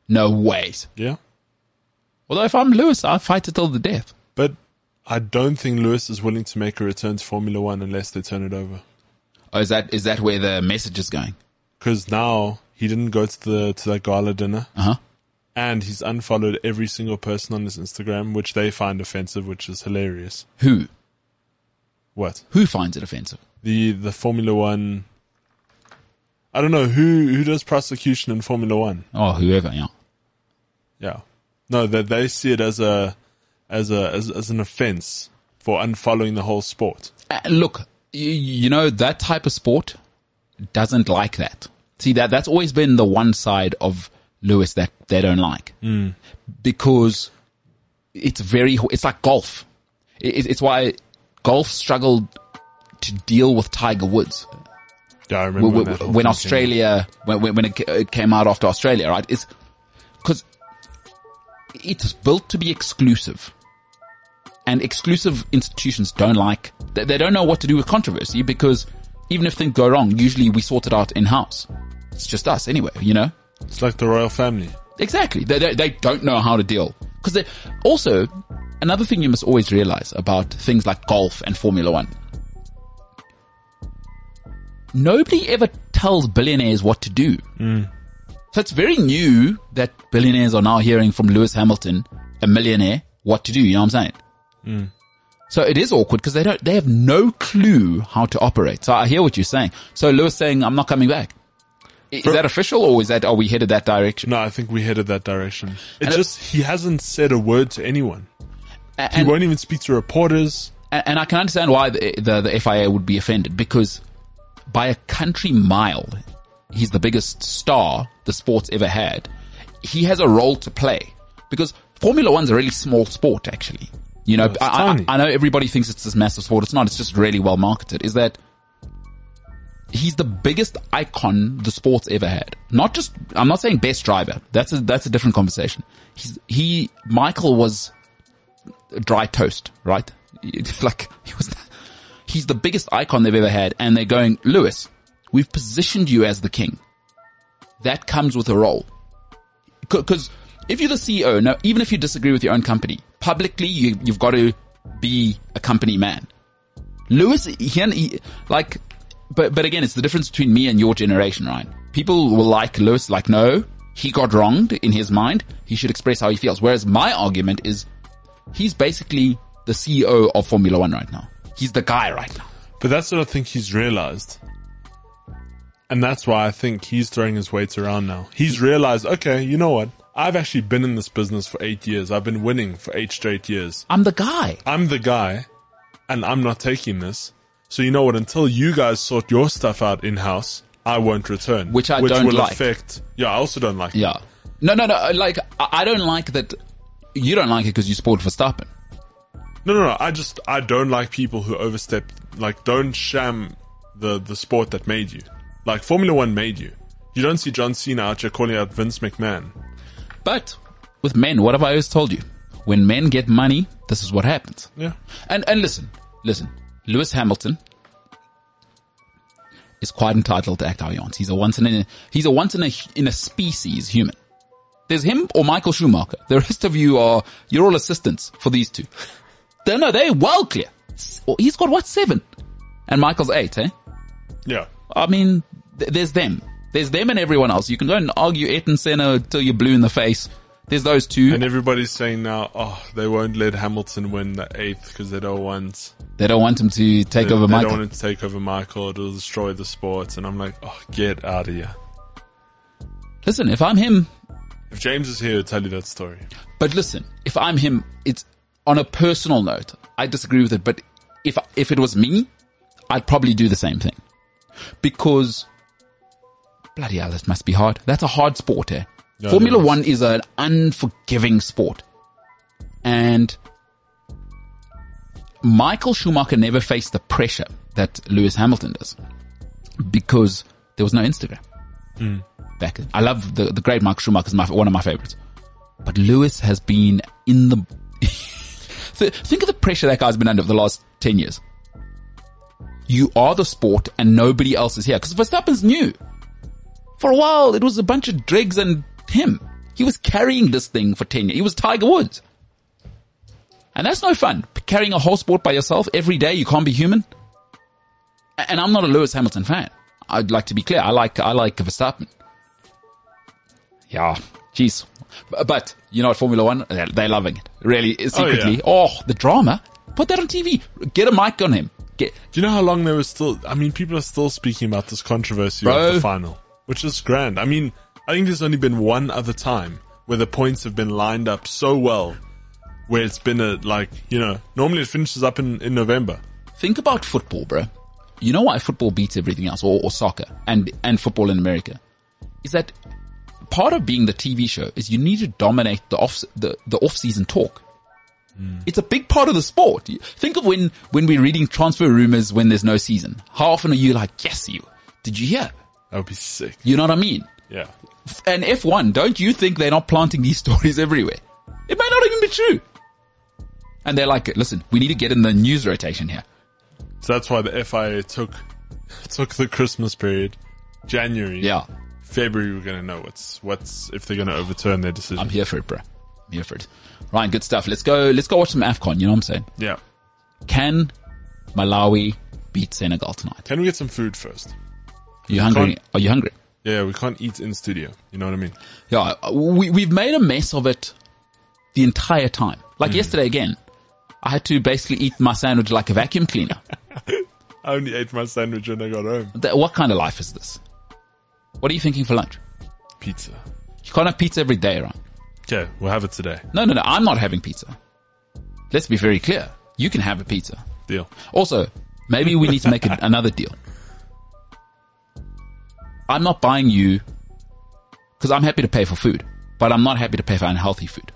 No ways. Yeah. Although if I'm Lewis, I'll fight it till the death. But I don't think Lewis is willing to make a return to Formula One unless they turn it over. Oh, is that, is that where the message is going? Because now he didn't go to the to that gala dinner, Uh huh. And he's unfollowed every single person on his Instagram, which they find offensive, which is hilarious. Who? What Who finds it offensive? the the Formula One? I don't know who who does prosecution in Formula One. Oh, whoever, yeah. Yeah, no, that they see it as a as a as, as an offense for unfollowing the whole sport. Uh, look, you, you know, that type of sport doesn't like that. See, that, that's always been the one side of Lewis that they don't like. Because it's very, it's like golf. It, it's why golf struggled to deal with Tiger Woods. Yeah, I remember When, when, when Australia, when, when it came out after Australia, right? It's because it's built to be exclusive. And exclusive institutions don't like, they, they don't know what to do with controversy because even if things go wrong, usually we sort it out in house. It's just us anyway, you know? It's like the royal family. Exactly. They, they, they don't know how to deal. Cause they, also, another thing you must always realize about things like golf and Formula One. Nobody ever tells billionaires what to do. Hmm. So it's very new that billionaires are now hearing from Lewis Hamilton, a millionaire, what to do. You know what I'm saying? Hmm. So it is awkward because they don't, they have no clue how to operate. So I hear what you're saying. So Lewis saying, I'm not coming back. Is that official or is that, are we headed that direction? No, I think we headed that direction. It And it- just he hasn't said a word to anyone. A- He won't even speak to reporters. And, and I can understand why the, the, the FIA would be offended because by a country mile, he's the biggest star the sport's ever had. He has a role to play because Formula One's a really small sport, actually. You know, it's I. I, I know everybody thinks it's this massive sport. It's not. It's just really well marketed. Is that he's the biggest icon the sport's ever had. Not just, I'm not saying best driver. That's a, that's a different conversation. He's, he, Michael was dry toast, right? like he was, he's the biggest icon they've ever had, and they're going, Lewis, we've positioned you as the king. That comes with a role. because if you're the CEO, now even if you disagree with your own company, publicly you, you've got to be a company man. Lewis, he, he, like, but but again, it's the difference between me and your generation, right? People will like Lewis, like, no, he got wronged in his mind. He should express how he feels. Whereas my argument is, he's basically the CEO of Formula One right now. He's the guy right now. But that's what I think he's realized. And that's why I think he's throwing his weights around now. He's realized, okay, you know what? I've actually been in this business for eight years. I've been winning for eight straight years. I'm the guy. I'm the guy and I'm not taking this. So you know what? Until you guys sort your stuff out in house, I won't return. Which I which don't will like. affect. Yeah, I also don't like. it. Yeah. No, no, no. Uh, like, I I don't like that. You don't like it because you support Verstappen. No, no, no. I just I don't like people who overstep. Like, don't sham the the sport that made you. Like Formula One made you. You don't see John Cena out here calling out Vince McMahon. But with men, what have I always told you? When men get money, this is what happens. Yeah. And and listen, listen. Lewis Hamilton is quite entitled to act how he wants. He's a once in a he's a once in a in a species human. There's him or Michael Schumacher. The rest of you are you're all assistants for these two. They no, they're well clear. He's got what seven, and Michael's eight. Eh? Yeah. I mean, th- there's them. There's them and everyone else. You can go and argue Ayrton Senna till you're blue in the face. There's those two. And everybody's saying now, oh, they won't let Hamilton win the eighth because they don't want they don't want him to take they, over they Michael. don't want to take over Michael. It'll destroy the sport. And I'm like, oh, get out of here. Listen, if I'm him, If James is here, he'll tell you that story. But listen, if I'm him, it's on a personal note. I disagree with it, but if if it was me, I'd probably do the same thing because bloody hell, that must be hard. That's a hard sport, eh? Yeah, Formula. One is an unforgiving sport, and Michael Schumacher never faced the pressure that Lewis Hamilton does because there was no Instagram hmm. back then. I love the, the great Michael Schumacher is my, one of my favorites. But Lewis has been in the, think of the pressure that guy's been under for the last 10 years. You are the sport and nobody else is here. Cause Verstappen's new. For a while, it was a bunch of dregs and him. He was carrying this thing for 10 years. He was Tiger Woods. And that's no fun. Carrying a whole sport by yourself every day, you can't be human. And I'm not a Lewis Hamilton fan. I'd like to be clear. I like, I like Verstappen. Yeah, jeez. But, you know what, Formula One, they're, loving it. Really, oh, secretly. Oh, the drama. Put that on TV. Get a mic on him. Get, Do you know how long they were still? I mean, people are still speaking about this controversy Bro. of the final, which is grand. I mean, I think there's only been one other time where the points have been lined up so well, where it's been a like you know normally it finishes up in in November. think about football, bro. You know why football beats everything else, or, or soccer, and, and football in America? Is that part of being the TV show is you need to dominate the off, the, the off-season talk. Hmm. It's a big part of the sport. Think of when, when we're reading transfer rumors when there's no season. How often are you like, yes, you, did you hear? That would be sick. You know what I mean? Yeah. And F1, don't you think they're not planting these stories everywhere? It may not even be true. And they're like, listen, we need to get in the news rotation here. So that's why the FIA took took the Christmas period, January. Yeah. February we're gonna know what's what's if they're gonna overturn their decision. I'm here for it, bro. I'm here for it. Ryan, good stuff. Let's go, let's go watch some AFCON. You know what I'm saying? yeah. Can Malawi beat Senegal tonight? Can we get some food first? Are you hungry? can't- Are you hungry? Yeah, we can't eat in studio. You know what I mean? Yeah, we, we've made a mess of it the entire time. Like hmm. yesterday again, I had to basically eat my sandwich like a vacuum cleaner. I only ate my sandwich when I got home. What kind of life is this? What are you thinking for lunch? Pizza. You can't have pizza every day, right? Okay, we'll have it today. No, no, no. I'm not having pizza. Let's be very clear. You can have a pizza. Deal. Also, maybe we need to make a, another deal. I'm not buying you because I'm happy to pay for food, but I'm not happy to pay for unhealthy food.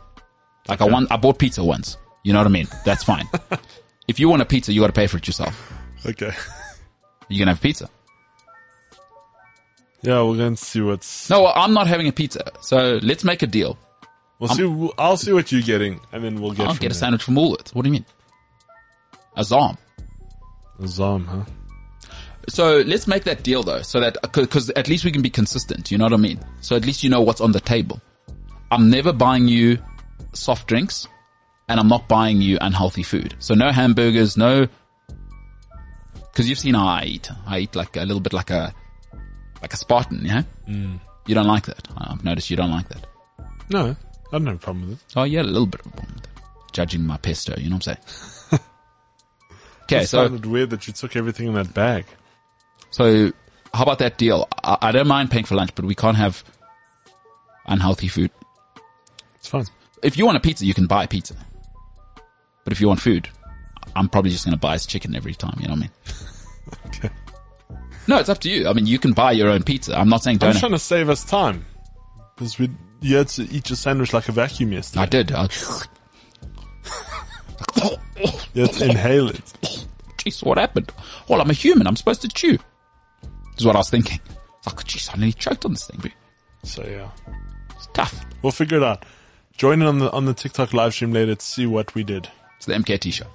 Like I want, I bought pizza once. You know what I mean? That's fine. if you want a pizza, you got to pay for it yourself. Okay. You can have pizza. Yeah, we're going to see what's. No, well, I'm not having a pizza. So let's make a deal. We'll see. we'll- I'll see what you're getting, and then we'll get. I'll get a sandwich from Woolworths. What do you mean? A Zom. Zam, huh? So let's make that deal though, so that because at least we can be consistent. You know what I mean? So at least you know what's on the table. I'm never buying you soft drinks and I'm not buying you unhealthy food. So no hamburgers, no, cause you've seen how I eat. I eat like a little bit like a, like a Spartan, yeah? Mm. You don't like that. I've noticed you don't like that. No, I don't have a problem with it. Oh yeah, a little bit of a problem with it. Judging my pesto, you know what I'm saying? okay, It so, sounded weird that you took everything in that bag. So how about that deal? I, I don't mind paying for lunch, but we can't have unhealthy food. It's fine. if you want a pizza, you can buy a pizza. But if you want food, I'm probably just going to buy us chicken every time. You know what I mean? Okay. No, it's up to you. I mean, you can buy your own pizza. I'm not saying I'm trying to save us time. Because we, you had to eat your sandwich like a vacuum yesterday. I did. I, You had to inhale it. jeez, what happened? Well, I'm a human. I'm supposed to chew. Is what I was thinking. It's like, jeez, I nearly choked on this thing. So yeah. It's tough. We'll figure it out. Join in on the, on the TikTok live stream later to see what we did. It's the MKT show.